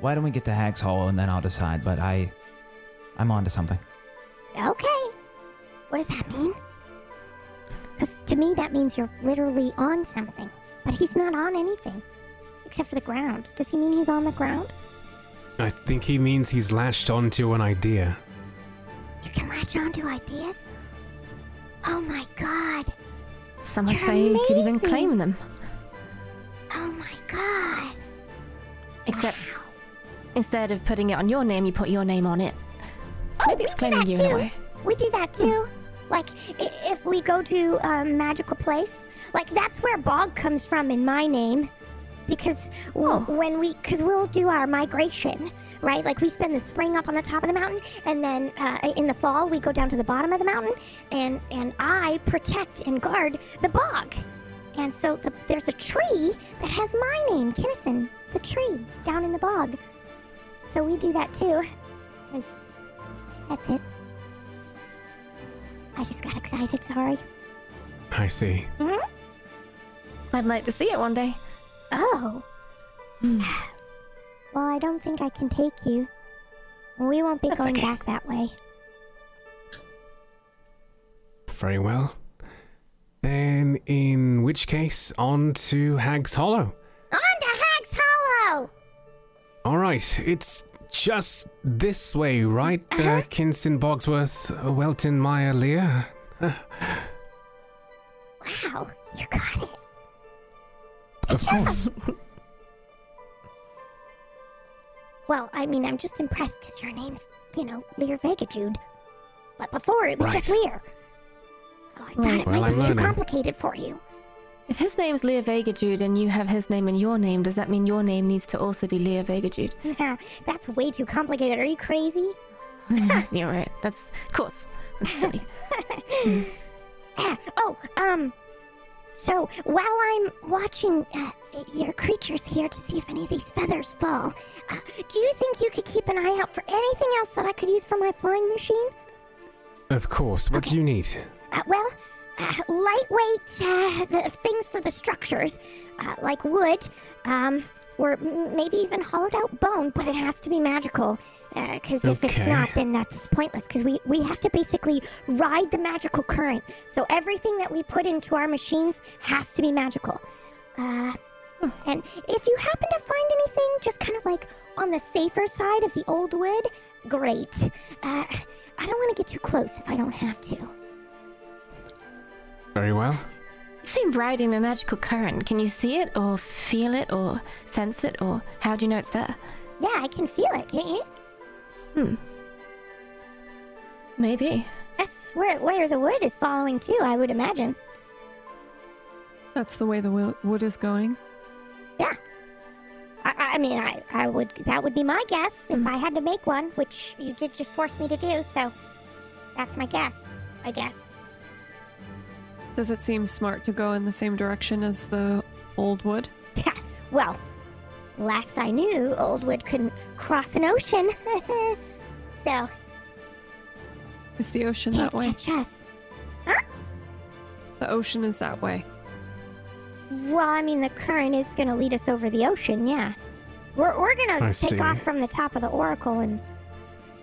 Speaker 7: why don't we get to Hag's Hall and then I'll decide? But I, I'm on to something.
Speaker 8: Okay. What does that mean? Because to me, that means you're literally on something. But he's not on anything. Except for the ground. Does he mean he's on the ground?
Speaker 4: I think he means he's latched onto an idea.
Speaker 8: You can latch onto ideas? Oh my god.
Speaker 6: Some would
Speaker 8: You're
Speaker 6: say you could even claim them.
Speaker 8: Oh my god.
Speaker 6: Except
Speaker 8: Wow.
Speaker 6: instead of putting it on your name, you put your name on it. So oh,
Speaker 8: maybe
Speaker 6: it's claiming
Speaker 8: that
Speaker 6: you in a way.
Speaker 8: We do that too. Like, if we go to a magical place, like that's where Bog comes from in my name. Because
Speaker 6: Oh.
Speaker 8: when we, because we'll do our migration, right? Like we spend the spring up on the top of the mountain, and then uh, in the fall we go down to the bottom of the mountain, and and I protect and guard the bog. And so the, there's a tree that has my name, Kinnison, the tree down in the bog. So we do that too. 'cause that's it. I just got excited, sorry.
Speaker 4: I see. Mm-hmm.
Speaker 6: I'd like to see it one day.
Speaker 8: Oh. Hmm. well, I don't think I can take you. We won't be
Speaker 6: That's
Speaker 8: going
Speaker 6: okay.
Speaker 8: back that way.
Speaker 4: Very well. Then, in which case, on to Hag's Hollow.
Speaker 8: On to Hag's Hollow!
Speaker 4: All right, it's just this way, right? Uh,
Speaker 8: Uh-huh.
Speaker 4: Kinson, Bogsworth, Welton, Meyer, Lear.
Speaker 8: Wow, you got it.
Speaker 4: Of course.
Speaker 8: Well, I mean, I'm just impressed because your name's, you know, Lear Vega Jude. But before it was just Lear. Oh, I thought
Speaker 6: Well,
Speaker 8: it might be too
Speaker 4: learning.
Speaker 8: complicated for you.
Speaker 6: If his name's Lear Vega Jude and you have his name in your name, does that mean your name needs to also be Lear Vega Jude?
Speaker 8: That's way too complicated. Are you crazy?
Speaker 6: You're right. That's, of course. That's silly.
Speaker 8: Ah, oh, um, so while I'm watching uh, your creatures here to see if any of these feathers fall, uh, do you think you could keep an eye out for anything else that I could use for my flying machine?
Speaker 4: of course. What do you need?
Speaker 8: Uh, well, uh, lightweight uh, the things for the structures, uh, like wood, um, or m- maybe even hollowed out bone, but it has to be magical. Because if it's
Speaker 4: Okay.
Speaker 8: not, then that's pointless. Because we, we have to basically ride the magical current. So everything that we put into our machines has to be magical. Uh, and if you happen to find anything just kind of like on the safer side of the old wood, great. Uh, I don't want to get too close if I don't have to.
Speaker 4: Very well.
Speaker 6: You seem riding the magical current. Can you see it or feel it or sense it or how do you know it's there?
Speaker 8: Yeah, I can feel it, can't you? Hmm.
Speaker 6: Maybe.
Speaker 8: That's where where the wood is following too, I would imagine.
Speaker 3: That's the way the wo- wood is going.
Speaker 8: Yeah. I, I I mean, I, I would that would be my guess if I had to make one, which you did just force me to do. So that's my guess, I guess.
Speaker 3: Does it seem smart to go in the same direction as the old wood?
Speaker 8: Yeah. Well, last I knew, old wood couldn't cross an ocean, so
Speaker 3: Is the ocean
Speaker 8: can't
Speaker 3: that way?
Speaker 8: catch us. Huh?
Speaker 3: The ocean is that way.
Speaker 8: Well, I mean, the current is going to lead us over the ocean, yeah. We're, we're going to take
Speaker 4: see.
Speaker 8: off from the top of the oracle and.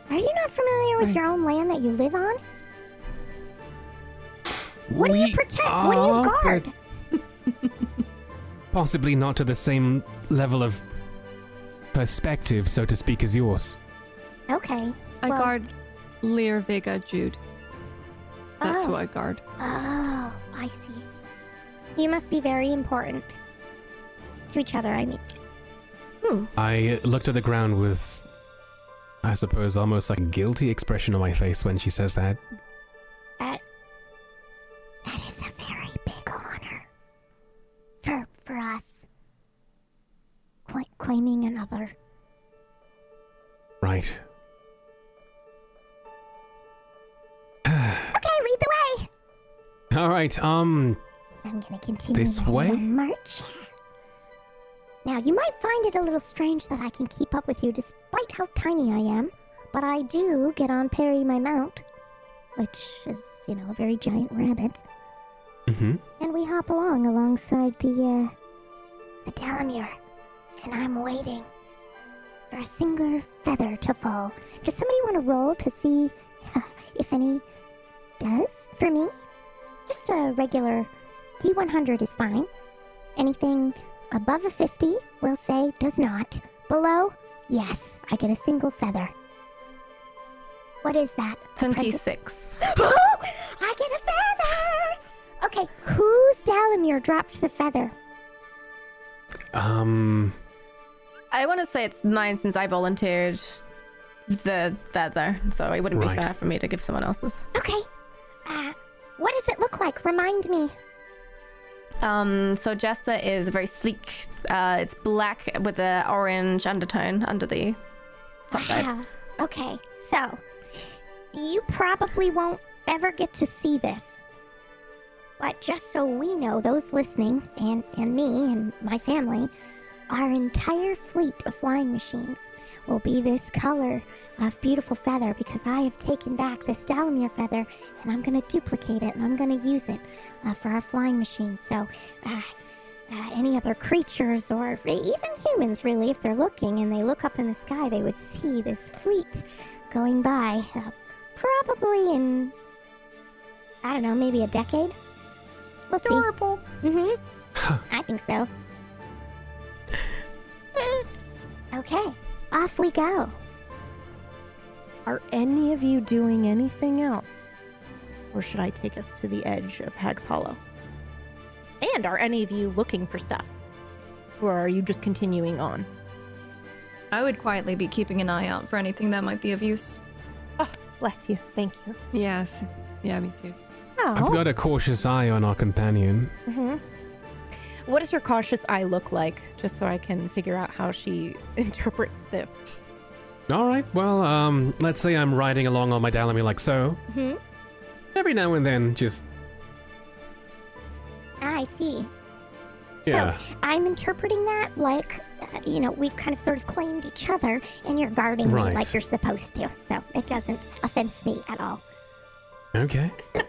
Speaker 8: Are you not familiar with
Speaker 3: Right.
Speaker 8: your own land that you live on? What do you protect? What do you guard?
Speaker 4: Possibly not to the same level of perspective, so to speak, as yours.
Speaker 8: Okay.
Speaker 3: I
Speaker 8: Well-
Speaker 3: guard Lear Vega Jude. That's
Speaker 8: oh.
Speaker 3: who I guard.
Speaker 8: Oh, I see. You must be very important. To each other, I mean. Hmm.
Speaker 4: I looked at the ground with, I suppose, almost like a guilty expression on my face when she says that.
Speaker 8: That. That is a very big honor. For, for us. Cla- claiming another.
Speaker 4: Right.
Speaker 8: Okay, lead the way!
Speaker 4: All right. Um.
Speaker 8: I'm gonna continue
Speaker 4: This way?
Speaker 8: march. Now, you might find it a little strange that I can keep up with you despite how tiny I am, but I do get on Perry my mount, which is, you know, a very giant rabbit.
Speaker 4: Mm-hmm.
Speaker 8: and we hop along alongside the uh, the Dalamir, and I'm waiting for a single feather to fall. Does somebody want to roll to see uh, if any does for me? Just a regular D100 is fine. Anything above a 50, we'll say does not. Below, yes, I get a single feather. What is that? Apprentice-
Speaker 6: 26.
Speaker 8: I get a feather! Okay, who's Dalamir dropped the feather?
Speaker 4: Um,
Speaker 6: I want to say it's mine since I volunteered the feather, so it wouldn't
Speaker 4: Right.
Speaker 6: be fair for me to give someone else's.
Speaker 8: Okay. Uh, what does it look like? Remind me.
Speaker 6: Um, so Jasper is very sleek. Uh, it's black with a orange undertone under the top side.
Speaker 8: Wow. Okay, so you probably won't ever get to see this. But just so we know, those listening, and, and me and my family, our entire fleet of flying machines will be this color of beautiful feather because I have taken back this Dalamir feather and I'm going to duplicate it and I'm going to use it uh, for our flying machines. So, uh, uh, any other creatures or even humans, really, if they're looking and they look up in the sky, they would see this fleet going by. Uh, probably in, I don't know, maybe a decade. We'll see.
Speaker 6: Adorable.
Speaker 8: Mm-hmm. I think so. okay, off we go.
Speaker 1: Are any of you doing anything else? Or should I take us to the edge of Hag's Hollow? And are any of you looking for stuff? Or are you just continuing on?
Speaker 5: I would quietly be keeping an eye out for anything that might be of use.
Speaker 1: Oh, bless you. Thank you.
Speaker 3: Yes. Yeah, me too.
Speaker 1: Oh.
Speaker 4: I've got a cautious eye on our companion.
Speaker 1: hmm What does your cautious eye look like? Just so I can figure out how she interprets this.
Speaker 4: All right. Well, um, let's say I'm riding along on my Dalamir like so.
Speaker 1: hmm
Speaker 4: Every now and then, just
Speaker 8: I see. So
Speaker 4: yeah.
Speaker 8: I'm interpreting that like, uh, you know, we've kind of sort of claimed each other, and you're guarding
Speaker 4: Right.
Speaker 8: me like you're supposed to. So it doesn't offense me at all.
Speaker 4: Okay.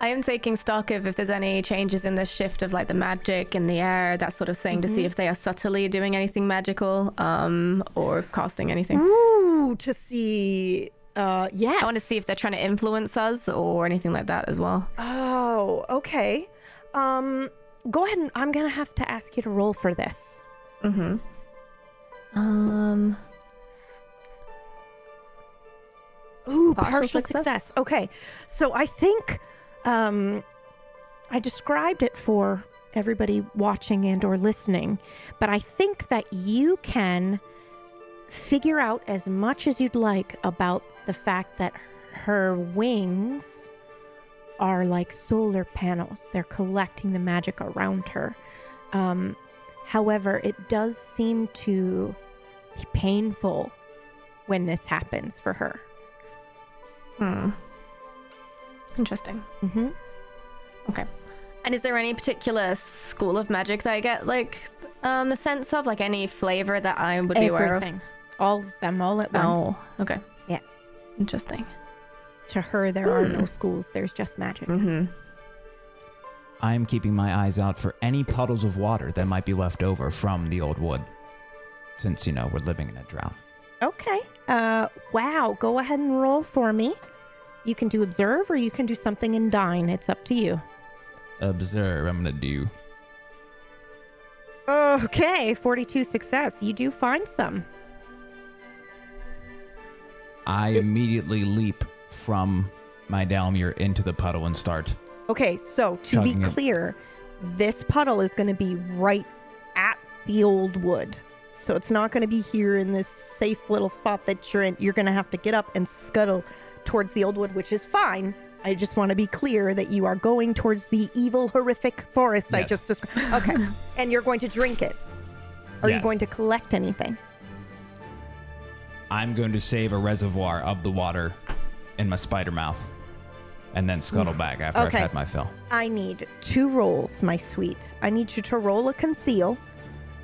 Speaker 6: I am taking stock of if there's any changes in the shift of like the magic in the air, that sort of thing, to see if they are subtly doing anything magical, um, or casting anything.
Speaker 1: Ooh, to see. Uh, yes.
Speaker 6: I want to see if they're trying to influence us or anything like that as well.
Speaker 1: Oh, okay. Um, go ahead and I'm gonna have to ask you to roll for this.
Speaker 6: Mm-hmm. Um.
Speaker 1: Ooh,
Speaker 6: Partial
Speaker 1: partial,
Speaker 6: success?
Speaker 1: success. Okay, so I think um, I described it for everybody watching and or listening, but I think that you can figure out as much as you'd like about the fact that her wings are like solar panels. They're collecting the magic around her. Um, however, it does seem to be painful when this happens for her.
Speaker 6: Hmm. Interesting.
Speaker 1: Mm-hmm. Okay.
Speaker 6: And is there any particular school of magic that I get like um the sense of, like any flavor that I would be aware of?
Speaker 1: Everything. All of them, all at once.
Speaker 6: Oh, okay.
Speaker 1: Yeah.
Speaker 6: Interesting.
Speaker 1: To her, there are no schools. There's just magic.
Speaker 6: Mm-hmm.
Speaker 7: I'm keeping my eyes out for any puddles of water that might be left over from the old wood. Since, you know, we're living in a drought.
Speaker 1: Okay. Uh, wow. Go ahead and roll for me. You can do observe or you can do something in dine. It's up to you.
Speaker 7: Observe, I'm gonna do.
Speaker 1: Okay. 42 success. You do find some.
Speaker 7: I
Speaker 1: It's-
Speaker 7: immediately leap from my Dalmir into the puddle and start.
Speaker 1: Okay. So to be
Speaker 7: it.
Speaker 1: clear, this puddle is going to be right at the old wood. So it's not going to be here in this safe little spot that you're in. You're going to have to get up and scuttle towards the old wood, which is fine. I just want to be clear that you are going towards the evil, horrific forest I just described. Okay. and you're going to drink it. Are you going to collect anything?
Speaker 7: I'm going to save a reservoir of the water in my spider mouth and then scuttle back after
Speaker 1: Okay.
Speaker 7: I've had my fill.
Speaker 1: I need two rolls, my sweet. I need you to roll a conceal.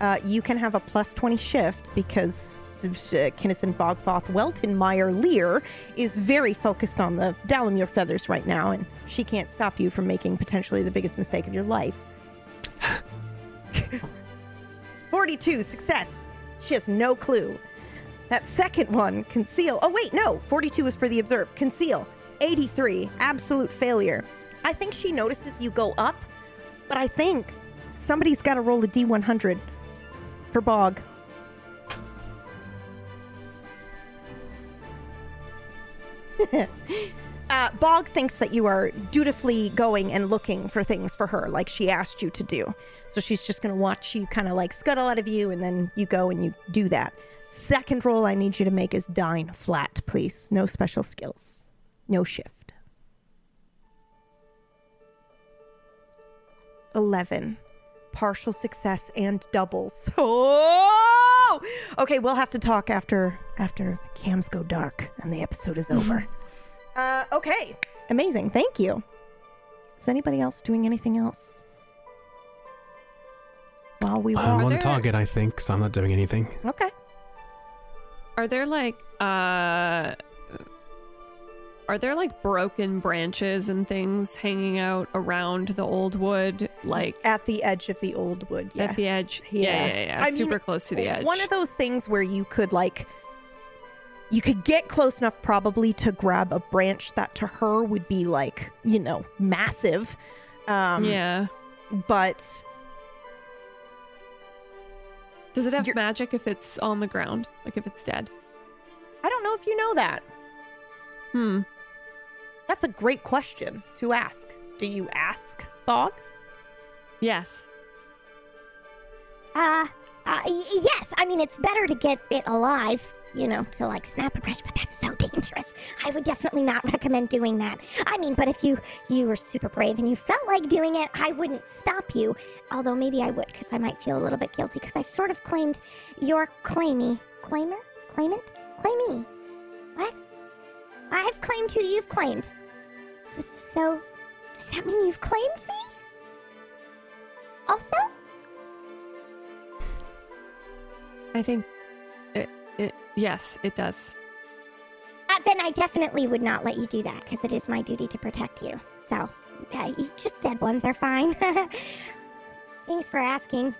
Speaker 1: Uh, you can have a plus 20 shift because uh, Kinnison Bogfoth Weltenmeyer Lear is very focused on the Dalamure feathers right now, and she can't stop you from making potentially the biggest mistake of your life. 42, success. She has no clue. That second one, conceal. Oh, wait, no. 42 is for the observe. Conceal. 83, absolute failure. I think she notices you go up, but I think somebody's got to roll a D100 for Bog. uh, Bog thinks that you are dutifully going and looking for things for her, like she asked you to do. So she's just going to watch you kind of like scuttle out of you, and then you go and you do that. Second roll I need you to make is dine flat, please. No special skills, no shift. 11 partial success and doubles. Oh! Okay, we'll have to talk after after the cams go dark and the episode is over. Uh okay. Amazing. Thank you. Is anybody else doing anything else? While we
Speaker 4: I'm
Speaker 1: walk.
Speaker 4: on
Speaker 3: there-
Speaker 4: target, I think, so I'm not doing anything.
Speaker 1: Okay.
Speaker 3: Are there like uh are there like broken branches and things hanging out around the old wood like
Speaker 1: At the edge of the old wood, yes.
Speaker 3: at the edge? Yeah, yeah, yeah.
Speaker 1: I mean,
Speaker 3: Super close to the edge.
Speaker 1: One of those things where you could like you could get close enough probably to grab a branch that to her would be like, you know, massive. Um
Speaker 3: yeah.
Speaker 1: but
Speaker 3: Does it have
Speaker 1: you're-
Speaker 3: magic if it's on the ground? Like if it's dead?
Speaker 1: I don't know if you know that.
Speaker 3: Hmm.
Speaker 1: That's a great question to ask. Do you ask, Bog?
Speaker 3: Yes.
Speaker 8: Uh, uh, y- yes. I mean, it's better to get it alive, you know, to like snap a branch, but that's so dangerous. I would definitely not recommend doing that. I mean, but if you you were super brave and you felt like doing it, I wouldn't stop you. Although maybe I would, because I might feel a little bit guilty, because I've sort of claimed your claimy, claimer, claimant, claimee. What? I've claimed who you've claimed. S- so, does that mean you've claimed me? Also?
Speaker 3: I think it, it yes, it does.
Speaker 8: Uh, then I definitely would not let you do that because it is my duty to protect you. So, uh, you- just dead ones are fine. Thanks for asking.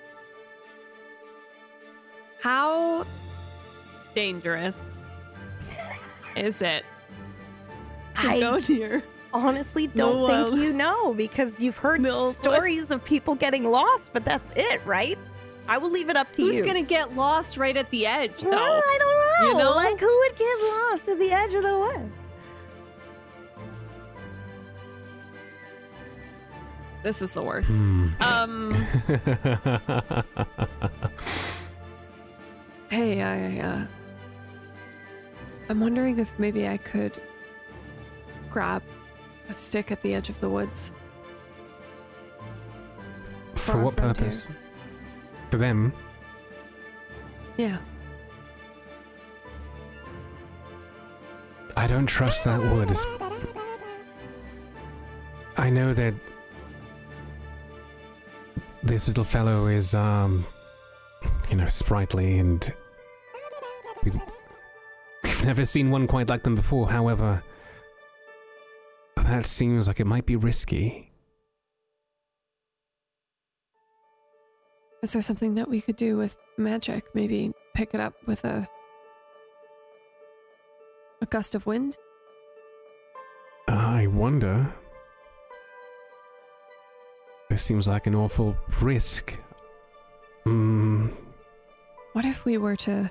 Speaker 3: How dangerous is it to
Speaker 1: I
Speaker 3: go near?
Speaker 1: honestly don't
Speaker 3: No,
Speaker 1: think
Speaker 3: um,
Speaker 1: you know because you've heard
Speaker 3: No, what?
Speaker 1: stories of people getting lost, but that's it, right? I will leave it up to
Speaker 3: Who's
Speaker 1: you.
Speaker 3: Who's gonna get lost right at the edge, though?
Speaker 1: Well, I don't know.
Speaker 3: You know?
Speaker 1: Like, who would get lost at the edge of the wood?
Speaker 3: This is the worst.
Speaker 4: Hmm.
Speaker 3: Um. hey, I, uh, I'm wondering if maybe I could grab a stick at the edge of the woods.
Speaker 4: For
Speaker 3: our
Speaker 4: what
Speaker 3: frontier.
Speaker 4: purpose? For them?
Speaker 3: Yeah.
Speaker 4: I don't trust that wood. as- I know that this little fellow is, um, you know, sprightly and we've, we've never seen one quite like them before. However, that seems like it might be risky.
Speaker 3: Is there something that we could do with magic? Maybe pick it up with a a gust of wind?
Speaker 4: I wonder. This seems like an awful risk. Hmm.
Speaker 3: What if we were to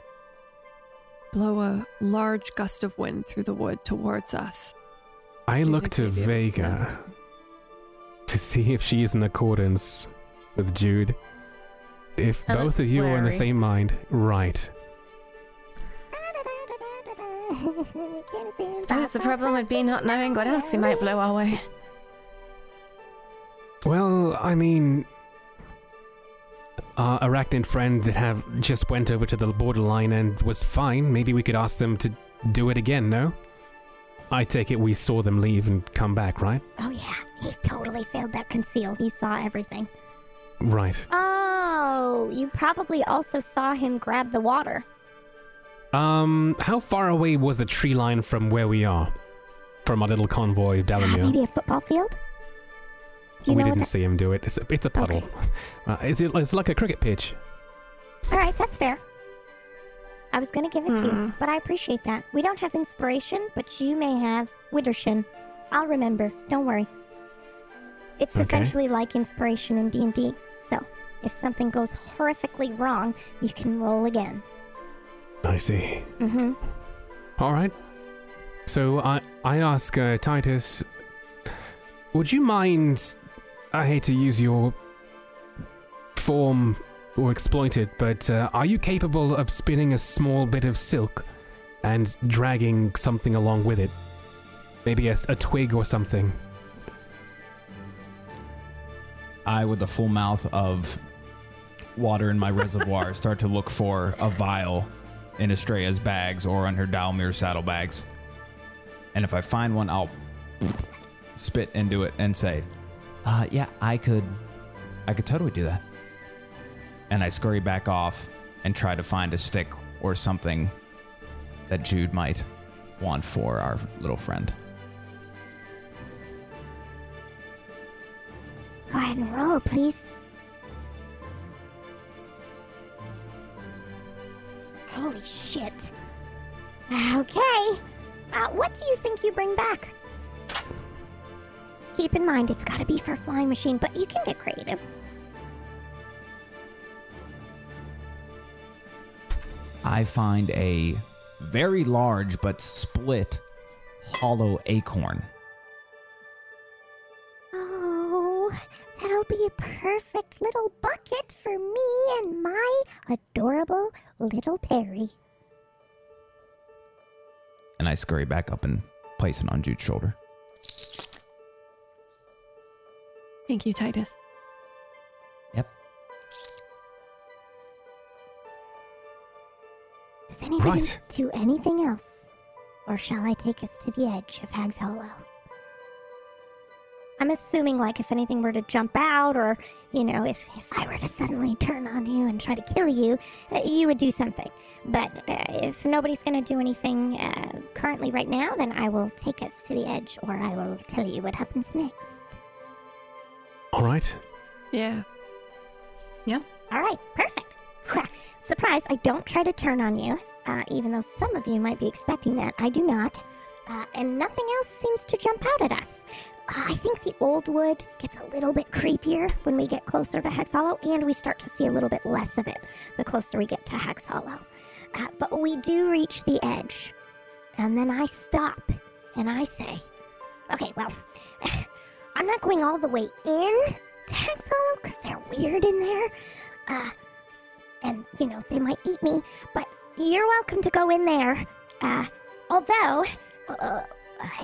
Speaker 3: blow a large gust of wind through the wood towards us?
Speaker 4: I look
Speaker 3: think
Speaker 4: to
Speaker 3: we'd be able to
Speaker 4: Vega to see if she is in accordance with Jude. If
Speaker 1: I
Speaker 4: both of you are in the same mind, right.
Speaker 6: Suppose the problem would be not knowing what else you might blow our way.
Speaker 4: Well, I mean, our arachnid friend have just went over to the borderline and was fine. Maybe we could ask them to do it again. No, I take it we saw them leave and come back, right?
Speaker 8: Oh yeah, he totally failed that conceal. He saw everything.
Speaker 4: Right.
Speaker 8: Um, Oh, you probably also saw him grab the water.
Speaker 4: Um, how far away was the tree line from where we are? From our little convoy of
Speaker 8: Uh, maybe a football field? Do
Speaker 4: we didn't
Speaker 8: that-
Speaker 4: see him do it. It's a, it's a puddle. Uh, is it? It's like a cricket pitch.
Speaker 8: All right, that's fair. I was going to give it to you,
Speaker 6: Hmm.
Speaker 8: but I appreciate that. We don't have inspiration, but you may have Widdershin. I'll remember. Don't worry. It's
Speaker 4: Okay.
Speaker 8: essentially like inspiration in D&D. So, if something goes horrifically wrong, you can roll again.
Speaker 4: I see.
Speaker 8: Mm-hmm.
Speaker 4: All right. So I I ask uh, Titus, would you mind? I hate to use your form or exploit it, but uh, are you capable of spinning a small bit of silk and dragging something along with it? Maybe a twig or something.
Speaker 7: I, with a full mouth of water in my reservoir, start to look for a vial in Estrella's bags or on her Dalmir saddlebags. And if I find one, I'll spit into it and say, uh, yeah, I could, I could totally do that. And I scurry back off and try to find a stick or something that Jude might want for our little friend.
Speaker 8: Go ahead and roll, please. Holy shit. Okay. Uh, what do you think you bring back? Keep in mind, it's gotta be for a flying machine, but you can get creative.
Speaker 7: I find a very large but split hollow acorn.
Speaker 8: That'll be a perfect little bucket for me and my adorable little Perry.
Speaker 7: And I scurry back up and place it on Jude's shoulder.
Speaker 3: Thank you, Titus.
Speaker 7: Yep.
Speaker 8: Does anybody
Speaker 4: Right.
Speaker 8: do anything else? Or shall I take us to the edge of Hag's Hollow? I'm assuming, like, if anything were to jump out, or, you know, if, if I were to suddenly turn on you and try to kill you, uh, you would do something. But uh, if nobody's going to do anything uh, currently right now, then I will take us to the edge, or I will tell you what happens next.
Speaker 4: All right.
Speaker 3: Yeah. Yeah.
Speaker 8: All right, perfect. Surprise, I don't try to turn on you, uh, even though some of you might be expecting that. I do not. Uh, and nothing else seems to jump out at us. I think the old wood gets a little bit creepier when we get closer to Hag's Hollow, and we start to see a little bit less of it the closer we get to Hag's Hollow. Uh, but we do reach the edge, and then I stop and I say, okay, well, I'm not going all the way in to Hag's Hollow because they're weird in there. Uh, and you know they might eat me but you're welcome to go in there uh although uh,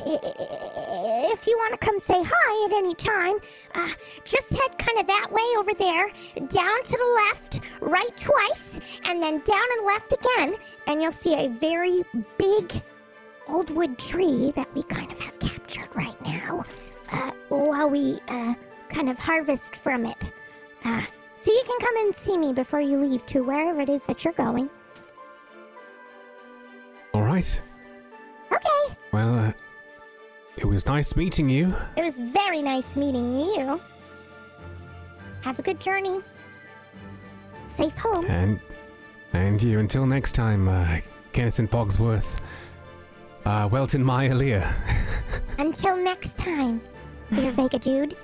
Speaker 8: if you want to come say hi at any time uh just head kind of that way over there down to the left right twice and then down and left again and you'll see a very big old wood tree that we kind of have captured right now uh while we uh kind of harvest from it uh so you can come and see me before you leave to wherever it is that you're going.
Speaker 4: All right.
Speaker 8: Okay.
Speaker 4: Well, uh, it was nice meeting you.
Speaker 8: It was very nice meeting you. Have a good journey. Safe home.
Speaker 4: And and you until next time, uh, Kennison Pogsworth. Uh, Welton Maya
Speaker 8: Until next time, dear Vega Jude.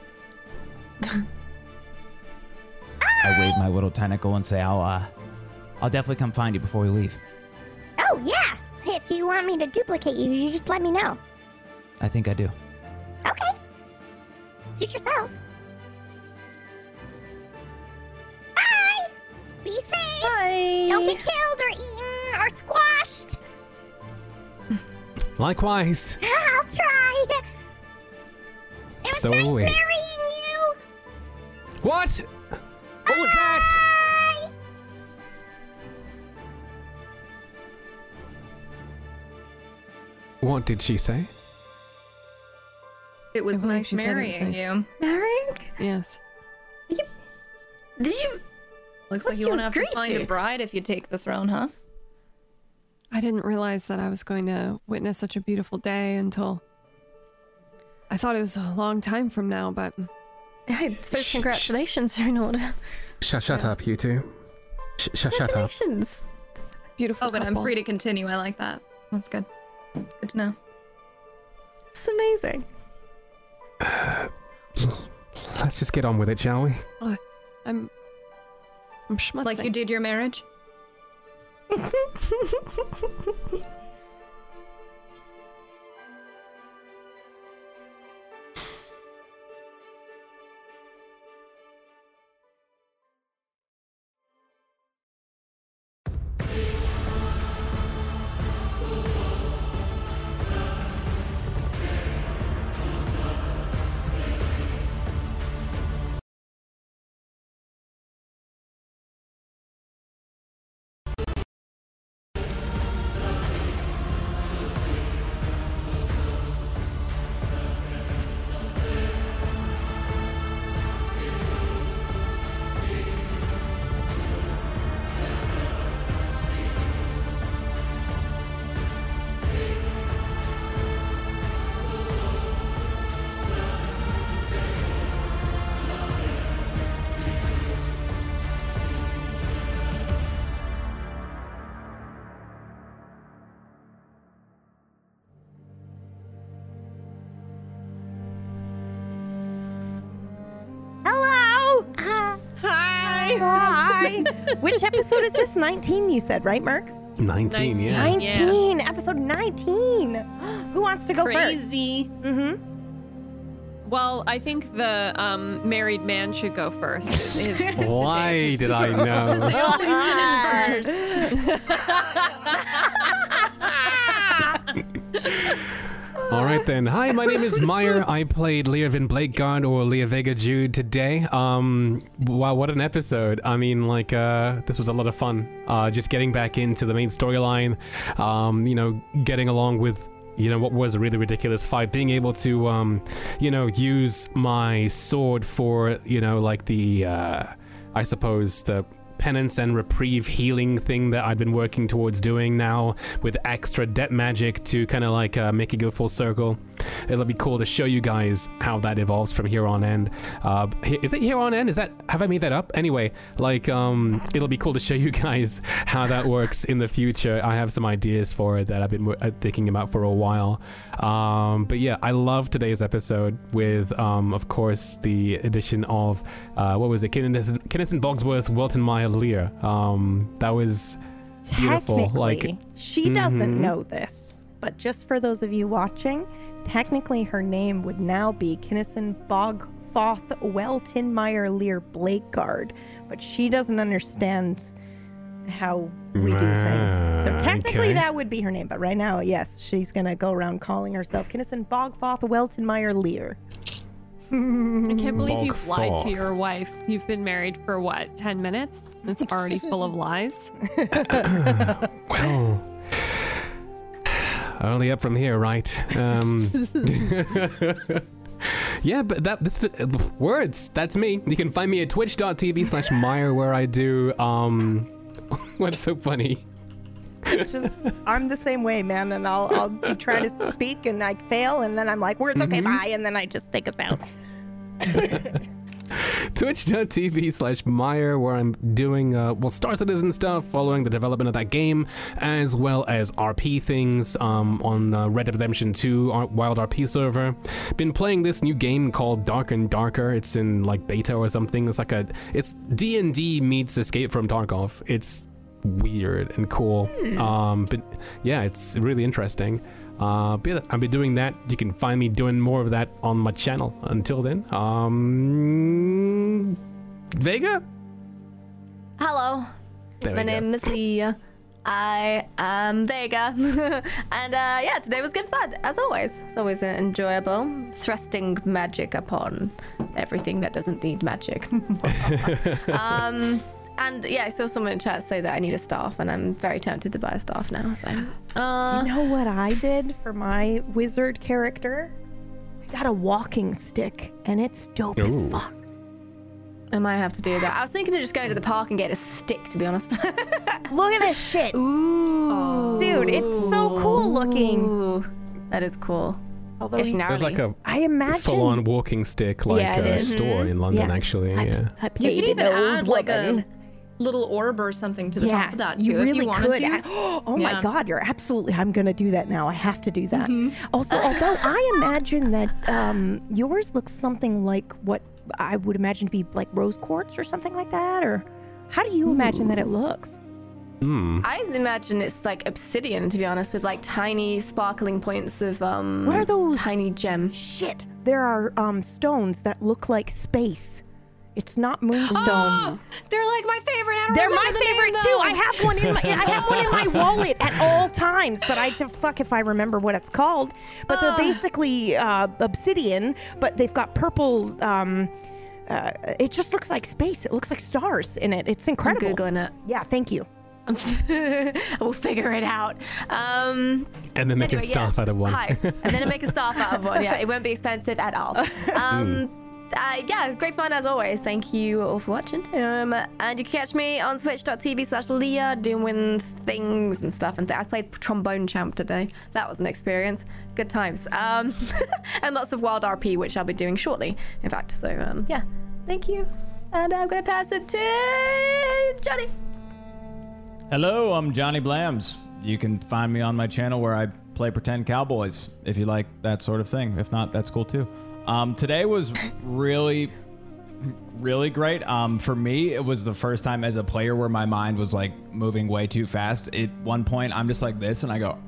Speaker 7: I wave my little tentacle and say, "I'll, uh, I'll definitely come find you before we leave."
Speaker 8: Oh, yeah. If you want me to duplicate you, you just let me know.
Speaker 7: I think I do.
Speaker 8: Okay. Suit yourself. Bye. Be safe.
Speaker 6: Bye.
Speaker 8: Don't get killed or eaten or squashed.
Speaker 4: Likewise.
Speaker 8: I'll try. It was
Speaker 4: So
Speaker 8: nice
Speaker 4: will we.
Speaker 8: marrying you.
Speaker 4: What? What What did she say?
Speaker 5: It was
Speaker 3: I
Speaker 5: nice
Speaker 3: she said it was
Speaker 5: marrying
Speaker 3: nice.
Speaker 5: you.
Speaker 6: Marrying?
Speaker 3: Yes.
Speaker 6: Did you?
Speaker 5: Looks like you
Speaker 6: you
Speaker 5: won't have to find
Speaker 6: to?
Speaker 5: a bride if you take the throne, huh?
Speaker 3: I didn't realize that I was going to witness such a beautiful day until I thought it was a long time from now, but
Speaker 6: I suppose
Speaker 4: Shh, shh.
Speaker 6: congratulations are in order.
Speaker 4: Shut, shut
Speaker 3: Yeah.
Speaker 4: up, you two. Sh- sh- shut up.
Speaker 6: Congratulations.
Speaker 3: beautiful.
Speaker 5: Oh, but I'm free to continue. I like that. That's good. Good to know.
Speaker 6: It's amazing.
Speaker 4: Let's just get on with it, shall we?
Speaker 3: Oh, I'm. I'm schmutzing.
Speaker 5: Like you did your marriage?
Speaker 1: Which episode is this? 19, you said, right, Merks?
Speaker 4: 19, yeah.
Speaker 1: 19. Episode 19. Who wants to go
Speaker 3: crazy.
Speaker 1: first? Mm-hmm.
Speaker 3: Well, I think the um, married man should go first. His- his-
Speaker 4: Why did I know?
Speaker 5: They always finish first.
Speaker 4: All right then. Hi, my name is Myre. I played Learvin Blakeguard or Leah Vega Jude today. Um, wow, what an episode! I mean, like, uh, this was a lot of fun. Uh, just getting back into the main storyline. Um, you know, getting along with. You know what was a really ridiculous fight? Being able to, um, you know, use my sword for, you know, like the, uh, I suppose the penance and reprieve healing thing that I've been working towards doing now with extra debt magic to kind of like uh, make it go full circle. It'll be cool to show you guys how that evolves from here on end. Uh, is it here on end? Is that have I made that up? Anyway, like um, it'll be cool to show you guys how that works in the future. I have some ideas for it that I've been uh, thinking about for a while. Um, but yeah, I love today's episode with, um, of course, the addition of uh, what was it, Kinnison, Kinnison Bogsworth, Wilton Meyer Lear. Um, that was Beautiful, like-
Speaker 1: she doesn't
Speaker 4: Mhm.
Speaker 1: know this, but just for those of you watching, technically her name would now be Kinnison Bogfoth Weltinmeyer Lear Blakeguard, but she doesn't understand how we do things. So
Speaker 4: Ah,
Speaker 1: technically
Speaker 4: okay.
Speaker 1: that would be her name, but right now, yes, she's gonna go around calling herself Kinnison Bogfoth Weltinmeyer Lear.
Speaker 3: I can't believe
Speaker 4: Bog
Speaker 3: you've lied to your wife. You've been married for what, 10 minutes? It's already full of lies.
Speaker 4: well. Only up from here, right? Um, yeah, but that this uh, words. That's me. You can find me at twitch.tv slash Myre where I do um what's so funny?
Speaker 1: It's just I'm the same way, man, and I'll I'll be trying to speak and I fail, and then I'm like, words okay,
Speaker 4: Mhm.
Speaker 1: bye, and then I just take us out.
Speaker 4: twitch.tv slash Myre, where I'm doing, uh, well, Star Citizen stuff, following the development of that game, as well as RP things um, on uh, Red Dead Redemption 2 R- Wild RP server. Been playing this new game called Dark and Darker. It's in like beta or something. It's like a, it's D&D meets Escape from Tarkov. It's weird and cool. Um, but yeah, it's really interesting. Uh, but yeah, I'll be doing that. You can find me doing more of that on my channel. Until then, um, Vega.
Speaker 6: Hello.
Speaker 4: There
Speaker 6: My
Speaker 4: we go.
Speaker 6: name is Leah. I am Vega. and uh, yeah, today was good fun, as always. It's always enjoyable. Thrusting magic upon everything that doesn't need magic. um, and yeah, I saw someone in chat say that I need a staff, and I'm very tempted to buy a staff now. So, uh,
Speaker 1: You know what I did for my wizard character? I got a walking stick, and it's dope as fuck.
Speaker 6: I might have to do that. I was thinking of just going to the park and get a stick, to be honest.
Speaker 1: Look at this shit.
Speaker 6: Ooh.
Speaker 1: Dude, it's so cool looking.
Speaker 6: Ooh. That is cool.
Speaker 1: Although
Speaker 6: It's.
Speaker 4: There's like a
Speaker 1: I imagine
Speaker 4: full-on walking stick like
Speaker 1: Yeah,
Speaker 4: uh, store in London,
Speaker 1: Yeah.
Speaker 4: actually.
Speaker 1: I,
Speaker 4: Yeah.
Speaker 1: I
Speaker 5: You
Speaker 1: played
Speaker 5: could even add like a little orb or something to the
Speaker 1: yeah,
Speaker 5: top of that too,
Speaker 1: you really
Speaker 5: if you wanted
Speaker 1: could.
Speaker 5: to.
Speaker 1: oh my
Speaker 5: Yeah.
Speaker 1: god, you're absolutely. I'm gonna do that now. I have to do that.
Speaker 5: Mm-hmm.
Speaker 1: Also, although I imagine that um, yours looks something like what I would imagine to be like rose quartz or something like that, or how do you imagine that it looks?
Speaker 4: Mm.
Speaker 6: I imagine it's like obsidian, to be honest, with like tiny sparkling points of um.
Speaker 1: What are those?
Speaker 6: Tiny gem.
Speaker 1: Shit, there are um, stones that look like space. It's not moonstone.
Speaker 5: Oh, they're like my favorite. I don't
Speaker 1: They're my
Speaker 5: the
Speaker 1: favorite
Speaker 5: though.
Speaker 1: too. I have one in my I have one in my wallet at all times, but I the fuck if I remember what it's called. But they're basically uh, obsidian, but they've got purple. Um, uh, it just looks like space. It looks like stars in it. It's
Speaker 6: I'm
Speaker 1: incredible.
Speaker 6: googling it.
Speaker 1: Yeah, thank you.
Speaker 6: we'll figure it out. Um,
Speaker 4: And then make
Speaker 6: anyway,
Speaker 4: a staff
Speaker 6: yeah.
Speaker 4: out of one.
Speaker 6: Hi. And then make a staff out of one. Yeah, it won't be expensive at all. Um, uh, yeah, great fun as always. Thank you all for watching. Um, and you can catch me on twitch.tv slash Leah doing things and stuff. And th- I played trombone champ today. That was an experience. Good times. Um, and lots of wild RP, which I'll be doing shortly, in fact. So, um, yeah, thank you. And I'm going to pass it to Johnny.
Speaker 7: Hello, I'm Johnny Blamz. You can find me on my channel where I play pretend cowboys if you like that sort of thing. If not, that's cool too. Um, today was really, really great. Um, for me, it was the first time as a player where my mind was like moving way too fast. At one point, I'm just like this, and I go,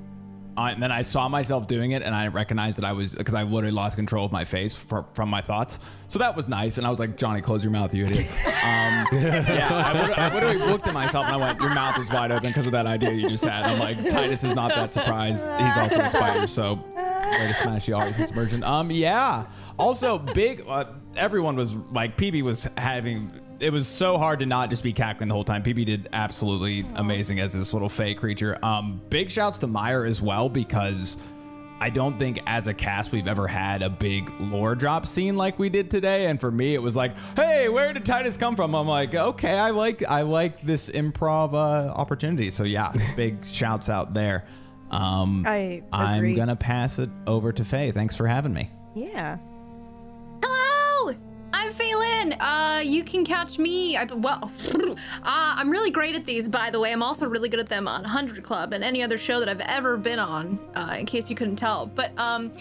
Speaker 7: uh, and then I saw myself doing it, and I recognized that I was because I literally lost control of my face for, from my thoughts. So that was nice, and I was like, Johnny, close your mouth, you idiot. Um, yeah, I, I literally looked at myself and I went, your mouth is wide open because of that idea you just had. I'm like, Titus is not that surprised. He's also a spider, so way to smash the audience version. Um, yeah. Also, big. Uh, everyone was like, PB was having. It was so hard to not just be cackling the whole time. PB did absolutely amazing as this little fey creature. Um, big shouts to Myre as well because I don't think as a cast we've ever had a big lore drop scene like we did today. And for me, it was like, hey, where did Titus come from? I'm like, okay, I like I like this improv uh, opportunity. So yeah, big shouts out there. Um,
Speaker 1: I
Speaker 7: I'm
Speaker 1: agree.
Speaker 7: gonna pass it over to Faye. Thanks for having me.
Speaker 1: Yeah.
Speaker 5: I'm Fhaelin. Uh, you can catch me. I, well, uh, I'm really great at these, by the way. I'm also really good at them on 100 Club and any other show that I've ever been on, uh, in case you couldn't tell. But um,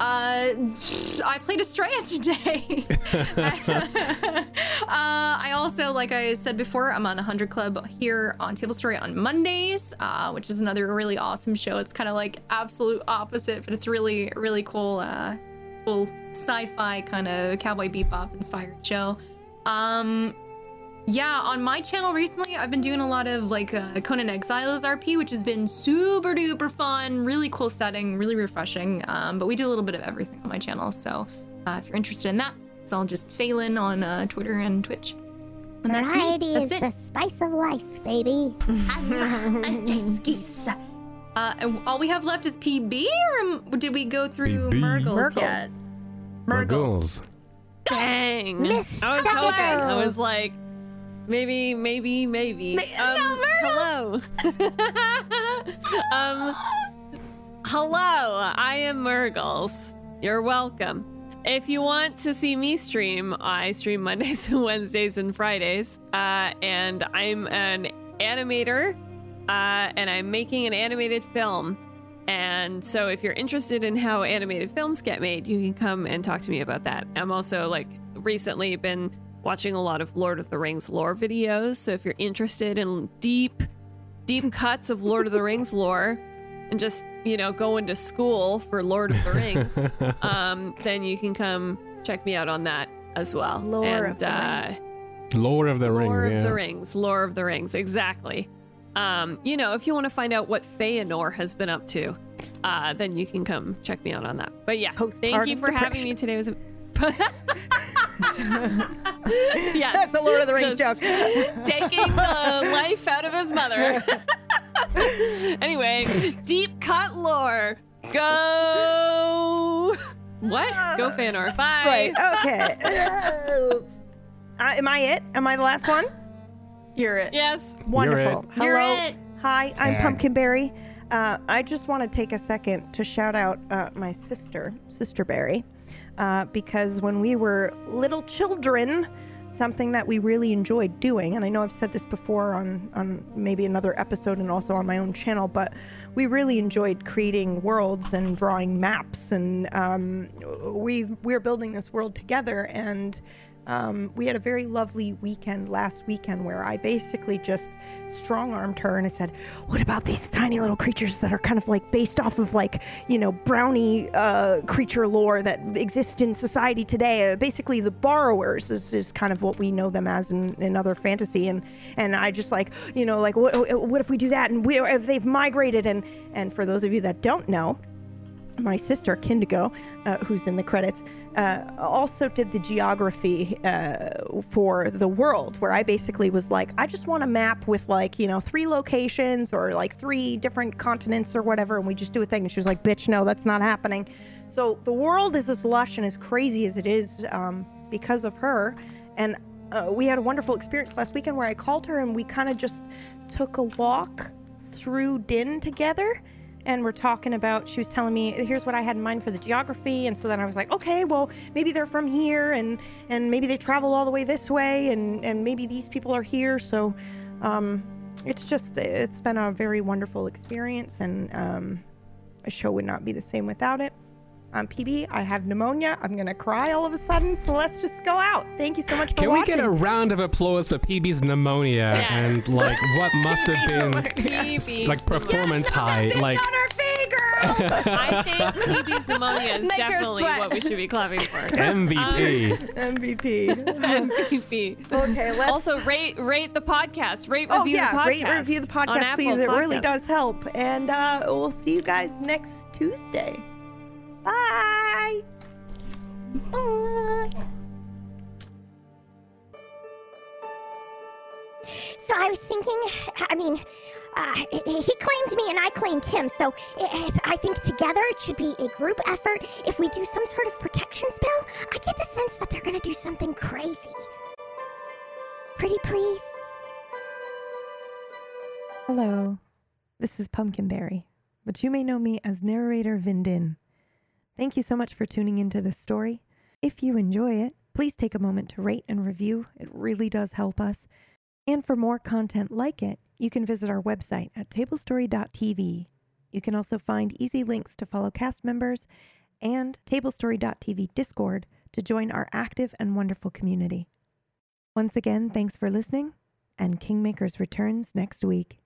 Speaker 5: uh, I played Estrella today. uh, I also, like I said before, I'm on 100 Club here on Tablestory on Mondays, uh, which is another really awesome show. It's kind of like absolute opposite, but it's really, really cool. Uh, sci-fi kind of cowboy bebop inspired show. Um, yeah, on my channel recently, I've been doing a lot of like uh, Conan Exiles RP, which has been super duper fun, really cool setting, really refreshing. Um, but we do a little bit of everything on my channel, so uh, if you're interested in that, it's all just Fhaelin on uh, Twitter and Twitch. And that's.
Speaker 8: Variety
Speaker 5: That's
Speaker 8: is
Speaker 5: it.
Speaker 8: the spice of life, baby.
Speaker 5: James Uh, and all we have left is PB, or did we go through
Speaker 4: PB.
Speaker 5: Mirggles,
Speaker 1: Mirggles.
Speaker 5: yet?
Speaker 4: Muggles.
Speaker 3: Dang.
Speaker 8: Miss
Speaker 3: I was hoping. I was like, maybe, maybe, maybe. Um, hello. um, hello. I am Mirggles. You're welcome. If you want to see me stream, I stream Mondays and Wednesdays and Fridays. Uh, and I'm an animator, uh, and I'm making an animated film. And so, if you're interested in how animated films get made, you can come and talk to me about that. I'm also like recently been watching a lot of Lord of the Rings lore videos. So, if you're interested in deep, deep cuts of Lord of the Rings lore and just, you know, going to school for Lord of the Rings, um, then you can come check me out on that as well.
Speaker 1: Lore
Speaker 3: and,
Speaker 1: of the
Speaker 3: uh,
Speaker 4: Lord of the
Speaker 3: Lore
Speaker 4: Rings.
Speaker 3: of
Speaker 4: yeah.
Speaker 3: the Rings. Lore of the Rings. Exactly. Um, you know, if you want to find out what Feanor has been up to, uh, then you can come check me out on that. But yeah, thank you for having me today. It was a- yes,
Speaker 1: That's a Lord of the Rings
Speaker 3: just
Speaker 1: joke.
Speaker 3: taking the life out of his mother. anyway, deep cut lore. Go. What? Go Feanor. Bye.
Speaker 1: Right. Okay. Uh, am I it? Am I the last one?
Speaker 5: You're it.
Speaker 3: Yes.
Speaker 1: Wonderful.
Speaker 5: it.
Speaker 1: Hello.
Speaker 5: You're it.
Speaker 1: Hi, I'm
Speaker 4: Tag.
Speaker 1: Pumpkinberry. Uh, I just want to take a second to shout out uh, my sister, Sister Berry, uh, because when we were little children, something that we really enjoyed doing, and I know I've said this before on, on maybe another episode and also on my own channel, but we really enjoyed creating worlds and drawing maps, and um, we we're building this world together, and um, we had a very lovely weekend last weekend where I basically just strong armed her and I said, What about these tiny little creatures that are kind of like based off of like, you know, brownie uh, creature lore that exists in society today? Uh, basically, the borrowers is, is kind of what we know them as in, in other fantasy. And, and I just like, you know, like, what, what if we do that? And we, if they've migrated. And, and for those of you that don't know, my sister Kindigo, uh, who's in the credits, uh, also did the geography uh, for the world, where I basically was like, I just want a map with like you know three locations or like three different continents or whatever, and we just do a thing. And she was like, "Bitch, no, that's not happening." So the world is as lush and as crazy as it is um, because of her, and uh, we had a wonderful experience last weekend where I called her and we kind of just took a walk through Din together and we're talking about she was telling me here's what i had in mind for the geography. And so then i was like okay well maybe they're from here and and maybe they travel all the way this way and and maybe these people are here. So um it's just it's been a very wonderful experience and um a show would not be the same without it i'm pb i have pneumonia i'm gonna cry all of a sudden so let's just go out thank you so much for
Speaker 4: Can we get a round of applause for PB's pneumonia
Speaker 3: Yes.
Speaker 4: and like what must have been
Speaker 3: PB's
Speaker 4: like performance high? Like
Speaker 1: on her fee, girl
Speaker 3: I think PB's pneumonia is
Speaker 6: Make
Speaker 3: definitely what we should be clapping for.
Speaker 4: MVP.
Speaker 1: mvp
Speaker 3: MVP.
Speaker 1: okay let's
Speaker 3: Also, rate rate the podcast. Rate
Speaker 1: Oh
Speaker 3: review
Speaker 1: yeah,
Speaker 3: the podcast.
Speaker 1: rate review the
Speaker 3: on
Speaker 1: podcast,
Speaker 3: Apple
Speaker 1: please. It really does help. And uh, we'll see you guys next Tuesday. Bye.
Speaker 8: Bye. So I was thinking, I mean, uh, he claimed me and I claimed him. So I I think together it should be a group effort. If we do some sort of protection spell, I get the sense that they're going to do something crazy. Pretty please?
Speaker 1: Hello, this is Pumpkinberry, but you may know me as narrator Vindin. Thank you so much for tuning into this story. If you enjoy it, please take a moment to rate and review. It really does help us. And for more content like it, you can visit our website at tablestory.tv. You can also find easy links to follow cast members and tablestory.tv Discord to join our active and wonderful community. Once again, thanks for listening, and Kingmakers returns next week.